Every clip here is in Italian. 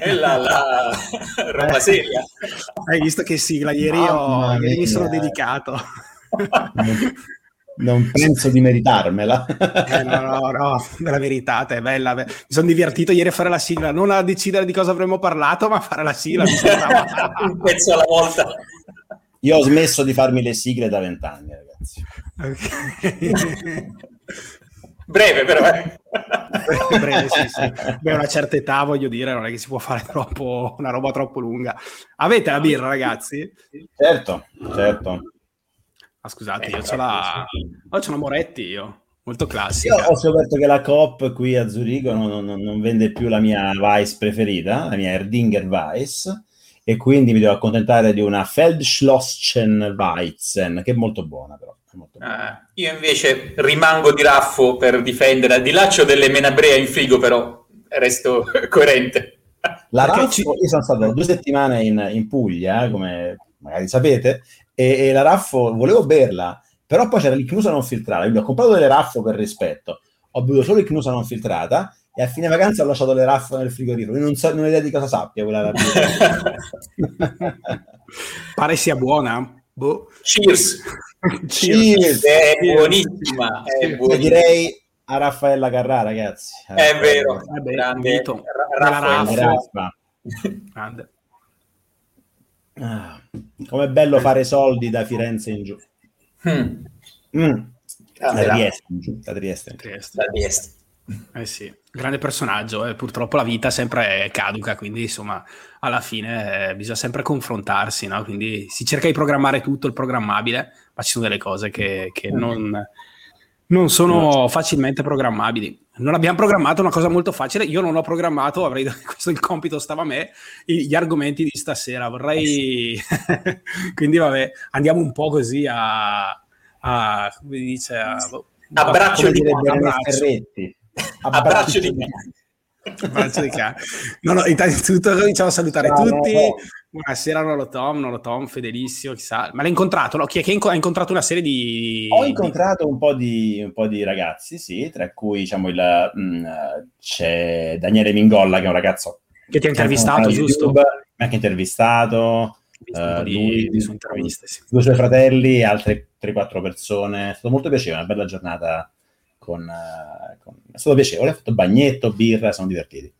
E la, la roba seria. Hai visto che sigla? Ieri, io, ieri mi sono dedicato. Non penso di meritarmela. Eh, no, no, no, la verità è bella. Mi sono divertito ieri a fare la sigla, non a decidere di cosa avremmo parlato, ma a fare la sigla. Un pezzo alla volta. Io ho smesso di farmi le sigle da vent'anni, ragazzi. Okay. Breve, però. Eh. Breve, sì, sì. Beh, a una certa età, voglio dire, non è che si può fare troppo, una roba troppo lunga. Avete la birra, ragazzi? Certo, certo. Ah, scusate, io ho la... Oh, c'ho una Moretti, io. Molto classica. Io ho scoperto che la Coop qui a Zurigo non, non, non vende più la mia Weiss preferita, la mia Erdinger Weiss, e quindi mi devo accontentare di una Feldschlossen Weizen, che è molto buona però. Ah, io invece rimango di raffo per difendere, al di là c'ho delle menabrea in frigo, però resto coerente. La raffo, ci... io sono stato due settimane in, in Puglia, eh, come magari sapete, e, e, la raffo volevo berla, però poi c'era l'icnusa non filtrata, quindi ho comprato delle raffo per rispetto, ho bevuto solo l'icnusa non filtrata e a fine vacanza ho lasciato le raffo nel frigorifero, non, so, non ho idea di cosa sappia quella Pare sia buona. Boh. Cheers. Cheers. È buonissima. È buonissima. Direi a Raffaella Carrà, ragazzi. È vero. Vabbè, grande. Raffa. Grande. Ah, com'è bello fare soldi da Firenze in giù. Mm. Mm. Ah, da Trieste in giù. Da Trieste. Trieste. Da Trieste. Eh sì, grande personaggio, eh. purtroppo la vita sempre è caduca, quindi insomma alla fine eh, bisogna sempre confrontarsi, no? quindi si cerca di programmare tutto il programmabile, ma ci sono delle cose che, che non, non, sono facilmente programmabili. Non abbiamo programmato una cosa molto facile, io non ho programmato, avrei questo il compito stava a me, gli argomenti di stasera, vorrei... quindi vabbè, andiamo un po' così a... a come dice... A, abbraccio di abbraccio. Abbraccio di Abbraccio di cane. No, no, innanzitutto cominciamo a salutare no, tutti. No, no. Buonasera, Nolo Tom, Nolo Tom, fedelissimo, chissà. Ma l'hai incontrato? No? Chi è che ha incontrato una serie di... Ho incontrato un po' di, un po di ragazzi, sì, tra cui diciamo il, mh, mm, c'è Daniele Mingolla, che è un ragazzo... Che ti ha intervistato, giusto? YouTube, mi ha anche intervistato. Uh, di, lui, di sue interviste, sì. due suoi fratelli, altre 3-4 persone. È stato molto piacevole, una bella giornata con, uh, con... È stato piacevole, ha fatto bagnetto, birra, sono divertiti.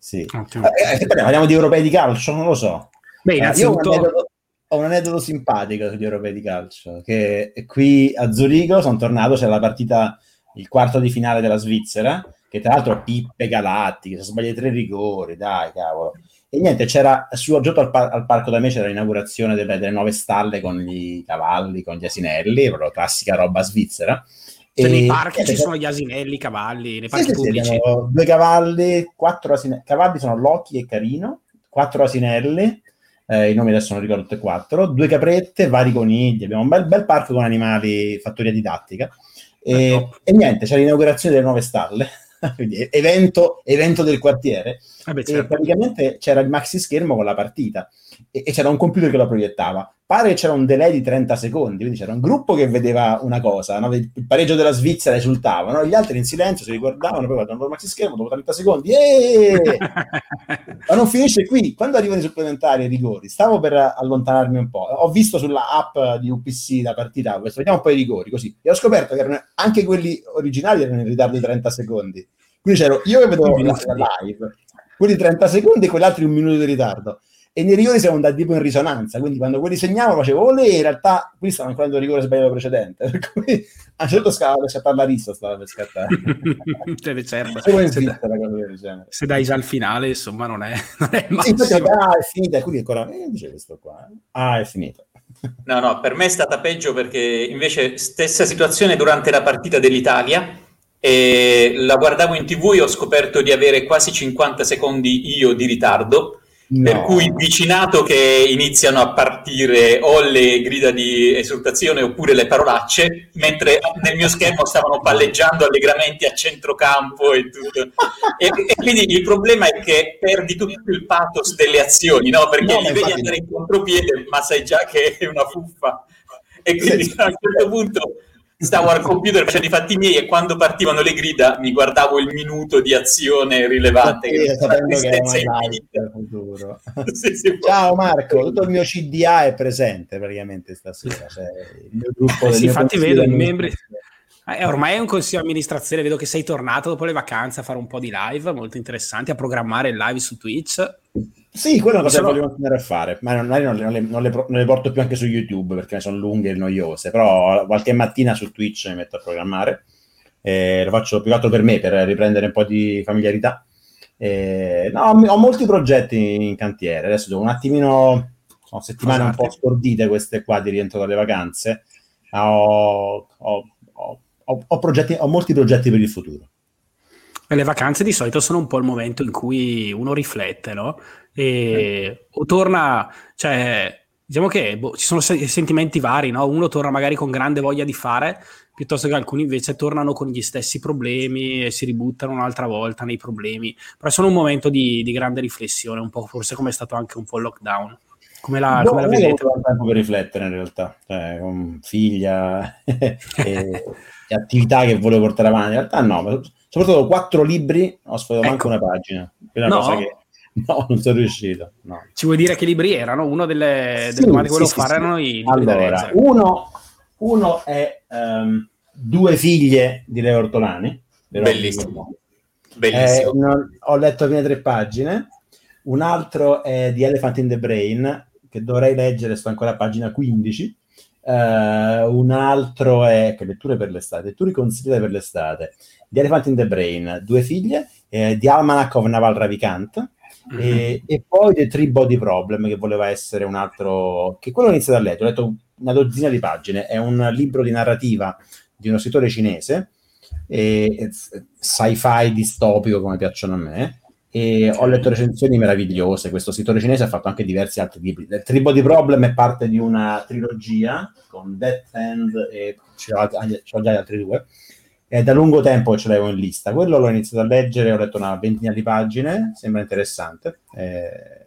Sì. Eh, eh, parliamo di europei di calcio, non lo so. Beh, innanzitutto... Eh, ho un aneddoto simpatico sugli europei di calcio, che qui a Zurigo sono tornato, c'era la partita, il quarto di finale della Svizzera, che tra l'altro Pippe Galatti, che si sbaglia tre rigori, dai cavolo. E niente, c'era su giotto al, par- al, parco da me c'era l'inaugurazione delle, delle, nuove stalle con i cavalli, con gli asinelli, proprio classica roba svizzera. Cioè, nei parchi ci sono gli asinelli, i cavalli, nei parchi sì, pubblici. Sì, due cavalli, quattro asinelli. Cavalli sono Loki e Carino, quattro asinelli, eh, i nomi adesso non ricordo tutti e quattro, due caprette, vari conigli. Abbiamo un bel, bel parco con animali, fattoria didattica. E, ah, e niente, c'è l'inaugurazione delle nuove stalle. Quindi evento, evento del quartiere. Ah beh, certo. Praticamente c'era il maxi schermo con la partita e, e c'era un computer che lo proiettava. Pare che c'era un delay di 30 secondi, quindi c'era un gruppo che vedeva una cosa, no? il pareggio della Svizzera esultava, no? gli altri in silenzio si riguardavano, poi guardano il maxi schermo dopo 30 secondi, ma non finisce qui, quando arrivano i supplementari e i rigori, stavo per allontanarmi un po', ho visto sulla app di UPC la partita, questo, vediamo un po' i rigori, così, e ho scoperto che erano, anche quelli originali erano in ritardo di 30 secondi, quindi c'ero io che vedo la, la live, quelli 30 secondi e quegli altri un minuto di ritardo e nei rigori siamo andati tipo in risonanza, quindi quando quelli segnavano facevo olè, in realtà qui stavano ancora il rigore sbagliato precedente, per cui a un certo scala per scattare la rissa stava per scattare. cioè, certo. se, da, se dai già al finale, insomma, non è, non è sì, infatti, ah, è finita, e quindi ancora, eh, dice questo qua, ah, è finito. No, no, per me è stata peggio perché invece stessa situazione durante la partita dell'Italia, e la guardavo in tv e ho scoperto di avere quasi 50 secondi io di ritardo No. Per cui vicinato che iniziano a partire o le grida di esultazione oppure le parolacce, mentre nel mio schermo stavano palleggiando allegramente a centrocampo e tutto. E, e quindi il problema è che perdi tutto il pathos delle azioni, no? Perché no, li vedi andare in contropiede, ma sai già che è una fuffa. E quindi a un certo punto stavo al computer facendo i fatti miei e quando partivano le grida mi guardavo il minuto di azione rilevante. Sì, sapendo che è futuro. sì, sì, Ciao Marco, tutto il mio CDA è presente praticamente stasera. Cioè, il mio gruppo eh sì, infatti vedo i membri... Eh, ormai è un consiglio di amministrazione, vedo che sei tornato dopo le vacanze a fare un po' di live molto interessanti, a programmare il live su Twitch. Sì, quello è una cosa sono... che volevo continuare a fare, ma non, non, le, non, le, non, le, non, le, porto più anche su YouTube perché sono lunghe e noiose, però qualche mattina su Twitch mi metto a programmare, eh, lo faccio più che altro per me, per riprendere un po' di familiarità. Eh, no, ho, molti progetti in cantiere, adesso devo un attimino, sono settimane un po' scordite queste qua di rientro dalle vacanze, ho, ho, ho, progetti, ho molti progetti per il futuro. Le vacanze di solito sono un po' il momento in cui uno riflette, no? E o torna, cioè, diciamo che boh, ci sono sentimenti vari, no? Uno torna magari con grande voglia di fare, piuttosto che alcuni invece tornano con gli stessi problemi e si ributtano un'altra volta nei problemi. Però sono un momento di, di grande riflessione, un po' forse come è stato anche un po' il lockdown. Come la, no, come la vedete? Ho tempo per riflettere in realtà, cioè, con figlia e, e attività che volevo portare avanti. In realtà no, soprattutto quattro libri, ho sfogliato ecco. manco una pagina. Quella no. che no, non sono riuscito. No. Ci vuoi dire che libri erano? Uno delle, sì, domande che volevo sì, fare sì. erano i libri allora, uno, uno, è um, Due figlie di Leo Ortolani. Bellissimo. Bellissimo. Eh, non, ho letto le prime tre pagine. Un altro è di Elephant in the Brain, che dovrei leggere, sto ancora a pagina 15. Uh, un altro è che letture per l'estate, letture consigliate per l'estate di Elephant in the Brain, Due figlie, eh, di Almanac of Naval Ravikant, mm-hmm. e, e, poi The Three Body Problem, che voleva essere un altro... che quello ho iniziato a leggere, ho letto una dozzina di pagine, è un libro di narrativa di uno scrittore cinese, e, sci-fi distopico come piacciono a me, e ho letto recensioni meravigliose. Questo scrittore cinese ha fatto anche diversi altri libri. The Three Body Problem è parte di una trilogia con Death End e ce l'ho, già gli altri due è da lungo tempo che ce l'avevo in lista. Quello l'ho iniziato a leggere, ho letto una ventina di pagine, sembra interessante. Eh,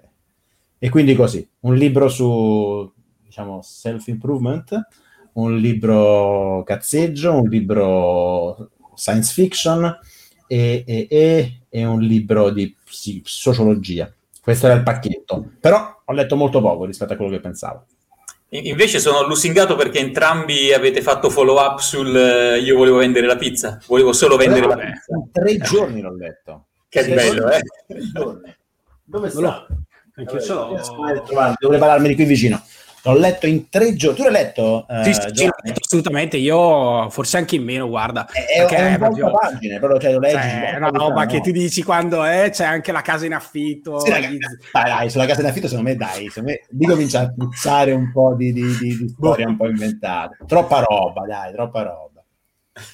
e quindi così, un libro su, diciamo, self-improvement, un libro cazzeggio, un libro science fiction e, e, e, e un libro di sì, sociologia. Questo era il pacchetto. Però ho letto molto poco rispetto a quello che pensavo. Invece sono lusingato perché entrambi avete fatto follow up sul uh, io volevo vendere la pizza, volevo solo vendere la pizza. Tre giorni l'ho letto. Che sì, bello, eh? Dove sta? Vabbè, Dovrei parlarmi di qui vicino. L'ho letto in tre giorni. Tu l'hai letto? Uh, sì, sì, assolutamente. Io forse anche in meno, guarda. È, è, è un proprio... pagine, però cioè, lo leggi. Cioè, una roba che ti dici quando è, c'è anche la casa in affitto. Sì, dai, dai, sulla casa in affitto secondo me dai, secondo me, lì comincia a puzzare un po' di, di, di, di storia un po' inventate. Troppa roba, dai, troppa roba.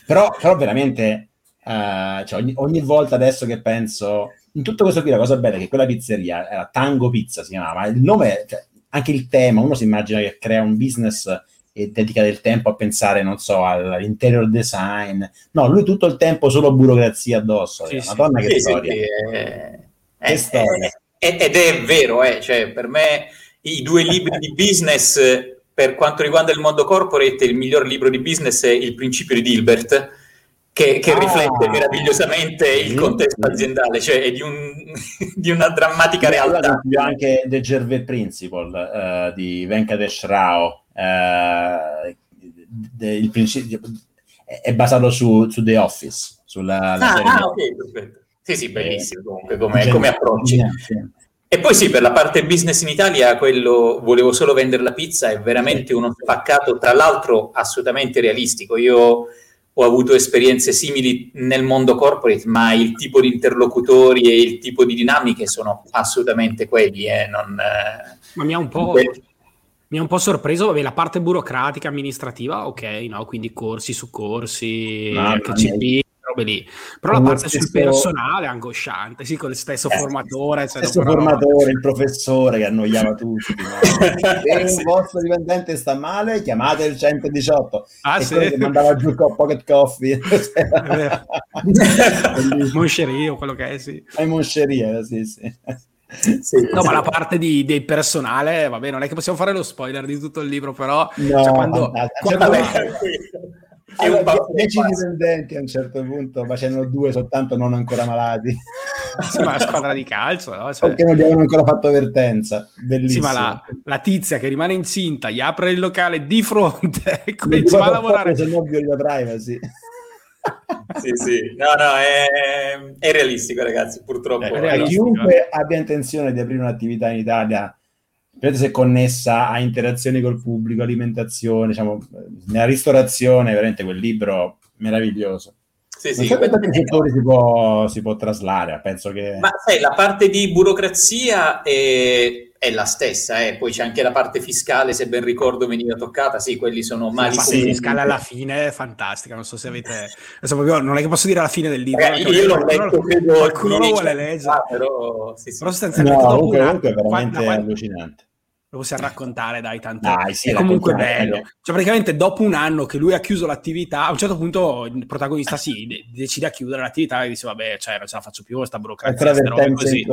Però, però veramente, uh, cioè, ogni, ogni volta adesso che penso in tutto questo qui la cosa bella è che quella pizzeria era Tango Pizza si chiamava, il nome, cioè, anche il tema, uno si immagina che crea un business e dedica del tempo a pensare, non so, all'interior design. No, lui tutto il tempo solo burocrazia addosso. Sì, Madonna sì, che sì, storia. Sì, è, che è, storia. È, ed è vero, eh, cioè, per me i due libri di business per quanto riguarda il mondo corporate, il miglior libro di business è Il principio di Dilbert, che, che ah, riflette meravigliosamente il contesto aziendale, cioè è di, un, di una drammatica realtà. Anche The Gervais Principle uh, di Venkatesh Rao, uh, de, il principio, è basato su, su The Office, sulla ah, ah ok, perfetto. Sì, sì, bellissimo comunque come, come approcci. E poi sì, per la parte business in Italia, quello volevo solo vendere la pizza, è veramente uno spaccato, tra l'altro assolutamente realistico. Io ho avuto esperienze simili nel mondo corporate, ma il tipo di interlocutori e il tipo di dinamiche sono assolutamente quelli. Eh, non, eh, ma mi ha un po'... Mi ha un po' sorpreso, vabbè, la parte burocratica, amministrativa, ok, no? Quindi corsi su corsi, HCP, robe lì. Però Con la lo parte sul personale è angosciante, sì, con il stesso Eh, formatore. il cioè, stesso formatore, il professore che annoiava tutti. no? Se Sì. il vostro dipendente sta male, chiamate il 118. Ah, e sì? quello che mandava giù il co- pocket coffee. Moncherie o quello che è, sì. Ai moncherie, sì, sì. Sì, No, sì. ma la parte di, del personale, vabbè, non è che possiamo fare lo spoiler di tutto il libro, però No, cioè, quando, quando- Vabbè, È un Allora, baffo 10 pazzo. dipendenti a un certo punto, ma ce n'erano due soltanto non ancora malati, sì, ma la squadra di calcio, no? Cioè, perché non gli avevano ancora fatto avvertenza. sì, ma la, la tizia che rimane incinta, gli apre il locale di fronte e va a lavorare. Se no violi la privacy. Sì, sì. No, no, è, è realistico, ragazzi, purtroppo. È Eh, realistico. chiunque abbia intenzione di aprire un'attività in Italia, vedete se è connessa a interazioni col pubblico, alimentazione, diciamo, nella ristorazione, veramente quel libro meraviglioso. Sì, Non sì. so per tanti settori si può, si può traslare, penso che... Ma sai, la parte di burocrazia è, è la stessa, eh. poi c'è anche la parte fiscale, se ben ricordo veniva toccata, sì, quelli sono mali Ma comuni. sì, scala alla fine è fantastica. Non so se avete. Adesso proprio, non è che posso dire alla fine del libro. Perché io l'ho letto, credo, qualcuno lo vuole leggere. però, sì, sì. Però sostanzialmente No, dopo comunque, un comunque è veramente quando- allucinante. Lo possiamo raccontare, dai, tanto Dai, sì, è comunque bello. Cioè, praticamente dopo un anno che lui ha chiuso l'attività, a un certo punto il protagonista si de- decide a chiudere l'attività e dice, vabbè, cioè, non ce la faccio più, sta burocrazia, robe vertenze così.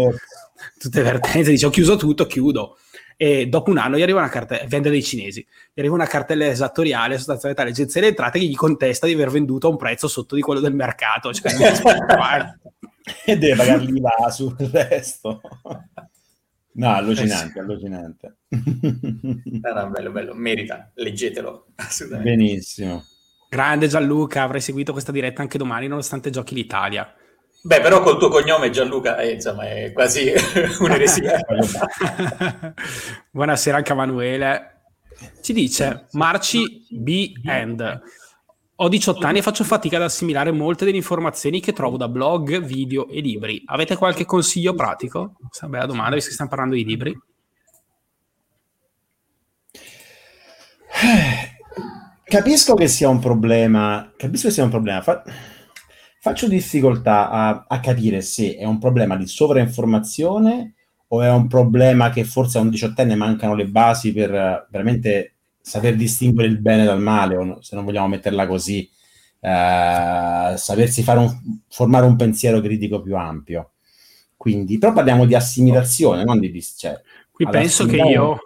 tutte vertenze, dice ho chiuso tutto, chiudo. E dopo un anno gli arriva una cartella, vende dei cinesi, gli arriva una cartella esattoriale sostanzialmente all'agenzia delle entrate che gli contesta di aver venduto a un prezzo sotto di quello del mercato. Cioè, e deve pagare l'IVA sul resto. No, allucinante, allucinante. No, no, bello, bello, merita, leggetelo, assolutamente. Benissimo. grande Gianluca, avrei seguito questa diretta anche domani nonostante giochi l'Italia. Beh, però col tuo cognome Gianluca, eh, insomma, è quasi un'eresia. Buonasera anche a Manuele. Ci dice Marci B. End. Ho 18 anni e faccio fatica ad assimilare molte delle informazioni che trovo da blog, video e libri. Avete qualche consiglio pratico? Questa bella domanda, visto che stiamo parlando di libri. Capisco che sia un problema, capisco che sia un problema. Fa- faccio difficoltà a, a capire se è un problema di sovrainformazione o è un problema che forse a un diciottenne mancano le basi per eh, veramente saper distinguere il bene dal male, o se non vogliamo metterla così, eh, sapersi fare un, formare un pensiero critico più ampio. Quindi, però parliamo di assimilazione, non di dis- cioè, Qui penso che io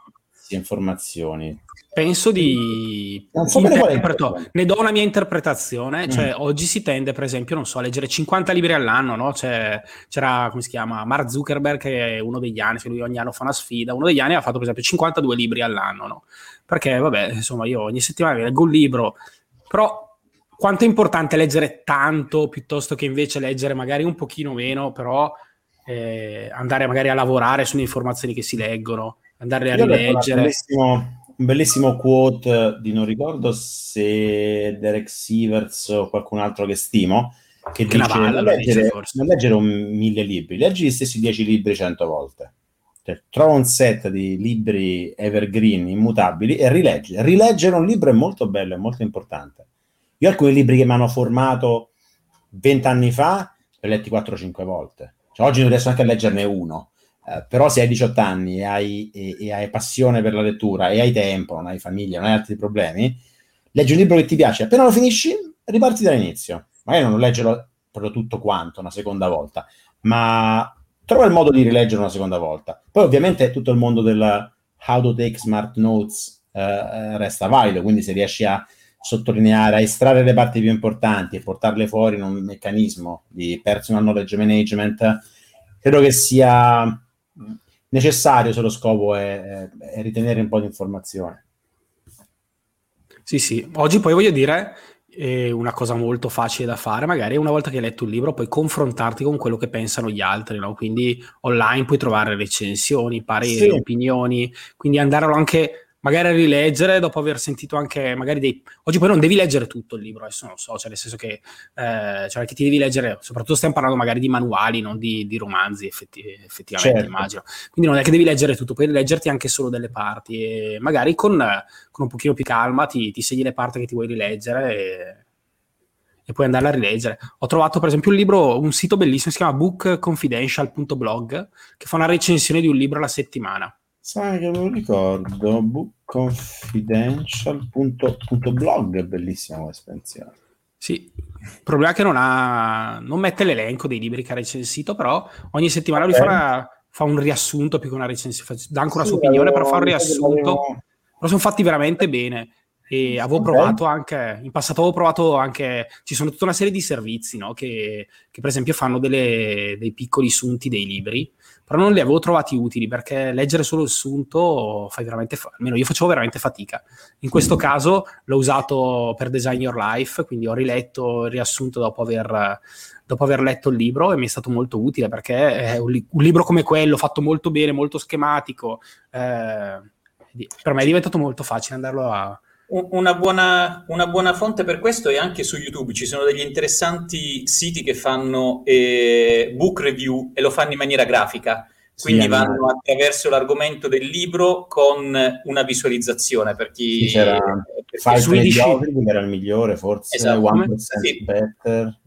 informazioni. penso di Non so ne do una mia interpretazione, Mm. cioè oggi si tende per esempio, non so, a leggere 50 libri all'anno, no? C'è- c'era, come si chiama, Mark Zuckerberg che è uno degli anni, che lui ogni anno fa una sfida, uno degli anni ha fatto per esempio 52 libri all'anno, no? Perché vabbè, insomma, io ogni settimana leggo un libro, però quanto è importante leggere tanto piuttosto che invece leggere magari un pochino meno, però eh, andare magari a lavorare sulle informazioni che si leggono, andare a Io rileggere. bellissimo- un bellissimo quote di non ricordo se Derek Sivers o qualcun altro che stimo che Che dice non leggere, dice non leggere un mille libri, leggi gli stessi dieci libri cento volte. Cioè, trova un set di libri evergreen, immutabili e rileggi. Rileggere un libro è molto bello, è molto importante. Io alcuni libri che mi hanno formato vent'anni fa li ho letti 4-5 volte. Cioè, oggi non riesco anche a leggerne uno. Eh, però se hai 18 anni e hai, e- e hai passione per la lettura e hai tempo, non hai famiglia, non hai altri problemi, leggi un libro che ti piace, appena lo finisci, riparti dall'inizio. Magari non leggerlo proprio tutto quanto una seconda volta, ma trova il modo di rileggere una seconda volta. Poi ovviamente tutto il mondo del how to take smart notes eh, eh, resta valido, quindi se riesci a sottolineare, a estrarre le parti più importanti e portarle fuori in un meccanismo di personal knowledge management, credo che sia necessario se lo scopo è- è ritenere un po' di informazione. Sì, sì. Oggi poi voglio dire eh, una cosa molto facile da fare, magari una volta che hai letto un libro puoi confrontarti con quello che pensano gli altri, no? Quindi online puoi trovare recensioni, pareri, Sì. opinioni, quindi andarlo anche magari a rileggere dopo aver sentito anche magari dei... Oggi poi non devi leggere tutto il libro, adesso non lo so, cioè nel senso che, eh, cioè che ti devi leggere, soprattutto stiamo parlando magari di manuali, non di, di romanzi effetti- effettivamente, Certo. immagino. Quindi non è che devi leggere tutto, puoi leggerti anche solo delle parti e magari con, con un pochino più calma ti, ti segni le parti che ti vuoi rileggere e, e puoi andarla a rileggere. Ho trovato per esempio un libro, un sito bellissimo, si chiama bookconfidential.blog, che fa una recensione di un libro alla settimana. Sai che me lo ricordo, bookconfidential.blog, bellissima come espansione. Sì, il problema è che non, ha, non mette l'elenco dei libri che ha recensito, però ogni settimana lui fa, fa, un riassunto più che una recensione, dà anche una sì, sua opinione, però fa un riassunto. Però sono fatti veramente bene. E avevo provato anche, in passato avevo provato anche, ci sono tutta una serie di servizi, no? che, che, per esempio fanno delle, dei piccoli sunti dei libri, però non li avevo trovati utili perché leggere solo il sunto fai veramente, fa- almeno io facevo veramente fatica. In questo mm. caso l'ho usato per Design Your Life, quindi ho riletto il riassunto dopo aver, dopo aver letto il libro e mi è stato molto utile perché un, li- un, libro come quello, fatto molto bene, molto schematico, eh, per me è diventato molto facile andarlo a una buona, una buona, fonte per questo è anche su YouTube, ci sono degli interessanti siti che fanno eh, book review e lo fanno in maniera grafica, quindi sì, vanno no. attraverso l'argomento del libro con una visualizzazione per chi... Sì, c'era Five Swedish era il migliore, forse esatto. 1% sì. better.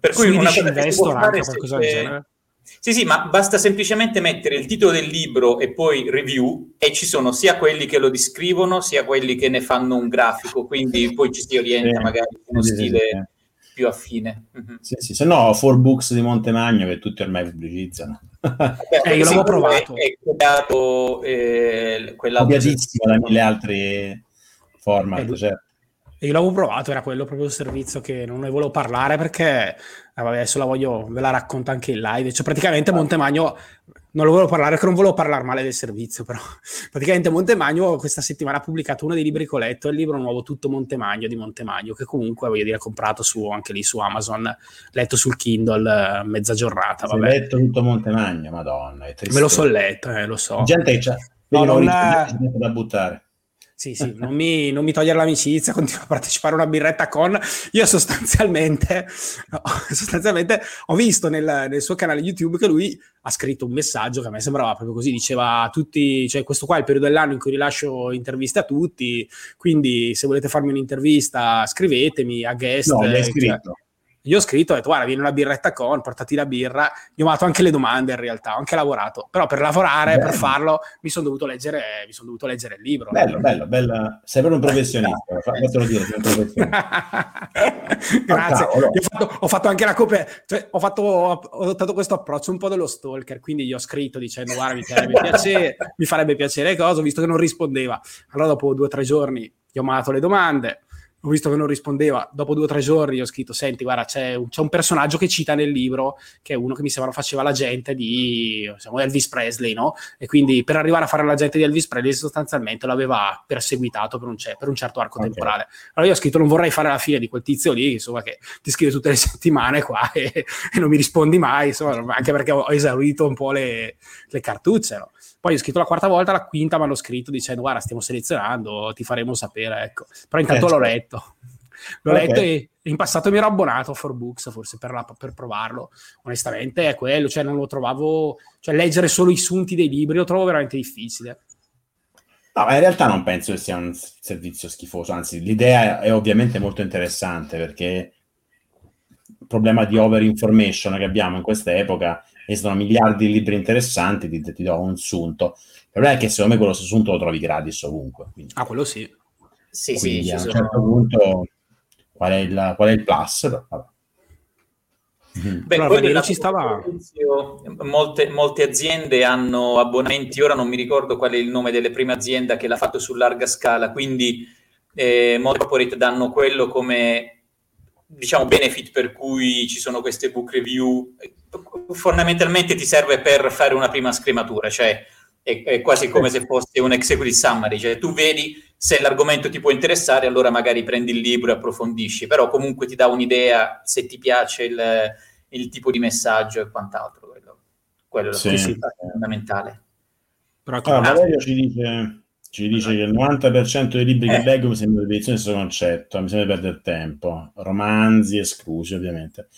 Per cui Swedish una cosa che si può fare qualcosa del genere sì, sì, ma basta semplicemente mettere il titolo del libro e poi review e ci sono sia quelli che lo descrivono sia quelli che ne fanno un grafico, quindi poi ci si orienta sì, magari in uno sì, stile sì, più affine. Mm-hmm. Sì, sì, se no, Four Books di Montemagno che tutti ormai pubblicizzano. Beh, eh, io l'avevo provato. È, è copiato eh, Copiatissimo da mille altri format, eh, certo. Io l'avevo provato, era quello proprio il servizio che non ne volevo parlare perché eh, vabbè, adesso la voglio, ve la racconto anche in live. Cioè, praticamente Montemagno, non lo volevo parlare perché non volevo parlare male del servizio, però praticamente Montemagno questa settimana ha pubblicato uno dei libri che ho letto, il libro nuovo Tutto Montemagno di Montemagno, che comunque voglio dire comprato su, anche lì su Amazon, letto sul Kindle, eh, mezza giornata. Vabbè. Hai letto Tutto Montemagno, madonna. Me lo so letto, eh, lo so. Gente c'ha... No, non, non da buttare. Sì, sì, non mi, non mi togliere l'amicizia, continuo a partecipare a una birretta con... Io sostanzialmente, sostanzialmente ho visto nel, nel, suo canale YouTube che lui ha scritto un messaggio che a me sembrava proprio così, diceva a tutti, cioè questo qua è il periodo dell'anno in cui rilascio interviste a tutti, quindi se volete farmi un'intervista scrivetemi a guest. No, l'hai scritto. Cioè, io ho scritto, ho detto, guarda, vieni una birretta con, portati la birra. Io ho fatto anche le domande in realtà, ho anche lavorato. Però per lavorare, bello. per farlo, mi sono dovuto, leggere, mi son dovuto leggere il libro. Bello, bello, bello. Sei proprio un professionista, fatelo dire, sei un professionista. Grazie. Oh, ho, fatto, ho, fatto, anche la copia, cioè, ho, fatto, ho adottato questo approccio un po' dello stalker, quindi gli ho scritto dicendo, guarda, mi farebbe piacere, mi farebbe piacere cosa, visto che non rispondeva. Allora dopo due o tre giorni gli ho mandato le domande, ho visto che non rispondeva, dopo due o tre giorni ho scritto, senti, guarda, c'è un, c'è un, personaggio che cita nel libro, che è uno che mi sembra faceva la gente di diciamo, Elvis Presley, no? E quindi per arrivare a fare la gente di Elvis Presley sostanzialmente l'aveva perseguitato per un, per un certo arco okay. temporale. Allora io ho scritto, non vorrei fare la fine di quel tizio lì, insomma, che ti scrive tutte le settimane qua e, e non mi rispondi mai, insomma, anche perché ho esaurito un po' le, le cartucce, no? Poi ho scritto la quarta volta, la quinta mi hanno scritto dicendo guarda stiamo selezionando, ti faremo sapere, ecco. Però intanto eh, l'ho certo. letto. L'ho okay. letto e in passato mi ero abbonato a 4Books forse per, la, per, provarlo. Onestamente è quello, cioè non lo trovavo, cioè leggere solo i sunti dei libri lo trovo veramente difficile. No, in realtà non penso che sia un servizio schifoso, anzi l'idea è ovviamente molto interessante perché il problema di over information che abbiamo in questa epoca esistono miliardi di libri interessanti, ti, ti do un sunto. Il problema è che secondo me quello sunto lo trovi gratis ovunque. Quindi. Ah, quello sì. Sì, quindi sì, a un sono... certo punto qual è il, qual è il plus? Vabbè. Beh, allora, Valerio, ci stava... Molte, molte, aziende hanno abbonamenti, ora non mi ricordo qual è il nome delle prime aziende che l'ha fatto su larga scala, quindi eh, molte corporate danno quello come diciamo benefit per cui ci sono queste book review fondamentalmente ti serve per fare una prima scrematura, cioè è, è, quasi come se fosse un executive summary, cioè tu vedi se l'argomento ti può interessare, allora magari prendi il libro e approfondisci, però comunque ti dà un'idea se ti piace il, il tipo di messaggio e quant'altro, quello, quello è sì. fondamentale. Però ah, Valerio ci dice, ci dice che il 90% dei libri eh. che leggo mi sembra di questo concetto, mi sembra perdere tempo, romanzi esclusi ovviamente.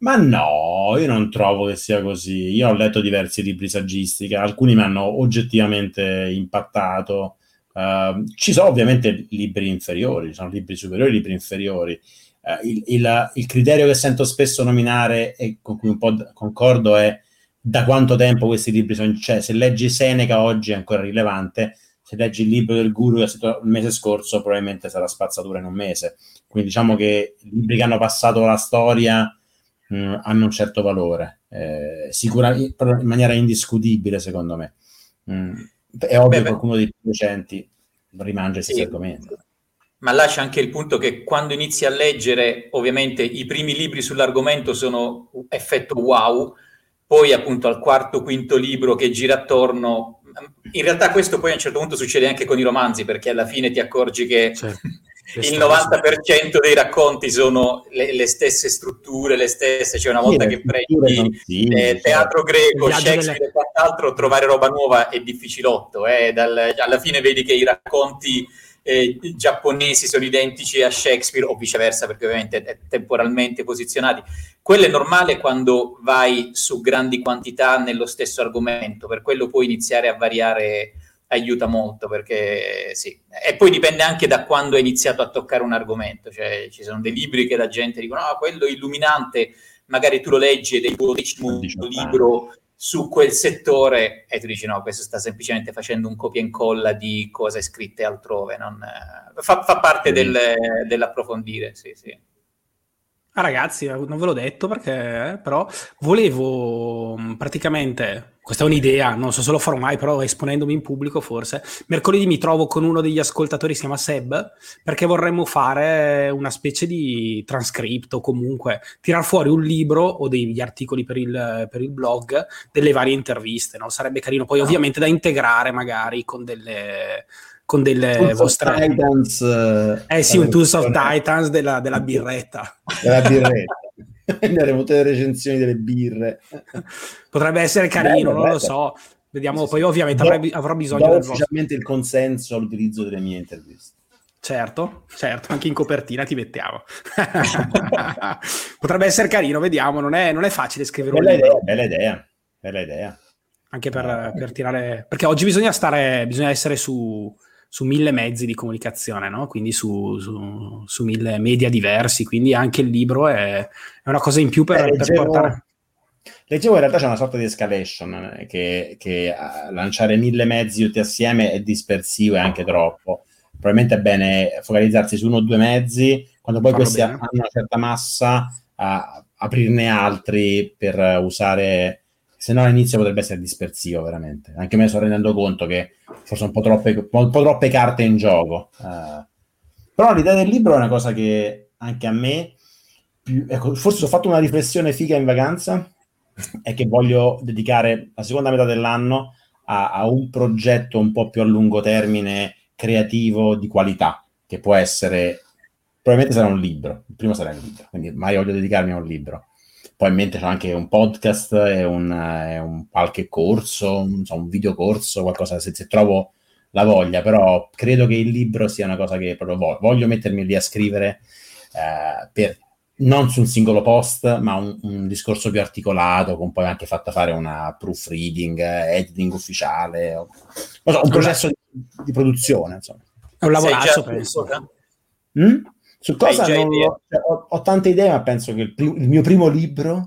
Ma no, io non trovo che sia così. Io ho letto diversi libri saggistici, alcuni mi hanno oggettivamente impattato. Uh, ci sono ovviamente libri inferiori, ci sono libri superiori, libri inferiori. eh, il, il, il, criterio che sento spesso nominare e con cui un po' concordo è da quanto tempo questi libri sono, cioè se leggi Seneca oggi è ancora rilevante, se leggi il libro del guru che è stato il mese scorso probabilmente sarà spazzatura in un mese. Quindi diciamo che libri che hanno passato la storia mh, mm, hanno un certo valore, eh, sicuramente in maniera indiscutibile secondo me. Mm, è ovvio che qualcuno dei più recenti rimangia sì. questi argomenti ma lascia anche il punto che quando inizi a leggere, ovviamente i primi libri sull'argomento sono effetto wow, poi appunto al quarto, quinto libro che gira attorno. In realtà questo poi a un certo punto succede anche con i romanzi, perché alla fine ti accorgi che certo. Il 90% dei racconti sono le, le, stesse strutture, le stesse, cioè una volta sì, che prendi sì, eh, teatro greco, Shakespeare delle... e quant'altro, trovare roba nuova è difficilotto. Eh? Dal, alla fine vedi che i racconti eh, giapponesi sono identici a Shakespeare o viceversa, perché ovviamente è temporalmente posizionati. Quello è normale quando vai su grandi quantità nello stesso argomento, per quello puoi iniziare a variare aiuta molto perché sì, e poi dipende anche da quando hai iniziato a toccare un argomento, cioè ci sono dei libri che la gente dicono ah, quello illuminante, magari tu lo leggi ed è il tuo decimo libro su quel settore e tu dici no, questo sta semplicemente facendo un copia e incolla di cose scritte altrove, non, eh, fa, fa, parte del, dell'approfondire, sì, sì. Ah, ragazzi, non ve l'ho detto perché, però volevo praticamente, questa è un'idea, non so se lo farò mai, però esponendomi in pubblico forse, mercoledì mi trovo con uno degli ascoltatori, si chiama Seb, perché vorremmo fare una specie di transcript o comunque tirar fuori un libro o degli articoli per il, per il blog delle varie interviste, no? Sarebbe carino poi ovviamente da integrare magari con delle con delle Tools vostre... Titans, eh, eh sì, un Tools of Titans della, della birretta. Della birretta. Prenderemo tutte le recensioni delle birre. Potrebbe essere carino, bello, non bello. lo so. Vediamo, poi ovviamente do, avrò, bisogno del ufficialmente il consenso all'utilizzo delle mie interviste. Certo, certo, anche in copertina ti mettiamo. Potrebbe essere carino, vediamo, non è, non è facile scrivere bella un idea, libro. Bella idea, bella idea. Anche per, per tirare... Perché oggi bisogna stare, bisogna essere su, su mille mezzi di comunicazione, no? quindi su, su, su, mille media diversi, quindi anche il libro è, è una cosa in più per, eh, leggevo, per portare... Leggevo in realtà c'è una sorta di escalation, eh, che, che uh, lanciare mille mezzi tutti assieme è dispersivo e anche troppo. Probabilmente è bene focalizzarsi su uno o due mezzi, quando poi Farlo questi bene. hanno una certa massa, uh, aprirne altri per usare se no all'inizio potrebbe essere dispersivo veramente. Anche me sto rendendo conto che forse un po' troppe, un po troppe carte in gioco. Uh, però l'idea del libro è una cosa che anche a me, più, ecco, forse ho fatto una riflessione figa in vacanza, è che voglio dedicare la seconda metà dell'anno a, a un progetto un po' più a lungo termine, creativo, di qualità, che può essere, probabilmente sarà un libro, il primo sarà un libro, quindi mai voglio dedicarmi a un libro poi in mente c'è anche un podcast e un, e un qualche corso, un, so, un videocorso, qualcosa se, se, trovo la voglia, però credo che il libro sia una cosa che proprio voglio, voglio mettermi lì a scrivere eh, per, non sul singolo post, ma un, un, discorso più articolato, con poi anche fatta fare una proofreading, editing ufficiale, o, so, un processo di, di, produzione. Insomma. È un lavorato, penso. Mm? Su cosa non lo, cioè, ho, ho, tante idee, ma penso che il, prim- il, mio primo libro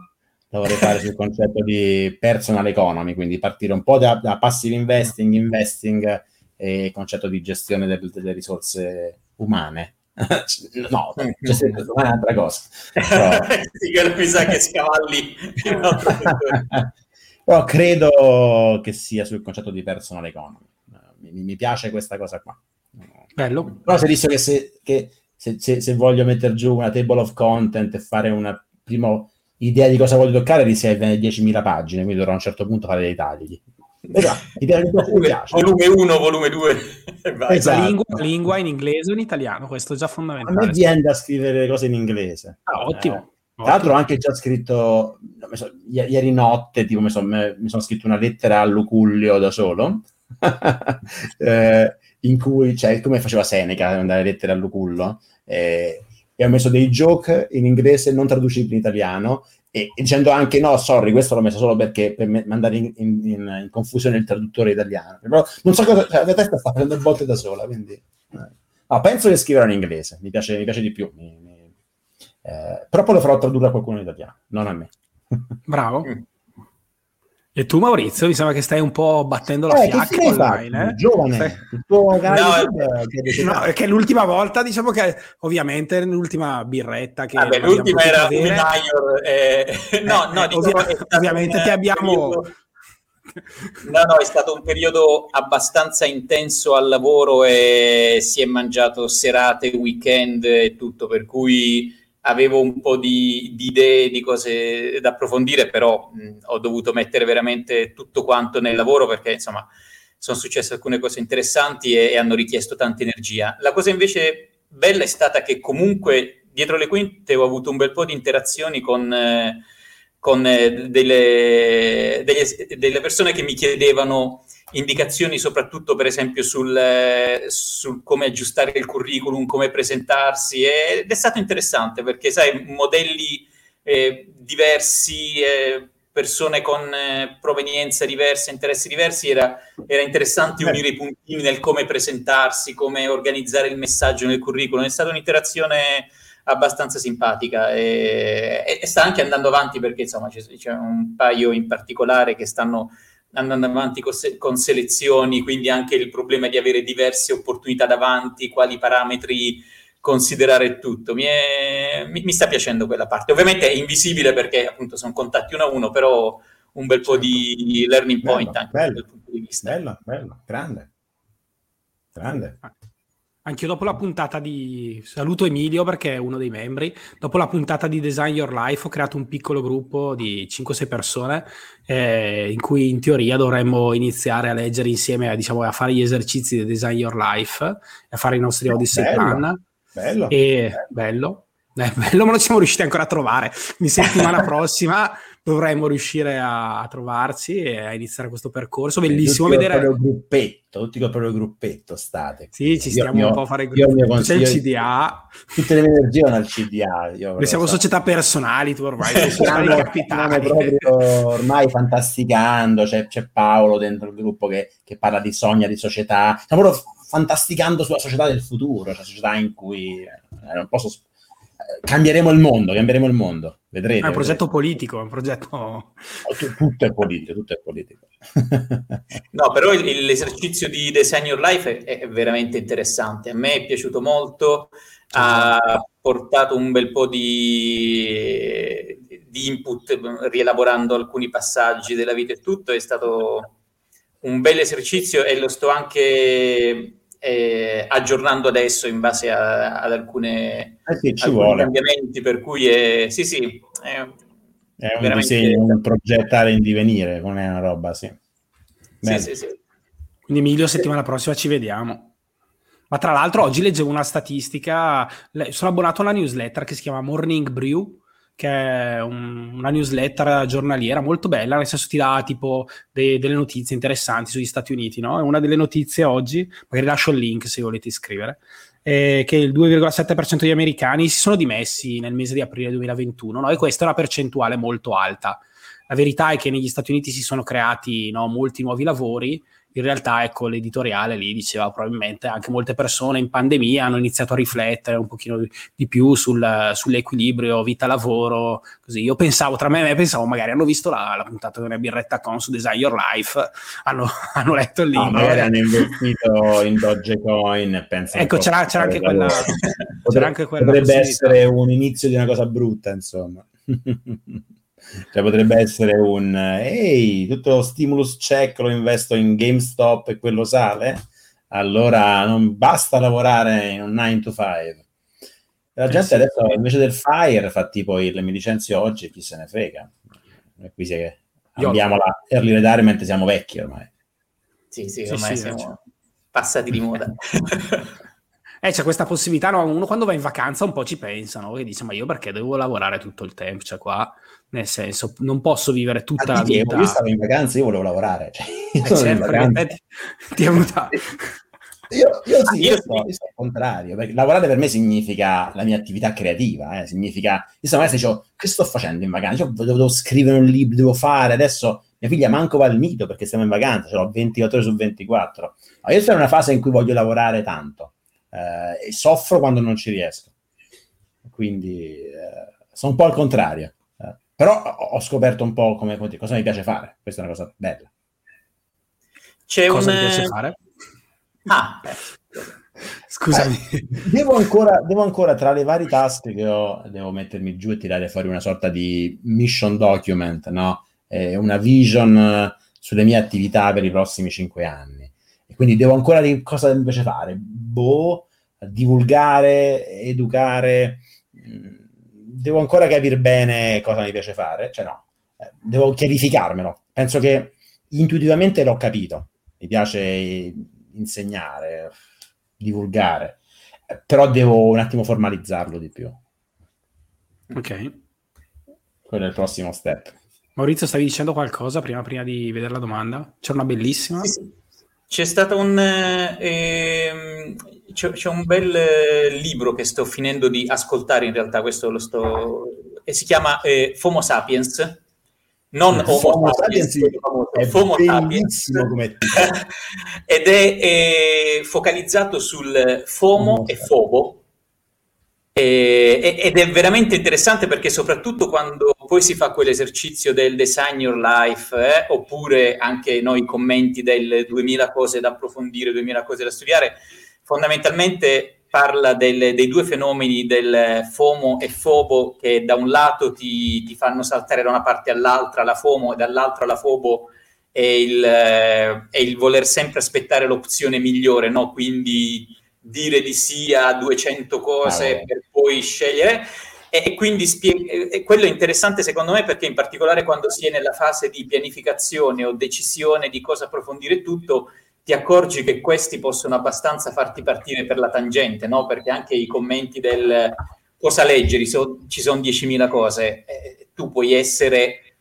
lo vorrei fare sul concetto di personal economy, quindi partire un po' da, da passive investing, investing e concetto di gestione del, delle risorse umane. no, gestione è un'altra cosa. Però... sì, mi sa che scavalli. Però credo che sia sul concetto di personal economy. Mi, mi piace questa cosa qua. Bello. Però se visto che, se, che se, se, se, voglio mettere giù una table of content e fare una prima idea di cosa voglio toccare, riserve 10.000 pagine, quindi dovrò a un certo punto fare dei tagli. Esatto, volume 1, volume 2. Esatto. Lingua, lingua, in inglese o in italiano, questo è già fondamentale. A me viene da scrivere le cose in inglese. Ah, ottimo. Eh, tra l'altro ho anche già scritto, so, ieri notte, tipo mi, so, mi sono scritto una lettera a Lucullio da solo, eh, in cui, cioè, come faceva Seneca, mandare lettere a Lucullo, eh, e ho messo dei joke in inglese non traducibili in italiano e, dicendo anche no, sorry, questo l'ho messo solo perché per me, mandare in, in, in, confusione il traduttore italiano. Però non so cosa, cioè, la testa sta prendendo botte da sola, quindi... Eh. No, penso che scriverò in inglese, mi piace, mi piace di più. Mi, mi... Eh, però poi lo farò tradurre a qualcuno in italiano, non a me. Bravo. E tu Maurizio, mi sembra che stai un po' battendo la eh, fiacca online, eh? Giovane, Stai... il tuo no, no, perché l'ultima volta, diciamo che ovviamente l'ultima birretta che Vabbè, l'ultima era avere... un Mayor, eh... no, no, eh, diciamo, ovvi- ovviamente ti abbiamo periodo... No, no, è stato un periodo abbastanza intenso al lavoro e si è mangiato serate, weekend e tutto, per cui avevo un po' di, di, idee, di cose da approfondire, però mh, ho dovuto mettere veramente tutto quanto nel lavoro perché insomma sono successe alcune cose interessanti e, e hanno richiesto tanta energia. La cosa invece bella è stata che comunque dietro le quinte ho avuto un bel po' di interazioni con... Eh, con eh, delle, delle, delle, persone che mi chiedevano indicazioni soprattutto per esempio sul, sul, come aggiustare il curriculum, come presentarsi ed è stato interessante perché sai modelli eh, diversi, eh, persone con eh, provenienza diversa, interessi diversi, era, era interessante unire i puntini nel come presentarsi, come organizzare il messaggio nel curriculum, è stata un'interazione abbastanza simpatica e, e, sta anche andando avanti perché insomma c'è, c'è un paio in particolare che stanno andando avanti con, se- con, selezioni, quindi anche il problema di avere diverse opportunità davanti, quali parametri considerare tutto. Mi, è, mi, mi sta piacendo quella parte. Ovviamente è invisibile perché appunto sono contatti uno a uno, però un bel po' di certo. learning point bello, anche bello, da quel punto di vista. Bello, bello, grande. Grande. Anche dopo la puntata di saluto Emilio perché è uno dei membri. Dopo la puntata di Design Your Life ho creato un piccolo gruppo di 5-6 persone eh, in cui in teoria dovremmo iniziare a leggere insieme, diciamo, a fare gli esercizi di Design Your Life a fare i nostri Odyssey bello, Plan. Bello. E, bello. Eh, bello, ma non siamo riusciti ancora a trovare. In settimana prossima dovremmo riuscire a, a, trovarci e a iniziare questo percorso. Bellissimo tutti vedere. Col gruppetto, tutti col proprio gruppetto state. Sì, ci stiamo io, un po' a fare il gruppo. C'è il CDA. Tutte le energie vanno al CDA. Io Noi siamo so. società personali, tu ormai stiamo proprio ormai fantasticando. C'è, c'è, Paolo dentro il gruppo che, che, parla di sogni, di società. Stiamo proprio fantasticando sulla società del futuro, cioè società in cui eh, non posso cambieremo il mondo, cambieremo il mondo, vedrete. È un progetto politico, è un progetto... Tutto è politico, tutto è politico. no, però l'esercizio di Design Your Life è, è, veramente interessante, a me è piaciuto molto, ha portato un bel po' di, di input rielaborando alcuni passaggi della vita e tutto, è stato un bel esercizio e lo sto anche eh, aggiornando adesso in base a, ad alcune, eh sì, ci alcuni vuole. cambiamenti, per cui è, sì, sì, è, è un disegno, un progettare in divenire, non è una roba, sì. Sì, sì, sì. Quindi Emilio, settimana prossima ci vediamo. Ma tra l'altro oggi leggevo una statistica, sono abbonato a una newsletter che si chiama Morning Brew, che è un, una newsletter giornaliera molto bella, nel senso ti dà tipo de, delle notizie interessanti sugli Stati Uniti, no? E una delle notizie oggi, magari lascio il link se volete iscrivere, è che il 2,7% degli americani si sono dimessi nel mese di aprile 2021, no? E questa è una percentuale molto alta. La verità è che negli Stati Uniti si sono creati no, molti nuovi lavori, in realtà ecco l'editoriale lì diceva probabilmente anche molte persone in pandemia hanno iniziato a riflettere un pochino di più sul, sull'equilibrio vita-lavoro così. Io pensavo tra me e me pensavo magari hanno visto la, la puntata di una birretta con su Design Your Life hanno, hanno letto il libro. no, magari hanno investito in Dogecoin pensano ecco c'era, c'era, anche quella, c'era anche quella potrebbe essere un inizio di una cosa brutta insomma cioè potrebbe essere un ehi, tutto lo stimulus check lo investo in GameStop e quello sale, allora non basta lavorare in un 9 to 5. La gente sì, adesso invece del fire fa tipo il mi licenzio oggi chi se ne frega. E qui si è, abbiamo la early retirement, siamo vecchi ormai. Sì, sì, ormai sì, siamo passati di moda. Eh, c'è questa possibilità, no? uno quando va in vacanza un po' ci pensa, no? E dice, ma io perché devo lavorare tutto il tempo? Cioè qua, nel senso, non posso vivere tutta la vita... Io stavo in vacanza, io volevo lavorare. Cioè, io eh, certo, ti, ti è venuta... Io, io, sì, io, sto, io sto al contrario, perché lavorare per me significa la mia attività creativa, eh, significa, io stamattina dicevo, che sto facendo in vacanza? Io devo, devo, scrivere un libro, devo fare, adesso mia figlia manco va al nido perché stiamo in vacanza, ce l'ho 28 ore su 24, ma io sono in una fase in cui voglio lavorare tanto, eh, e soffro quando non ci riesco. quindi eh, sono un po' al contrario. Eh, però ho scoperto un po' come, come, cosa mi piace fare, questa è una cosa bella. C'è cosa un... mi piace fare? Ah, Scusami. Eh, devo, ancora, devo, ancora, tra le varie task che ho, devo mettermi giù e tirare fuori una sorta di mission document, no? Eh, una vision sulle mie attività per i prossimi cinque anni. E quindi devo ancora dire cosa mi piace fare. Boh, divulgare, educare. Mm, devo ancora capire bene cosa mi piace fare. Cioè no, eh, devo chiarificarmelo. Penso che intuitivamente l'ho capito. Mi piace insegnare, divulgare, però devo un attimo formalizzarlo di più. Ok. Quello è il prossimo step. Maurizio, stavi dicendo qualcosa prima, prima di vedere la domanda? C'è una bellissima. Sì, sì. C'è stato un, eh, c'è, c'è, un bel eh, libro che sto finendo di ascoltare, in realtà questo lo sto... e si chiama eh, FOMO Sapiens, non Homo Fomo Sapiens, è Fomo Sapiens. ed è, focalizzato sul FOMO e FOBO. Ed è veramente interessante perché soprattutto quando poi si fa quell'esercizio del design your life eh, oppure anche noi commenti del 2000 cose da approfondire, 2000 cose da studiare, fondamentalmente parla del, dei due fenomeni del FOMO e FOBO che da un lato ti, ti, fanno saltare da una parte all'altra la FOMO e dall'altra la FOBO è il, è il voler sempre aspettare l'opzione migliore, no? quindi dire di sì a 200 cose ah, per poi scegliere. E, quindi spie- e quello è interessante secondo me perché in particolare quando si è nella fase di pianificazione o decisione di cosa approfondire tutto, ti accorgi che questi possono abbastanza farti partire per la tangente, no? Perché anche i commenti del cosa leggere, so, ci sono 10.000 cose, eh, tu puoi essere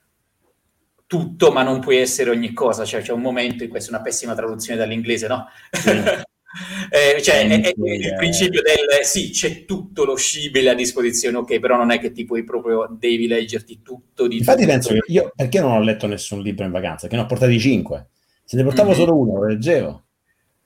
tutto, ma non puoi essere ogni cosa, cioè c'è un momento, in questa è una pessima traduzione dall'inglese, no? Sì. eh, cioè, è, è, il principio del sì, c'è tutto lo scibile a disposizione, ok, però non è che ti puoi proprio, devi leggerti tutto di Infatti tutto. penso che io, perché non ho letto nessun libro in vacanza? Che ne ho portati 5 se ne portavo mm-hmm. solo uno, lo leggevo.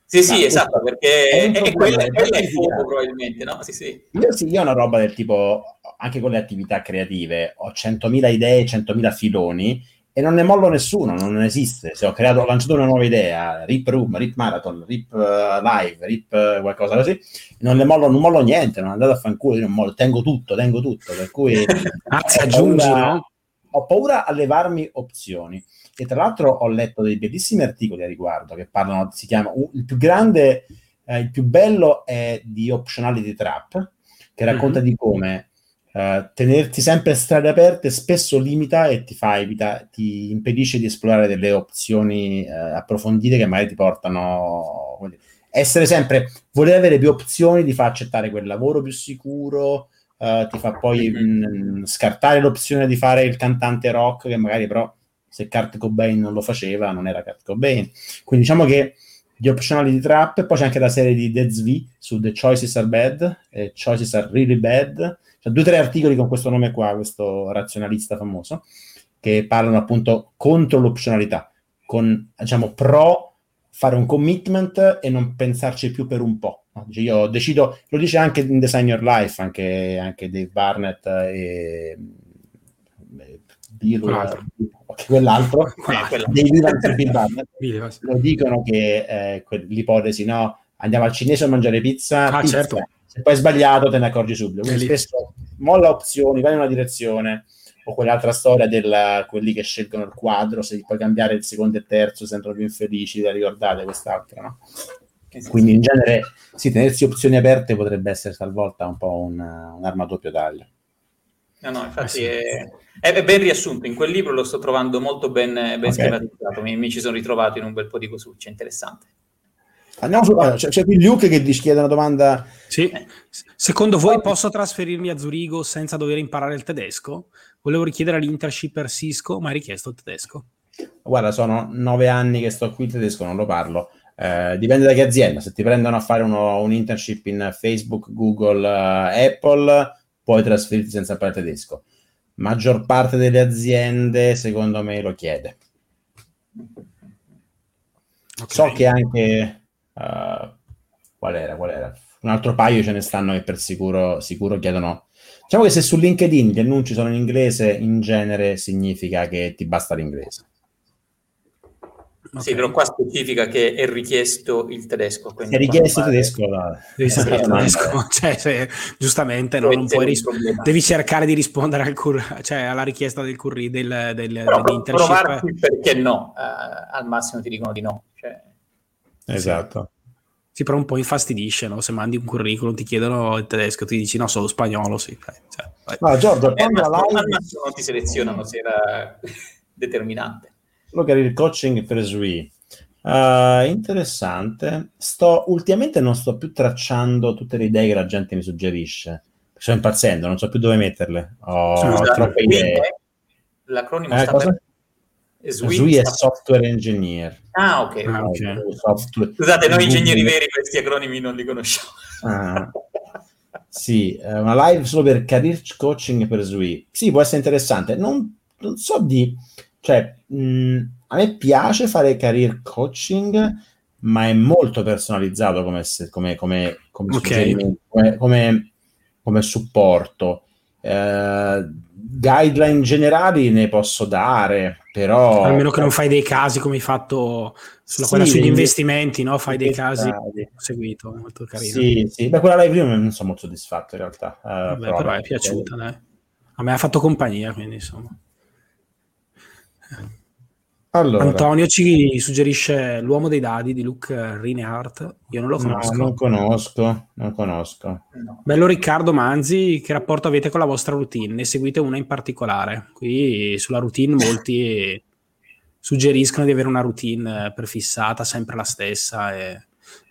Sì, sì, Ma, esatto, perché è, è, quella, quella è fuoco probabilmente, no? Sì, sì. Io, sì, io ho una roba del tipo, anche con le attività creative, ho 100.000 idee, 100.000 filoni e non ne mollo nessuno, non esiste. Se ho creato, ho lanciato una nuova idea, Rip Room, Rip Marathon, Rip uh, Live, Rip uh, qualcosa così, non ne mollo, non mollo niente, non andate a fanculo, io non mollo, tengo tutto, tengo tutto, per cui... Anzi, aggiungi, paura, no? Ho paura a levarmi opzioni. E tra l'altro ho letto dei bellissimi articoli a riguardo che parlano, si chiama, il più grande, eh, il più bello è di Optionality Trap, che racconta mm-hmm. di come eh, tenerti sempre strade aperte spesso limita e ti fa evita, ti impedisce di esplorare delle opzioni eh, approfondite che magari ti portano... Essere sempre, voler avere più opzioni ti fa accettare quel lavoro più sicuro, Uh, ti fa poi mh, scartare l'opzione di fare il cantante rock che magari però se Kurt Cobain non lo faceva, non era Kurt Cobain. Quindi diciamo che gli optionality trap, poi c'è anche la serie di Dead V su The Choices Are Bad, e Choices Are Really Bad, cioè due o tre articoli con questo nome qua, questo razionalista famoso, che parlano appunto contro l'opzionalità, con, diciamo, pro fare un commitment e non pensarci più per un po'. No? Io decido, lo dice anche in Design Your Life, anche, anche Dave Barnett e Bill, quell'altro, Vivans Bill Barnett, lo dicono che eh, l'ipotesi, no, andiamo al cinese a mangiare pizza, ah, pizza. Certo. Se poi è sbagliato te ne accorgi subito, quindi spesso molla opzioni, vai in una direzione, o quell'altra storia del quelli che scelgono il quadro, se puoi cambiare il secondo e il terzo sembrano più infelici, la ricordate quest'altra, no? Quindi in genere sì, tenersi opzioni aperte potrebbe essere talvolta un po' un, un'arma a doppio taglio. No, no, infatti eh sì. è, è, ben riassunto. In quel libro lo sto trovando molto ben, ben okay. schematizzato. Mi, mi, ci sono ritrovato in un bel po' di cosucce. Interessante. Andiamo su, allora, c'è, c'è, qui Luke che ti chiede una domanda. Sì. Secondo voi posso trasferirmi a Zurigo senza dover imparare il tedesco? Volevo richiedere l'internship per Cisco, ma hai richiesto il tedesco. Guarda, sono nove anni che sto qui, il tedesco non lo parlo. Eh, dipende da che azienda. Se ti prendono a fare uno, un internship in Facebook, Google, uh, Apple, puoi trasferirti senza parlare tedesco. Maggior parte delle aziende, secondo me, lo chiede. Okay. So che anche... Uh, qual era? Qual era? Un altro paio ce ne stanno che per sicuro, sicuro chiedono Diciamo che se su LinkedIn gli annunci sono in inglese, in genere significa che ti basta l'inglese. Okay. Sì, però qua specifica che è richiesto il tedesco. È richiesto il tedesco, la... devi sapere il tedesco. Cioè, se, giustamente no, non puoi ris- devi cercare di rispondere al cur- cioè, alla richiesta del curri del, del, dell'internship. perché no? Uh, al massimo ti dicono di no. Esatto. Sì, però un po' infastidisce, no? Se mandi un curriculum ti chiedono il tedesco, ti dici no, solo spagnolo, sì. Cioè, no, Giorgio, eh, ma live... non ti selezionano se era determinante quello che era il coaching per SWE. Uh, interessante. Sto, ultimamente non sto più tracciando tutte le idee che la gente mi suggerisce. Sto impazzendo, non so più dove metterle. Ho, Scusa, troppe idee. L'acronimo eh, sta cosa? per... SWE, è software engineer. Ah, ok. Ah, okay. Software. Scusate, noi ingegneri veri questi acronimi non li conosciamo. Ah. sì, una live solo per career coaching per SWE. Sì, può essere interessante. Non, non so di cioè, mh, a me piace fare career coaching, ma è molto personalizzato come, come, come, come, okay. come, come supporto. Eh, guideline generali ne posso dare, però... Almeno che non fai dei casi come hai fatto sulla sì, quella sugli investimenti, no? Fai dei casi seguito, molto carino. Sì, sì. Beh, quella live prima non sono molto soddisfatto in realtà. Uh, Vabbè, però, però è piaciuta, dai. A me ha fatto compagnia, quindi insomma. Allora. Antonio ci suggerisce L'uomo dei dadi di Luke Reinhardt. Io non lo conosco. No, non conosco, non conosco. Bello Riccardo Manzi, che rapporto avete con la vostra routine? Ne seguite una in particolare? Qui sulla routine molti suggeriscono di avere una routine prefissata, sempre la stessa. E...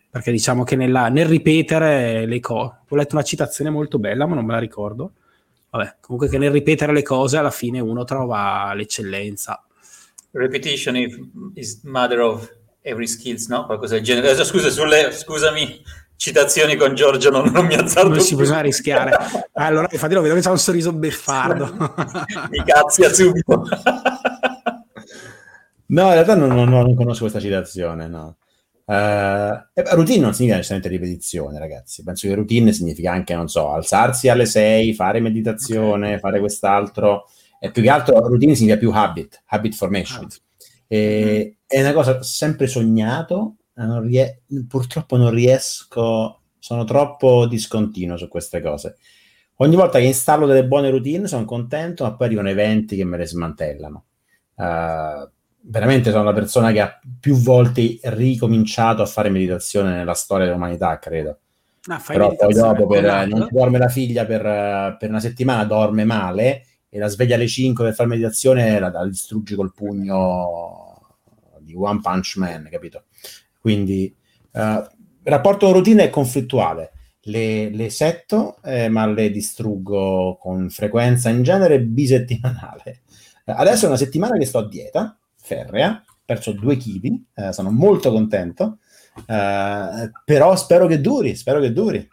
Perché diciamo che nella, nel ripetere le cose... Ho letto una citazione molto bella, ma non me la ricordo. Vabbè, comunque che nel ripetere le cose alla fine uno trova l'eccellenza repetition is mother of every skills, no? Qualcosa del genere. Scusa, sulle, scusami, citazioni con Giorgio non, non mi azzardo. Non si bisogna rischiare. allora, infatti lo vedo che c'ha un sorriso beffardo. mi cazzia subito. no, in realtà non, non, non conosco questa citazione, no. Uh, routine non significa necessariamente ripetizione, ragazzi. Penso che routine significa anche, non so, alzarsi alle 6, fare meditazione, okay. fare quest'altro e più che altro routine significa più habit, habit formation. E, mm È una cosa sempre sognato, non rie- purtroppo non riesco, sono troppo discontinuo su queste cose. Ogni volta che installo delle buone routine sono contento, ma poi arrivano eventi che me le smantellano. Uh, veramente sono la persona che ha più volte ricominciato a fare meditazione nella storia dell'umanità, credo. Ah, Però poi dopo per, non dorme la figlia per, per, una settimana, dorme male e la sveglia alle 5 per fare meditazione la, la distruggi col pugno di One Punch Man, capito? Quindi uh, il rapporto routine è conflittuale. Le, le setto, eh, ma le distruggo con frequenza in genere bisettimanale. Adesso è una settimana che sto a dieta, ferrea, perso due kg, eh, sono molto contento, eh, però spero che duri, spero che duri.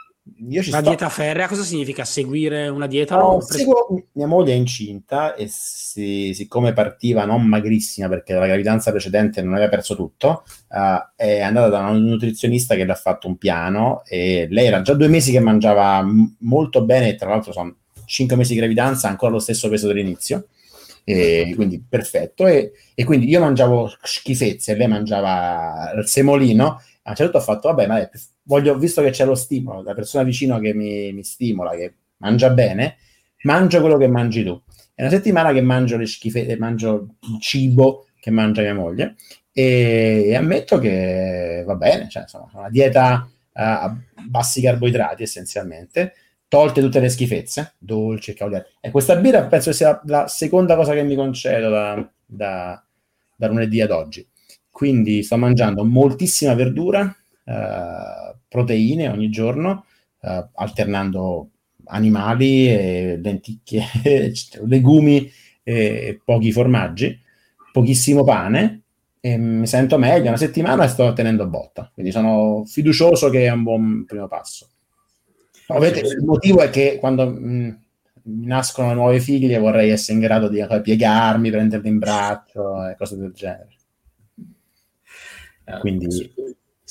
Io ci la sto... dieta ferrea cosa significa? Seguire una dieta? No, seguo... Mia moglie è incinta e si, siccome partiva non magrissima perché la gravidanza precedente non aveva perso tutto, uh, è andata da un nutrizionista che le ha fatto un piano e lei era già due mesi che mangiava m- molto bene e tra l'altro sono cinque mesi di gravidanza ancora lo stesso peso dell'inizio. E quindi perfetto. E, e quindi io mangiavo schifezze lei mangiava il semolino. A un certo punto ho fatto, vabbè, ma è voglio, visto che c'è lo stimolo, la persona vicino che mi, mi stimola, che mangia bene, mangio quello che mangi tu. È una settimana che mangio le schifezze, mangio il cibo che mangia mia moglie e, e ammetto che va bene, cioè insomma, una dieta a bassi carboidrati essenzialmente, tolte tutte le schifezze, dolci e cavoliere. E questa birra penso sia la seconda cosa che mi concedo da, da, da lunedì ad oggi. Quindi sto mangiando moltissima verdura, uh, proteine ogni giorno, uh, alternando animali, e lenticchie, legumi e pochi formaggi, pochissimo pane e mi sento meglio. Una settimana e sto tenendo botta, quindi sono fiducioso che è un buon primo passo. Ovviamente il motivo è che quando mh, mi nascono nuove figlie vorrei essere in grado di piegarmi, prenderle in braccio e cose del genere. Eh, Quindi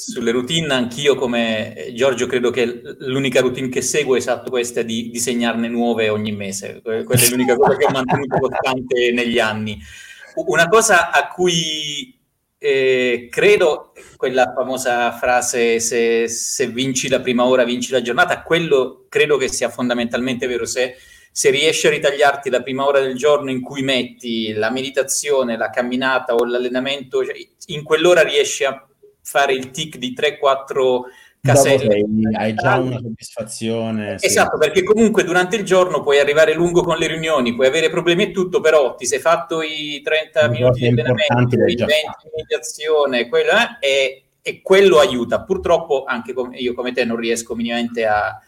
sulle routine, anch'io come eh, Giorgio credo che l'unica routine che seguo è esatto questa di disegnarne nuove ogni mese. Quella è l'unica cosa che ho mantenuto costante negli anni. Una cosa a cui eh, credo, quella famosa frase se, se, vinci la prima ora vinci la giornata, quello credo che sia fondamentalmente vero. Se, se riesci a ritagliarti la prima ora del giorno in cui metti la meditazione, la camminata o l'allenamento, cioè in quell'ora riesci a fare il tic di 3-4 caselle. hai già una soddisfazione. Esatto, sì. perché comunque durante il giorno puoi arrivare lungo con le riunioni, puoi avere problemi e tutto, però ti sei fatto i 30 minuti di allenamento, i 20 di meditazione, quello, eh, e, e, quello aiuta. Purtroppo anche com- io come te non riesco minimamente a,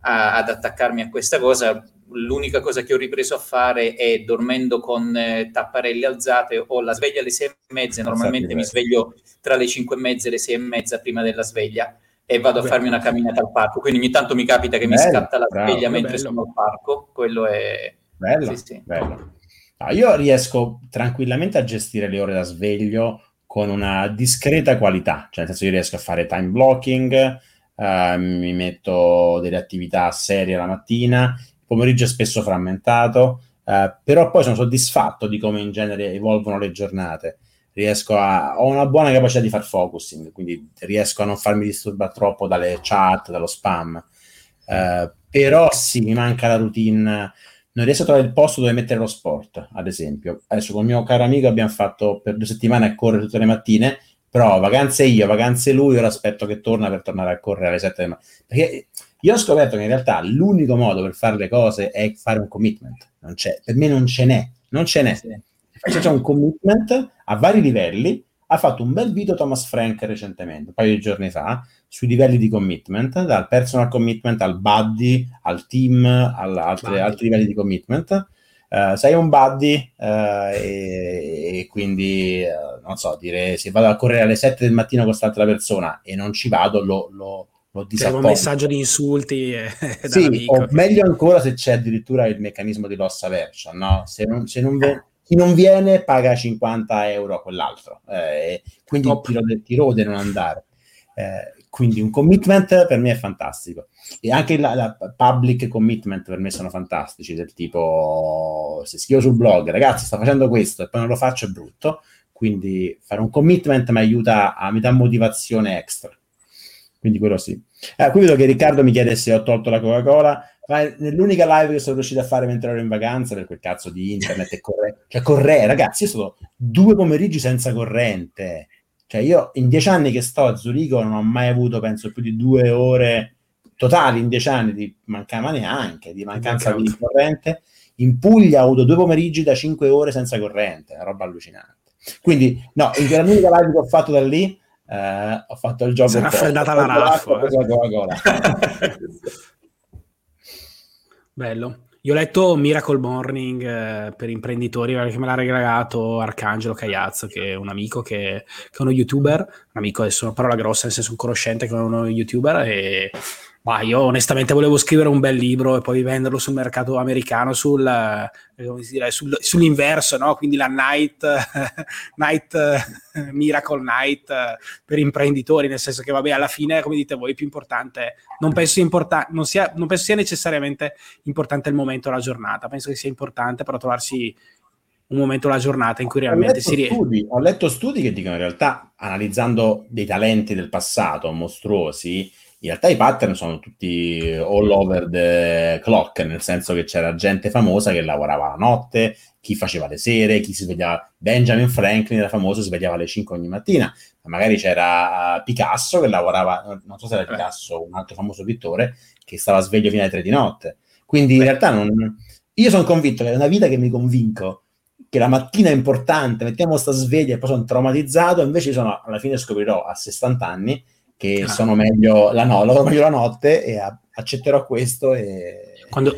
a, ad attaccarmi a questa cosa l'unica cosa che ho ripreso a fare è dormendo con eh, tapparelle alzate, ho la sveglia alle sei e mezza, normalmente mi sveglio tra le cinque e mezza e le sei e mezza prima della sveglia e vado a farmi una camminata al parco, quindi ogni tanto mi capita che bello, mi scatta la bravo, sveglia mentre bello. sono al parco, quello è... Bello, sì, sì. bello. No, io riesco tranquillamente a gestire le ore da sveglio con una discreta qualità, cioè nel senso io riesco a fare time blocking, uh, mi metto delle attività serie la mattina pomeriggio è spesso frammentato, eh, però poi sono soddisfatto di come in genere evolvono le giornate. Riesco a, ho una buona capacità di far focusing, quindi riesco a non farmi disturbare troppo dalle chat, dallo spam. Eh, però sì, mi manca la routine. Non riesco a trovare il posto dove mettere lo sport, ad esempio. Adesso con il mio caro amico abbiamo fatto per due settimane a correre tutte le mattine, però vacanze io, vacanze lui, ora aspetto che torna per tornare a correre alle 7 del mattino. Perché io ho scoperto che in realtà l'unico modo per fare le cose è fare un commitment. Non c'è, per me non ce n'è, non ce n'è. C'è un commitment a vari livelli. Ha fatto un bel video Thomas Frank recentemente, un paio di giorni fa, sui livelli di commitment, dal personal commitment al buddy, al team, al, altri, altri livelli di commitment. Uh, sei un buddy uh, e, e, quindi uh, non so dire se vado a correre alle 7 del mattino con quest'altra persona e non ci vado lo, lo, lo disappongo. un messaggio di insulti. Eh, sì, o meglio ancora se c'è addirittura il meccanismo di loss aversion, no? Se non, se non ve- chi non viene paga 50 euro a quell'altro, eh, quindi ti rode, ti rode, non andare. Eh, quindi un commitment per me è fantastico e anche la, la, public commitment per me sono fantastici del tipo se scrivo sul blog ragazzi sto facendo questo e poi non lo faccio è brutto quindi fare un commitment mi aiuta a mi dà motivazione extra quindi quello sì. Eh, qui vedo che Riccardo mi chiede se ho tolto la Coca-Cola, ma nell'unica live che sono riuscito a fare mentre ero in vacanza per quel cazzo di internet e corrente. Cioè, corre, ragazzi, io sono due pomeriggi senza corrente. Cioè, io in dieci anni che sto a Zurigo non ho mai avuto, penso, più di due ore totali in dieci anni di mancanza neanche, di mancanza di corrente. In Puglia ho avuto due pomeriggi da cinque ore senza corrente, una roba allucinante. Quindi, no, l'unica live che ho fatto da lì eh, ho fatto il gioco. Si è raffreddata la raffa. Eh. Bello. Io ho letto Miracle Morning eh, per imprenditori che me l'ha regalato Arcangelo Cagliazzo, che è un amico che, che, è uno youtuber, un amico adesso una parola grossa, nel senso un conoscente che è uno youtuber e ma io onestamente volevo scrivere un bel libro e poi venderlo sul mercato americano sul, eh, dire, sul, sull'inverso, no? quindi la night, night Miracle Night per imprenditori, nel senso che vabbè alla fine, come dite voi, più importante, non penso sia, importa- non sia, non penso sia necessariamente importante il momento della giornata, penso che sia importante però trovarsi un momento della giornata in cui realmente si riesce. Ho letto studi che dicono in realtà, analizzando dei talenti del passato mostruosi, in realtà i pattern sono tutti all over the clock, nel senso che c'era gente famosa che lavorava la notte, chi faceva le sere, chi si svegliava. Benjamin Franklin era famoso, si svegliava alle 5 ogni mattina, ma magari c'era Picasso che lavorava, non so se era eh. Picasso, un altro famoso pittore, che stava sveglio fino alle 3 di notte. Quindi in realtà non... io sono convinto che è una vita che mi convinco che la mattina è importante, mettiamo sta sveglia e poi sono traumatizzato, invece sono, alla fine scoprirò a 60 anni che ah. sono meglio la, no, lavoro meglio la notte e a, accetterò questo. E... Quando,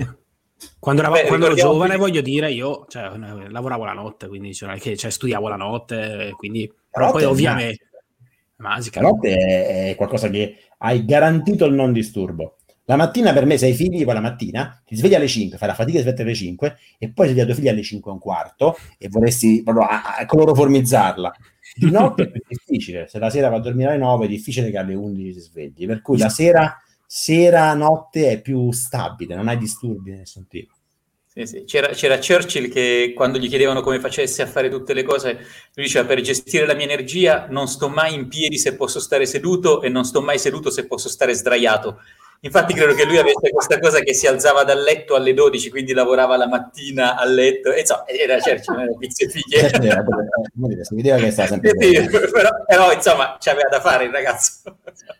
quando, Vabbè, quando ero giovane, voglio dire, io cioè, lavoravo la notte, quindi cioè, che, cioè, studiavo la notte, quindi, però poi ovviamente... Magica. La notte è qualcosa che hai garantito il non disturbo. La mattina per me sei figli, poi la mattina ti svegli alle 5, fai la fatica di svegliare alle 5 e poi svegli a tuoi figli alle 5 e un quarto e vorresti proprio a, a cloroformizzarla. Di notte è più difficile, se la sera va a dormire alle 9 è difficile che alle 11 si svegli, per cui la sera, sera, notte è più stabile, non hai disturbi di nessun tipo. Sì, sì. C'era, c'era, Churchill che quando gli chiedevano come facesse a fare tutte le cose, lui diceva per gestire la mia energia non sto mai in piedi se posso stare seduto e non sto mai seduto se posso stare sdraiato. Infatti credo che lui avesse questa cosa che si alzava dal letto alle 12, quindi lavorava la mattina a letto. E insomma, era Churchill, non era pizze figlie. si vedeva che stava sempre... Sì, però, però, insomma, c'aveva da fare il ragazzo.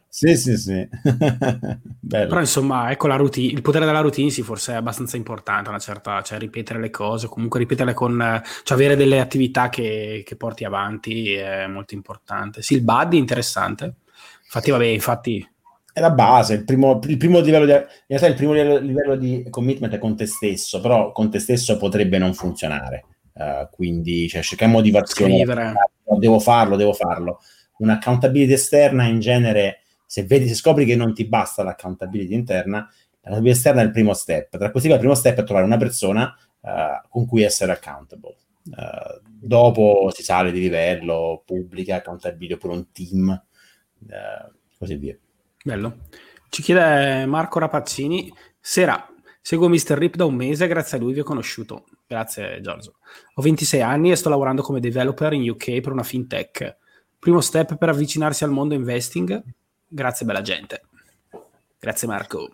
Sì, sì, sì. Però insomma, ecco la routine, il potere della routine sì, forse è abbastanza importante, una certa, cioè ripetere le cose, comunque ripeterle con, cioè avere delle attività che, che porti avanti è molto importante. Sì, il buddy è interessante. Infatti, vabbè, infatti è la base, il primo, il primo livello di, in realtà il primo livello di commitment è con te stesso, però con te stesso potrebbe non funzionare. Uh, quindi cioè, cerchiamo motivazione. Devo farlo, devo farlo. Un'accountability esterna in genere se, vedi, se scopri che non ti basta l'accountability interna, l'accountability esterna è il primo step. Tra questi il primo step è trovare una persona uh, con cui essere accountable. Uh, dopo si sale di livello, pubblica, accountability oppure un team, così via. Bello. Ci chiede Marco Rapazzini, sera, seguo Mr. Rip da un mese, grazie a lui vi ho conosciuto. Grazie Giorgio. Ho 26 anni e sto lavorando come developer in UK per una fintech. Primo step per avvicinarsi al mondo investing, Grazie bella gente. Grazie Marco.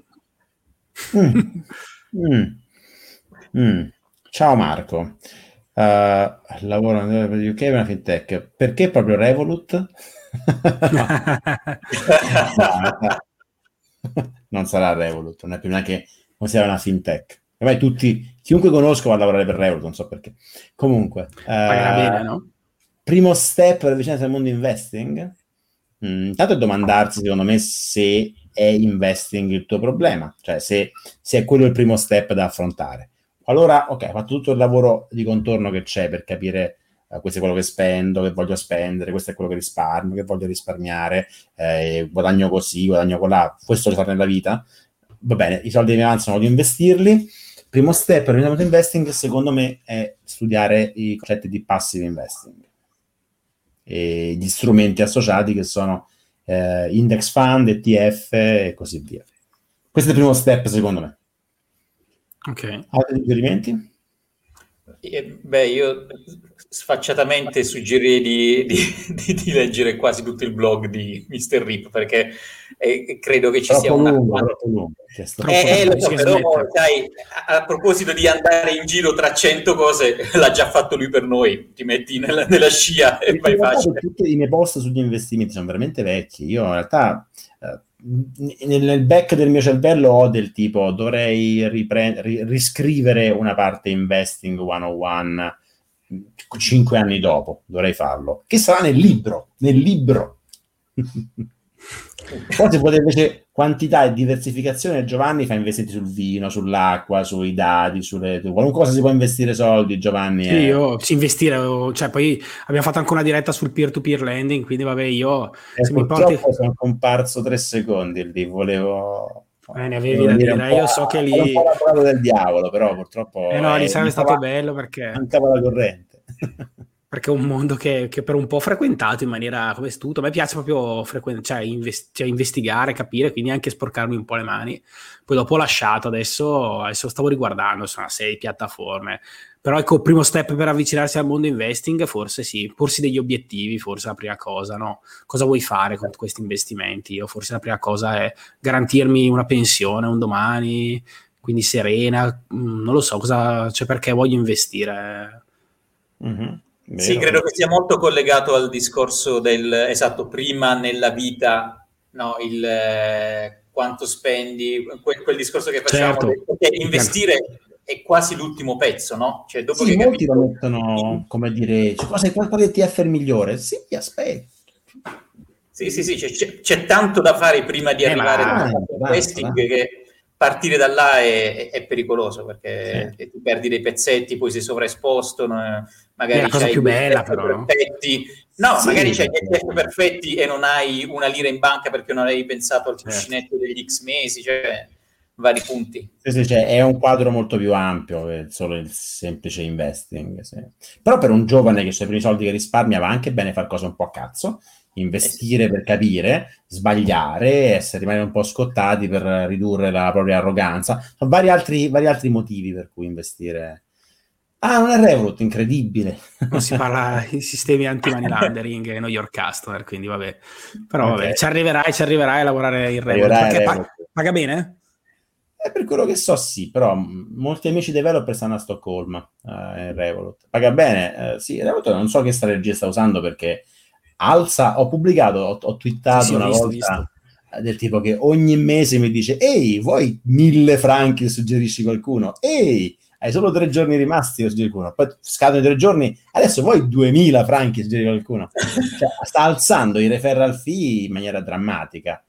Mm. Mm. Mm. Ciao Marco. Uh, lavoro per UK per una fintech. Perché proprio Revolut? non sarà Revolut, non è più neanche considerata una fintech. Ormai tutti, chiunque conosco va a lavorare per Revolut, non so perché. Comunque, uh, bene, no? primo step per avvicinarsi al mondo investing? Mm, intanto è domandarsi, secondo me, se è investing il tuo problema, cioè se, se è quello il primo step da affrontare. Allora, ok, ho fatto tutto il lavoro di contorno che c'è per capire uh, questo è quello che spendo, che voglio spendere, questo è quello che risparmio, che voglio risparmiare, eh, guadagno così, guadagno colà, questo lo fare nella vita. Va bene, i soldi mi avanzano voglio investirli. Primo step per il investing, secondo me, è studiare i concetti di passive investing e gli strumenti associati che sono eh, index fund, ETF e così via. Questo è il primo step secondo me. Ok. Altri suggerimenti? Eh, beh, io sfacciatamente suggerirei di, di, di, di, leggere quasi tutto il blog di Mr. Rip perché eh, credo che ci troppo sia una... Lungo, troppo lungo. Eh, eh, lo so, però sai, a, a, proposito di andare in giro tra cento cose, l'ha già fatto lui per noi, ti metti nella, nella scia e vai facile. Tutti i miei post sugli investimenti sono veramente vecchi, io in realtà... Eh, nel back del mio cervello ho del tipo dovrei ripre- riscrivere una parte investing 101 cinque anni dopo, dovrei farlo, che sarà nel libro, nel libro. Poi se potete invece quantità e diversificazione, Giovanni fa investimenti sul vino, sull'acqua, sui dati, sulle qualunque cosa si può investire soldi, Giovanni. Sì, è... io ci investire, cioè poi abbiamo fatto anche una diretta sul peer-to-peer lending, quindi vabbè io... Eh, se mi porti... sono comparso tre secondi lì, volevo... Eh, ne avevi da dire, io so che lì... Ho un po' del diavolo, però purtroppo... Eh no, lì sarebbe stato bello perché... Mancava la corrente. perché è un mondo che, che, per un po' ho frequentato in maniera come stuto. A me piace proprio frequ- cioè, invest- cioè, investigare, capire, quindi anche sporcarmi un po' le mani. Poi dopo ho lasciato, adesso, adesso stavo riguardando, sono sei piattaforme. Però ecco, il primo step per avvicinarsi al mondo investing, forse sì, porsi degli obiettivi, forse la prima cosa, no? Cosa vuoi fare con questi investimenti? Io forse la prima cosa è garantirmi una pensione un domani, quindi serena, mm, non lo so, cosa, cioè perché voglio investire Mm-hmm. Sì, credo che sia molto collegato al discorso del, esatto, prima nella vita, no, il eh, quanto spendi, quel, quel, discorso che facciamo, certo. che investire è quasi l'ultimo pezzo, no? Cioè, dopo sì, che molti capito... lo mettono, come dire, cioè, cosa, qual è il TF il Sì, aspetta. Sì, sì, sì, c'è, c'è, tanto da fare prima di eh, arrivare al investing che partire da là è, è pericoloso perché sì. ti perdi dei pezzetti, poi sei sovraesposto, magari è la cosa più bella però. Perfetti. No, sì, magari c'hai gli ETF perfetti e non hai una lira in banca perché non avevi pensato al certo. cuscinetto degli X mesi, cioè vari punti. Sì, sì, cioè, è un quadro molto più ampio che solo il semplice investing. Sì. Però per un giovane che ha i primi soldi che risparmia va anche bene fare cose un po' a cazzo, investire eh sì. per capire, sbagliare, essere rimanere un po' scottati per ridurre la propria arroganza. Sono vari altri, vari altri motivi per cui investire Ah, non è Revolut, incredibile. Non si parla di sistemi anti-money laundering e know your customer, quindi vabbè. Però okay. vabbè, ci arriverai, ci arriverai a lavorare in Revolut. Perché Revolut. Paga, paga bene? Eh, per quello che so, sì, però molti amici developer stanno a Stoccolma, in Revolut. Paga bene, uh, sì, Revolut non so che strategia sta usando perché alza, ho pubblicato, ho, ho twittato sì, sì, una visto, volta visto. del tipo che ogni mese mi dice, ehi, vuoi mille franchi suggerisci qualcuno? Ehi, hai solo tre giorni rimasti per suggerire qualcuno, poi scadono i tre giorni, adesso vuoi 2000 franchi suggerire qualcuno. Cioè, sta alzando i referral fee in maniera drammatica,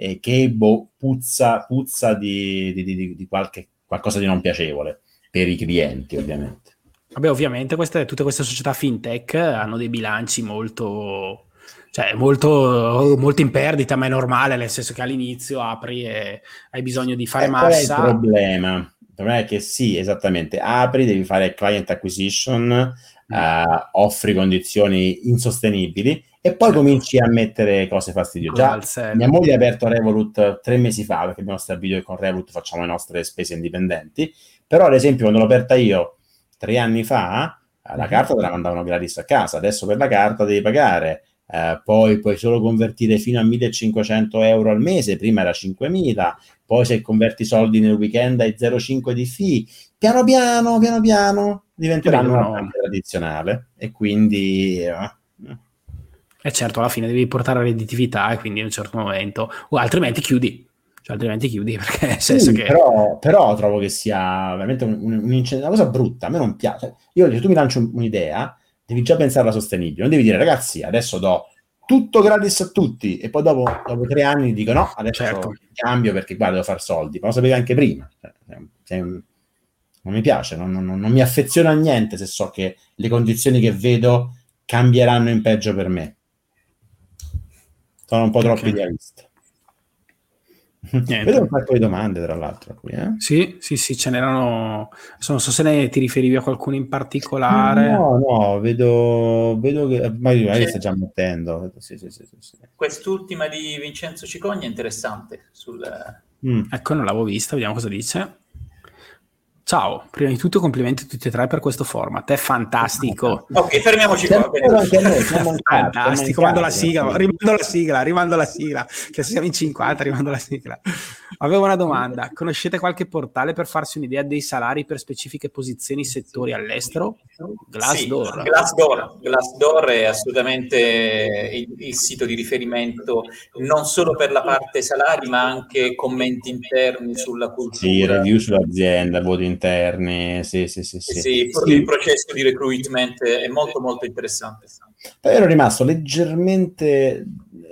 e che boh, puzza, puzza di, di, di, di qualche, qualcosa di non piacevole per i clienti, ovviamente. Vabbè, ovviamente queste, tutte queste società fintech hanno dei bilanci molto, cioè molto, molto, in perdita, ma è normale, nel senso che all'inizio apri e hai bisogno di fare eh, massa. Qual è il problema? Il problema è che sì, esattamente, apri, devi fare client acquisition, mm. uh, offri condizioni insostenibili e poi cominci a mettere cose fastidiose. Già, mia moglie ha aperto Revolut tre mesi fa, perché abbiamo stare video con Revolut facciamo le nostre spese indipendenti, però ad esempio quando l'ho aperta io tre anni fa, la mm. carta te la mandavano gratis a casa, adesso per la carta devi pagare, eh, poi puoi solo convertire fino a 1500 euro al mese, prima era 5000, poi se converti soldi nel weekend hai 0,5 di fee, piano piano, piano piano diventeranno una banca tradizionale e quindi... Eh. E certo, alla fine devi portare redditività e quindi in un certo momento, o altrimenti chiudi, cioè altrimenti chiudi perché nel senso sì, che... Però, però, trovo che sia veramente un, un, un, una cosa brutta, a me non piace. Io se tu mi lancio un'idea, devi già pensarla sostenibile, non devi dire ragazzi adesso do tutto gratis a tutti e poi dopo, dopo tre anni dico no, adesso certo. cambio perché guarda devo fare soldi, ma lo sapevi anche prima. Cioè, non mi piace, non, non, non, mi affeziono a niente se so che le condizioni che vedo cambieranno in peggio per me. Sono un po' troppo okay. idealista. Niente. Vedo un paio di domande, tra l'altro. Qui, eh? Sì, sì, sì, ce n'erano. Non so se ne ti riferivi a qualcuno in particolare. No, no, vedo, vedo che. Magari sta già mettendo. Sì, sì, sì, Quest'ultima di Vincenzo Cicogna è interessante. Sul... Mm. Ecco, non l'avevo vista, vediamo cosa dice. Ciao, prima di tutto complimenti a tutti e tre per questo format, è fantastico. Ok, fermiamoci qua. fantastico, rimando la sigla, rimando la sigla, rimando la sigla, che siamo in 50 rimando la sigla. Avevo una domanda, conoscete qualche portale per farsi un'idea dei salari per specifiche posizioni, settori all'estero? Glassdoor. Sì, Glassdoor. Glassdoor è assolutamente il, il sito di riferimento non solo per la parte salari, ma anche commenti interni sulla cultura. Sì, review sull'azienda, voti interni, sì, sì, sì. Sì, sì, sì. il processo di recruitment è molto molto interessante. Poi ero rimasto leggermente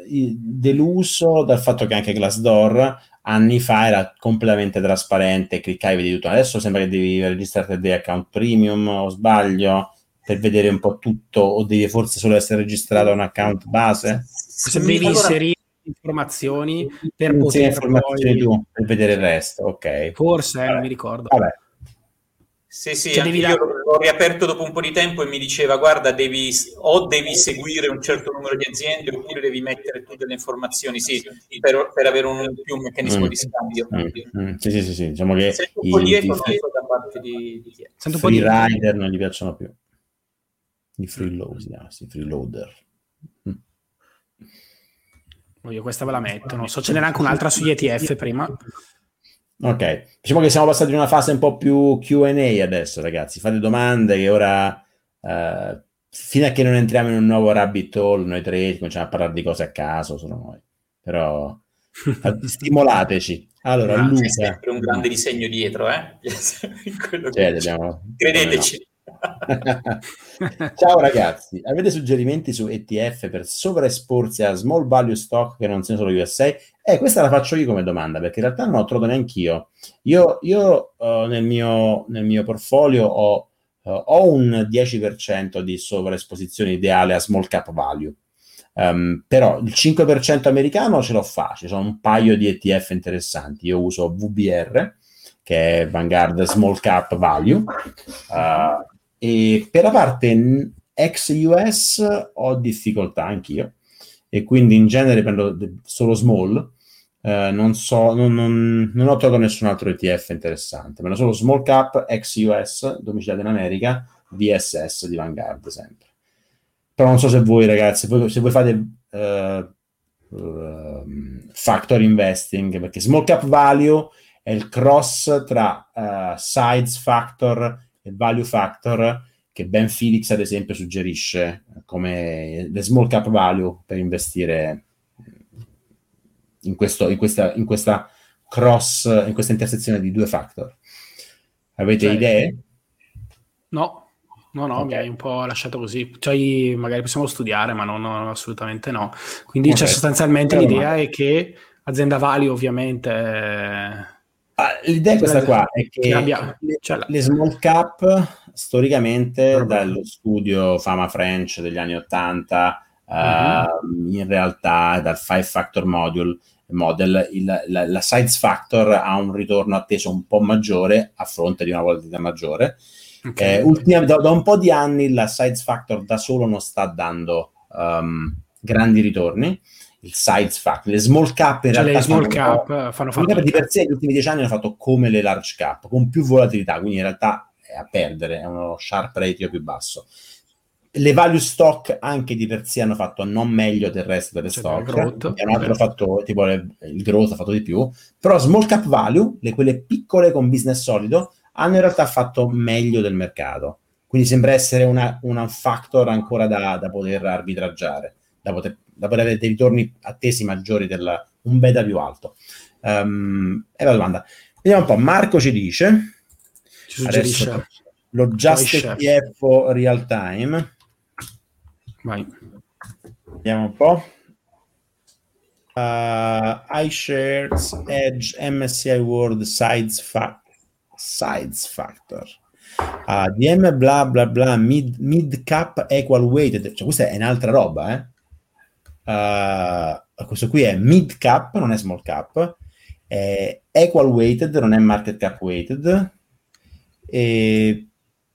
deluso dal fatto che anche Glassdoor anni fa era completamente trasparente, cliccavi, vedi tutto. Adesso sembra che devi registrarti dei account premium, o sbaglio, per vedere un po' tutto, o devi forse solo essere registrato a un account base? Se devi allora... inserire informazioni per poter informazioni poi... tu, per vedere il resto, ok. Forse, eh, non mi ricordo. Vabbè. Sì, sì, cioè, io dare... l'ho riaperto dopo un po' di tempo e mi diceva guarda, devi, o devi seguire un certo numero di aziende oppure devi mettere tu delle informazioni, sì, per, per avere un, più un meccanismo mm. di scambio. Mm. Mm. Sì, sì, sì, sì, diciamo che Sento un po' di eco da parte di, di chi Sento un po' di rider non gli piacciono più. I freeloader, sì, freeloader. Mm. Io questa ve la metto, non so, ce n'era anche un'altra sugli ETF prima. Ok, diciamo che siamo passati in una fase un po' più QA adesso, ragazzi. Fate domande che ora, uh, fino a che non entriamo in un nuovo rabbit hole, noi tre cominciamo a parlare di cose a caso, sono noi. Però stimolateci. Allora, Luca... C'è sempre un grande disegno dietro, eh? cioè, dobbiamo... Credeteci. Ciao ragazzi, avete suggerimenti su ETF per sovraesporsi a small value stock che non siano solo USA? Eh, questa la faccio io come domanda perché in realtà non ho trovato neanche io. Io, io uh, nel, mio, nel, mio, portfolio ho, uh, ho, un 10% di sovraesposizione ideale a small cap value. Um, però il 5% americano ce l'ho facile, sono un paio di ETF interessanti. Io uso VBR, che è Vanguard Small Cap Value, uh, e per la parte ex-US ho difficoltà anch'io, e quindi in genere prendo solo small. Uh, non, so, non, non, non, ho trovato nessun altro ETF interessante, prendo solo small cap ex-US, domiciliato in America, VSS di Vanguard sempre. Però non so se voi ragazzi, voi, se voi fate uh, uh, factor investing, perché small cap value è il cross tra uh, size factor e value factor che Ben Felix ad esempio suggerisce come the small cap value per investire in, questo, in, questa, in questa cross, in questa intersezione di due factor. Avete cioè, idee? No, No, no, okay. mi hai un po' lasciato così. Cioè, magari possiamo studiare, ma no, no assolutamente no. Quindi okay. cioè, sostanzialmente Però l'idea ma... è che azienda Vali ovviamente... Ah, l'idea è questa qua, è che le, le, small cap storicamente dallo studio Fama French degli anni 80 uh-huh. uh, in realtà dal five factor module model il, la, la size factor ha un ritorno atteso un po' maggiore a fronte di una volatilità maggiore Okay. Eh, ultima, da, da, un po' di anni la Size Factor da solo non sta dando um, grandi ritorni. Il Size Factor, le small cap in cioè realtà le small cap fanno, fanno fatto di per sé negli ultimi dieci anni hanno fatto come le large cap, con più volatilità, quindi in realtà è a perdere, è uno sharp ratio più basso. Le value stock anche di per sé hanno fatto non meglio del resto delle cioè, stock, growth, è un altro fattore, tipo le, il growth ha fatto di più, però small cap value, le, quelle piccole con business solido, hanno in realtà fatto meglio del mercato. Quindi sembra essere una, una factor ancora da, da, poter arbitraggiare, da poter, poter, avere dei ritorni attesi maggiori, del, un beta più alto. Um, è la domanda. Vediamo un po'. Marco ci dice: ci suggerisce lo Just ETF real time. Vai. Vediamo un po'. Uh, iShares Edge MSCI World Sides Fact size factor. ADM bla bla bla mid, mid cap equal weighted, cioè questa è un'altra roba, eh? Uh, questo qui è mid cap, non è small cap, è equal weighted, non è market cap weighted e,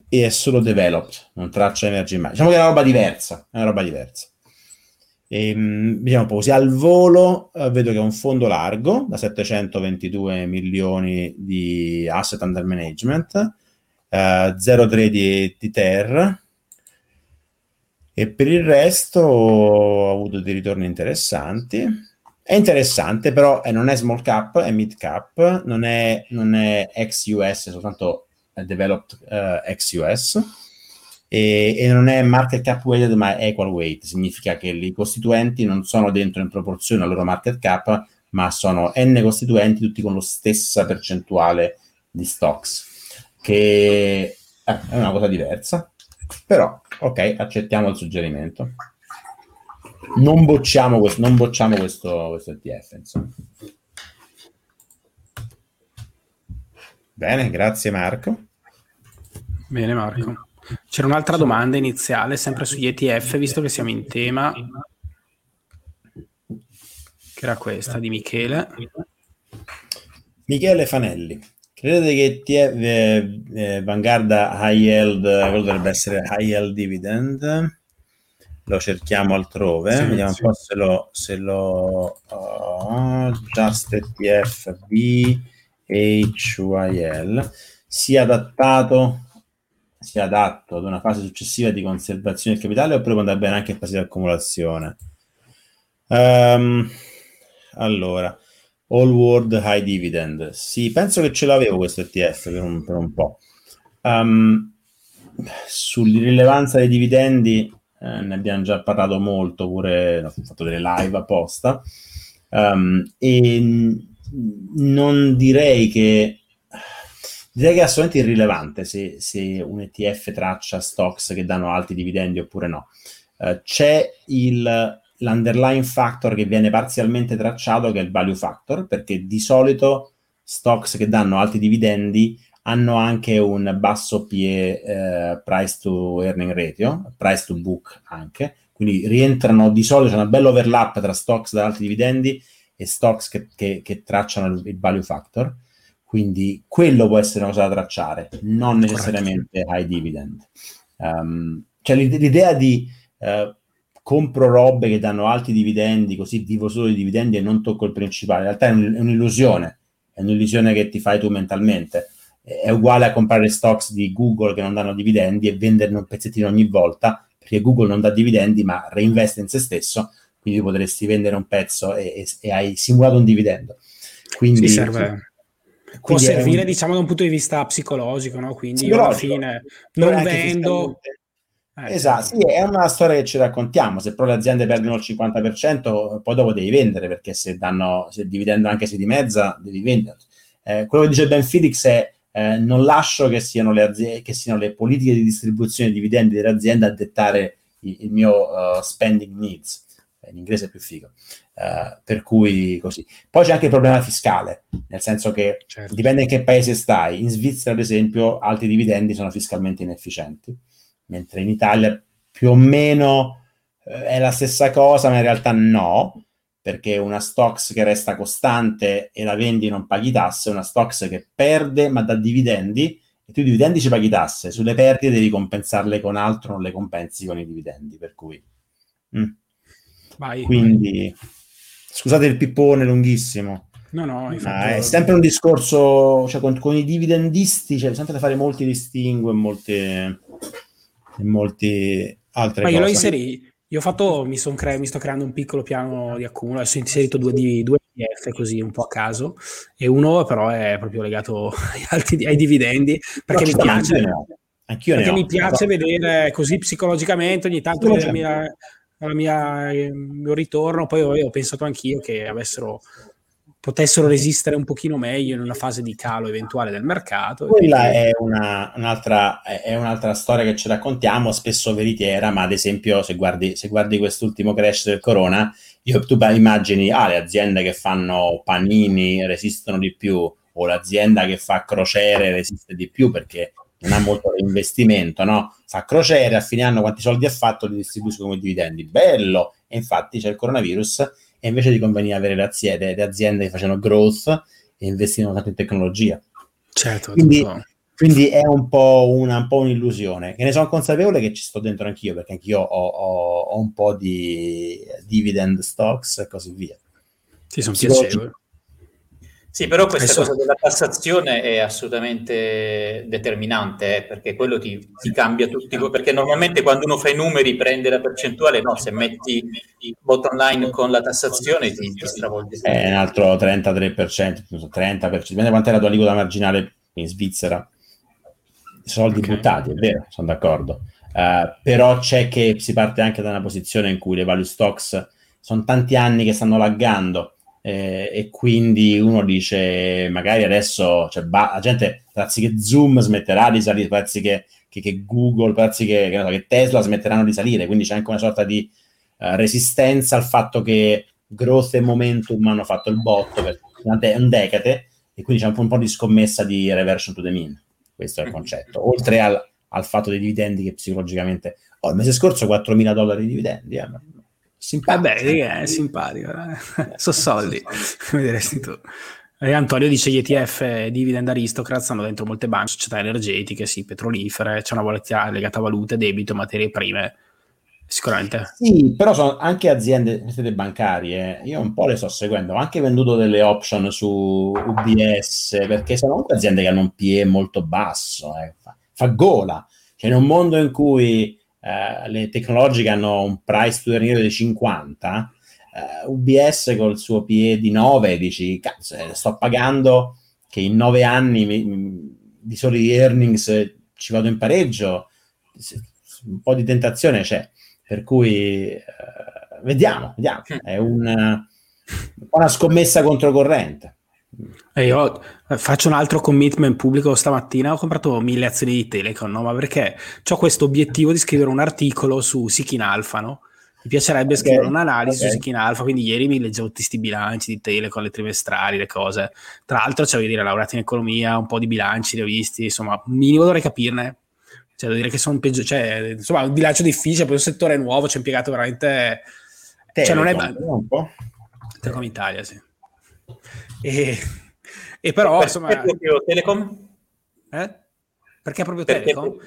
e è solo developed, non traccia emerging market. Diciamo che è una roba diversa, è una roba diversa. E, ehm, vediamo un po' così al volo eh, vedo che è un fondo largo da 722 milioni di asset under management eh, 0,3 di, di TER e per il resto ho avuto dei ritorni interessanti. È interessante però eh, non è small cap è mid cap non è, non è ex US soltanto developed uh, ex US e, e, non è market cap weighted ma è equal weight, significa che i costituenti non sono dentro in proporzione al loro market cap, ma sono n costituenti tutti con la stessa percentuale di stocks, che eh, è una cosa diversa, però ok, accettiamo il suggerimento. Non bocciamo questo, non bocciamo questo, questo ETF, insomma. Bene, grazie Marco. Bene Marco. C'era un'altra domanda iniziale, sempre sugli ETF, visto che siamo in tema, che era questa di Michele. Michele Fanelli. Credete che ETF, eh, eh, Vanguard High Yield dovrebbe essere High Yield Dividend? Lo cerchiamo altrove, sì, vediamo sì. un po' se lo, se lo oh, Just ETF BHYL sia adattato sia adatto ad una fase successiva di conservazione del capitale oppure può andare bene anche in fase di accumulazione? Um, allora, All World High Dividend. Sì, penso che ce l'avevo questo ETF per un, per un po'. Um, sull'irrilevanza dei dividendi eh, ne abbiamo già parlato molto, pure ho fatto delle live apposta. Um, e non direi che Direi che è assolutamente irrilevante se, se, un ETF traccia stocks che danno alti dividendi oppure no. Uh, c'è il, l'underlying factor che viene parzialmente tracciato, che è il value factor, perché di solito stocks che danno alti dividendi hanno anche un basso PE, eh, price to earning ratio, price to book anche, quindi rientrano di solito, c'è una bella overlap tra stocks da alti dividendi e stocks che, che, che tracciano il, il, value factor, quindi quello può essere una cosa da tracciare, non necessariamente high dividend. Um, cioè l'idea di uh, compro robe che danno alti dividendi, così vivo solo i dividendi e non tocco il principale, in realtà è, un, è un'illusione, è un'illusione che ti fai tu mentalmente. È uguale a comprare stocks di Google che non danno dividendi e venderne un pezzettino ogni volta, perché Google non dà dividendi ma reinveste in se stesso, quindi potresti vendere un pezzo e, e, e hai simulato un dividendo. Quindi, sì, serve. Può servire, un... diciamo, da un punto di vista psicologico, no? Quindi io alla fine non vendo, eh, esatto, sì, è una storia che ci raccontiamo. Se però le aziende perdono il 50%, poi dopo devi vendere perché se danno se dividendo anche se di mezza, devi vendere. Eh, quello che dice Ben Felix è eh, non lascio che siano, le aziende, che siano le politiche di distribuzione di dividendi delle aziende a dettare il, il mio uh, spending needs. In inglese è più figo. Uh, per cui così. Poi c'è anche il problema fiscale, nel senso che certo. dipende in che paese stai. In Svizzera, ad esempio, alti dividendi sono fiscalmente inefficienti mentre in Italia più o meno eh, è la stessa cosa, ma in realtà no, perché una stocks che resta costante e la vendi non paghi tasse, una stocks che perde ma dà dividendi e tu i dividendi ci paghi tasse, sulle perdite devi compensarle con altro, non le compensi con i dividendi, per cui... Mm. Vai, Quindi, vai. scusate il pippone lunghissimo. No, no, infatti... è sempre un discorso, cioè con, con i dividendisti c'è sempre da fare molti distingue, molte e molte altre Ma cose. io lo inserì. Io ho fatto, mi, cre- mi, sto creando un piccolo piano di accumulo, adesso ho inserito due, di, due ETF così un po' a caso e uno però è proprio legato ai, alti, ai dividendi perché mi piace, Anch'io perché mi piace vedere così psicologicamente ogni tanto vedere mia, la mia, il mio ritorno, poi ho pensato anch'io che avessero potessero resistere un pochino meglio in una fase di calo eventuale del mercato. Quella è, una, un'altra, è, un'altra, storia che ci raccontiamo, spesso veritiera, ma ad esempio se guardi, se guardi quest'ultimo crash del corona, io, tu immagini ah, le aziende che fanno panini resistono di più o l'azienda che fa crociere resiste di più perché non ha molto investimento, no? Fa crociere, a fine anno quanti soldi ha fatto li distribuisce come dividendi. Bello! E infatti c'è il coronavirus e invece ti conveniva avere le aziende, le aziende che facevano growth e investivano tanto in tecnologia. Certo, quindi, quindi è un po', una, un po' un'illusione. E ne sono consapevole che ci sto dentro anch'io, perché anch'io ho, ho, ho un po' di dividend stocks e così via. Sì, sono piacevoli. Sì, però questa cosa della tassazione è assolutamente determinante, eh, perché quello ti, ti, cambia tutti, perché normalmente quando uno fa i numeri prende la percentuale, no, se metti il bottom line con la tassazione ti, ti stravolge. È un altro 33%, 30%, dipende quanto è la tua aliquota marginale in Svizzera. Soldi okay. buttati, è vero, sono d'accordo. Uh, però c'è che si parte anche da una posizione in cui le value stocks sono tanti anni che stanno laggando eh, e quindi uno dice magari adesso cioè, ba- la gente prezzi che Zoom smetterà di salire, prezzi che, che, che Google, prezzi che, che, che, Tesla smetteranno di salire, quindi c'è anche una sorta di uh, resistenza al fatto che growth e momentum hanno fatto il botto per un decade e quindi c'è un po', un po', di scommessa di reversion to the mean, questo è il concetto, oltre al, al fatto dei dividendi che psicologicamente, oh, il mese scorso 4 mila dollari di dividendi, eh, Simpatico. Vabbè, è simpatico. Eh? Sono soldi, come diresti tu. E Antonio dice gli ETF dividend aristocrats hanno dentro molte banche, società energetiche, sì, petrolifere, c'è una volatilità legata a valute, debito, materie prime, sicuramente. Sì, però sono anche aziende, aziende bancarie, io un po' le sto seguendo, ho anche venduto delle option su UBS, perché sono comunque aziende che hanno un PE molto basso, eh. fa, fa gola. Cioè in un mondo in cui eh, le tecnologiche hanno un price to earn di 50, eh, UBS col suo PE di 9 dici, cazzo, eh, sto pagando che in 9 anni mi, di soli earnings ci vado in pareggio, un po' di tentazione c'è, per cui eh, vediamo, vediamo, è una, una scommessa controcorrente. E io faccio un altro commitment pubblico stamattina, ho comprato mille azioni di Telecom, no? ma perché ho questo obiettivo di scrivere un articolo su Sikin Alpha, no? Mi piacerebbe okay. scrivere un'analisi okay. su Sikin Alpha, quindi ieri mi leggevo tutti questi bilanci di Telecom, le trimestrali, le cose. Tra l'altro, cioè, dire, laureato in economia, un po' di bilanci li ho visti, insomma, minimo dovrei capirne. Cioè, devo dire che sono peggio, cioè, insomma, un bilancio difficile, poi un settore nuovo, c'è impiegato veramente... Telecom, cioè, non è... un po'. Telecom Italia, sì. E, e però, Perché insomma... proprio Telecom? Eh? Perché proprio Perché- Telecom?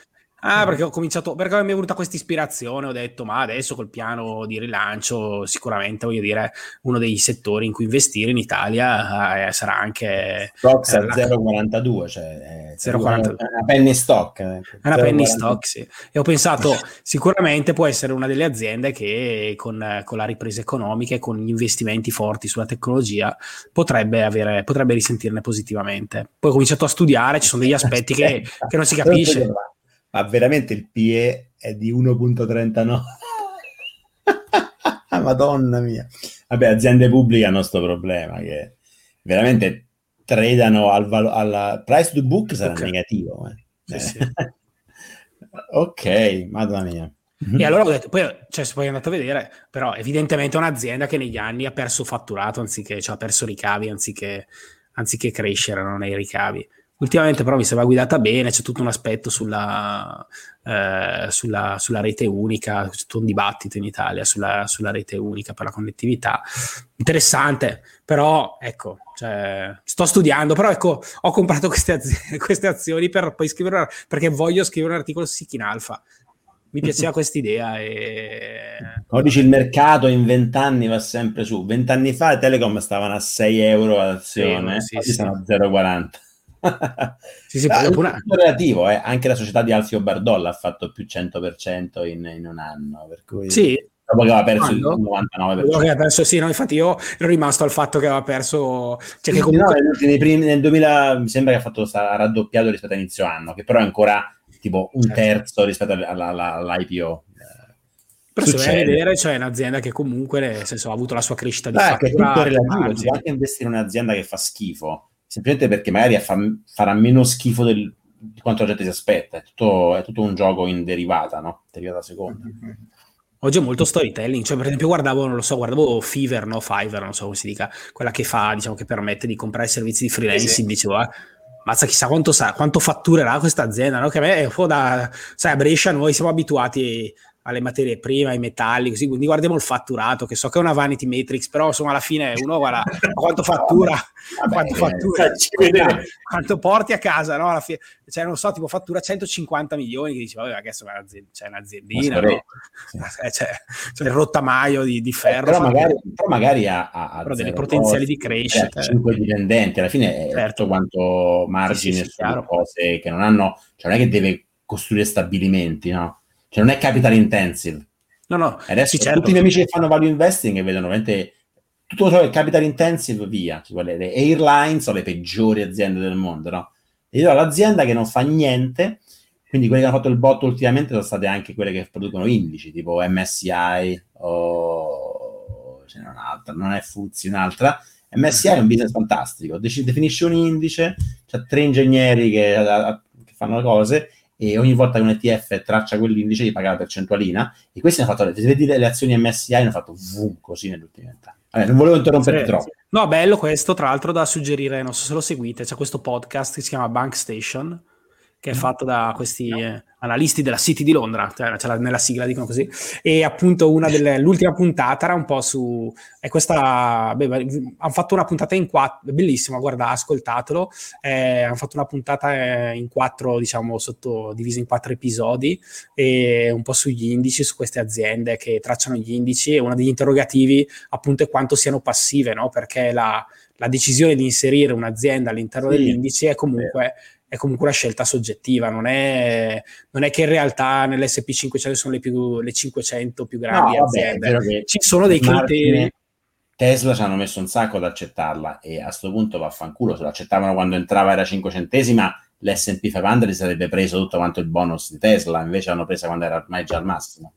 Ah, perché ho cominciato, perché mi è venuta questa ispirazione, ho detto, ma adesso col piano di rilancio, sicuramente voglio dire, uno dei settori in cui investire in Italia eh, sarà anche Stocks eh, a la- 0,42, cioè è 0,42. è una penny stock. eh. Una penny 0,42. stock, sì. E ho pensato, sicuramente può essere una delle aziende che con, con la ripresa economica e con gli investimenti forti sulla tecnologia potrebbe, avere, potrebbe risentirne positivamente. Poi ho cominciato a studiare, ci sono degli aspetti che, che non si capisce. Ma veramente il PE è di 1.39. Madonna mia. Vabbè, aziende pubbliche hanno questo problema che veramente tradano al valo- alla price to book sarà Ok. negativo. eh. Sì, Eh. sì. ok, madonna mia. E allora ho detto, poi, cioè, se poi è andato a vedere, però evidentemente è un'azienda che negli anni ha perso fatturato anziché, cioè ha perso ricavi anziché, anziché crescere no, nei ricavi. Ultimamente però mi sembra guidata bene, c'è tutto un aspetto sulla, eh, sulla, sulla rete unica, c'è tutto un dibattito in Italia sulla, sulla rete unica per la connettività. Interessante, però ecco, cioè, sto studiando, però ecco, ho comprato queste, azi- queste azioni per poi scrivere, una- perché voglio scrivere un articolo su in Alpha. Mi piaceva questa idea e... Dici, il mercato in 20 anni va sempre su. 20 anni fa Telecom stavano a 6 euro ad azione, Sì, oggi sì, stanno a 0,40. Sì, sì, Ah, tutto relativo, eh. anche la società di Alfio Bardolla ha fatto più 100% in, in un anno, per cui Sì, dopo che aveva perso il Quando? 99%. che ha perso, sì, no, infatti io ero rimasto al fatto che aveva perso, cioè che comunque... no, primi- nel 2000 mi sembra che ha fatto ha raddoppiato rispetto a inizio anno, che però è ancora tipo un Certo. terzo rispetto alla- alla- all'IPO. Però se vai a succede. vedere, cioè è un'azienda che comunque nel senso, ha avuto la sua crescita di Ah, che è tutto relativo, margini. si può anche investire in un'azienda che fa schifo, semplicemente perché magari fa- farà meno schifo del- di quanto la gente si aspetta. È tutto, è tutto un gioco in derivata, no? Derivata seconda. Oggi è molto storytelling, cioè per esempio guardavo, non lo so, guardavo Fiverr, no, Fiverr, non so come si dica, quella che fa, diciamo, che permette di comprare servizi di freelancing, Sì, sì. dicevo, ah, mazza chissà quanto, sa, quanto fatturerà questa azienda, no? Che a me è un po' da, sai, a Brescia noi siamo abituati alle materie prime, ai metalli, così, quindi guardiamo il fatturato, che so che è una vanity matrix, però insomma alla fine uno guarda quanto fattura, Vabbè, quanto eh, fattura, vedere. quanto porti a casa, no? Alla fine, cioè non so, tipo fattura 150 milioni, che dici, vabbè, un'azienda, c'è un'aziendina, Una no? sì. Eh, c'è, c'è il rottamaio di, di Eh, ferro, però, fa- magari, però magari ha, ha- Però delle potenziali di crescita. ha cinque dipendenti, alla fine è Certo. tutto quanto margine Sì, sì, chiaro. cose che non hanno, cioè non è che deve costruire stabilimenti, no? Cioè non è capital intensive. no, no, Adesso sì, certo. tutti i miei amici che fanno value investing e vedono veramente tutto ciò che è capital intensive via. Tipo le, le airlines sono le peggiori aziende del mondo, no? E io ho l'azienda che non fa niente, quindi quelle che hanno fatto il botto ultimamente sono state anche quelle che producono indici, tipo MSCI o ce n'è un'altra, non è Fuzzi, un'altra. MSCI è un business fantastico, definisce un indice, c'ha tre ingegneri che, che fanno le cose e ogni volta che un ETF traccia quell'indice gli paga la percentualina e questi hanno fatto, se vedi le azioni MSCI hanno fatto boom così negli ultimi vent'anni. Vabbè, non volevo interromperti Sì, troppo. sì. No, bello questo, tra l'altro da suggerire, non so se lo seguite, c'è questo podcast che si chiama Bank Station, che è fatatti da questi eh, analisti della City di Londra, cioè, la- nella sigla dicono così, e appunto una delle, l'ultima puntata era un po' su, è questa, beh, hanno fatto una puntata in quattro, bellissima, guarda, ascoltatelo, eh, hanno fatto una puntata eh, in quattro, diciamo, sotto, divisa in quattro episodi, e un po' sugli indici, su queste aziende che tracciano gli indici, e uno degli interrogativi appunto è quanto siano passive, no? perché la, la decisione di inserire un'azienda all'interno Sì. dell'indice è comunque, è comunque una scelta soggettiva, non è, non è che in realtà nell'SP500 sono le, più, le 500 più grandi No, aziende. Ci sono dei criteri. Tesla ci hanno messo un sacco ad accettarla e a sto punto vaffanculo, se lo accettavano quando entrava era 5 centesima, l'S&P 500 si sarebbe preso tutto quanto il bonus di Tesla, invece l'hanno presa quando era ormai già al massimo.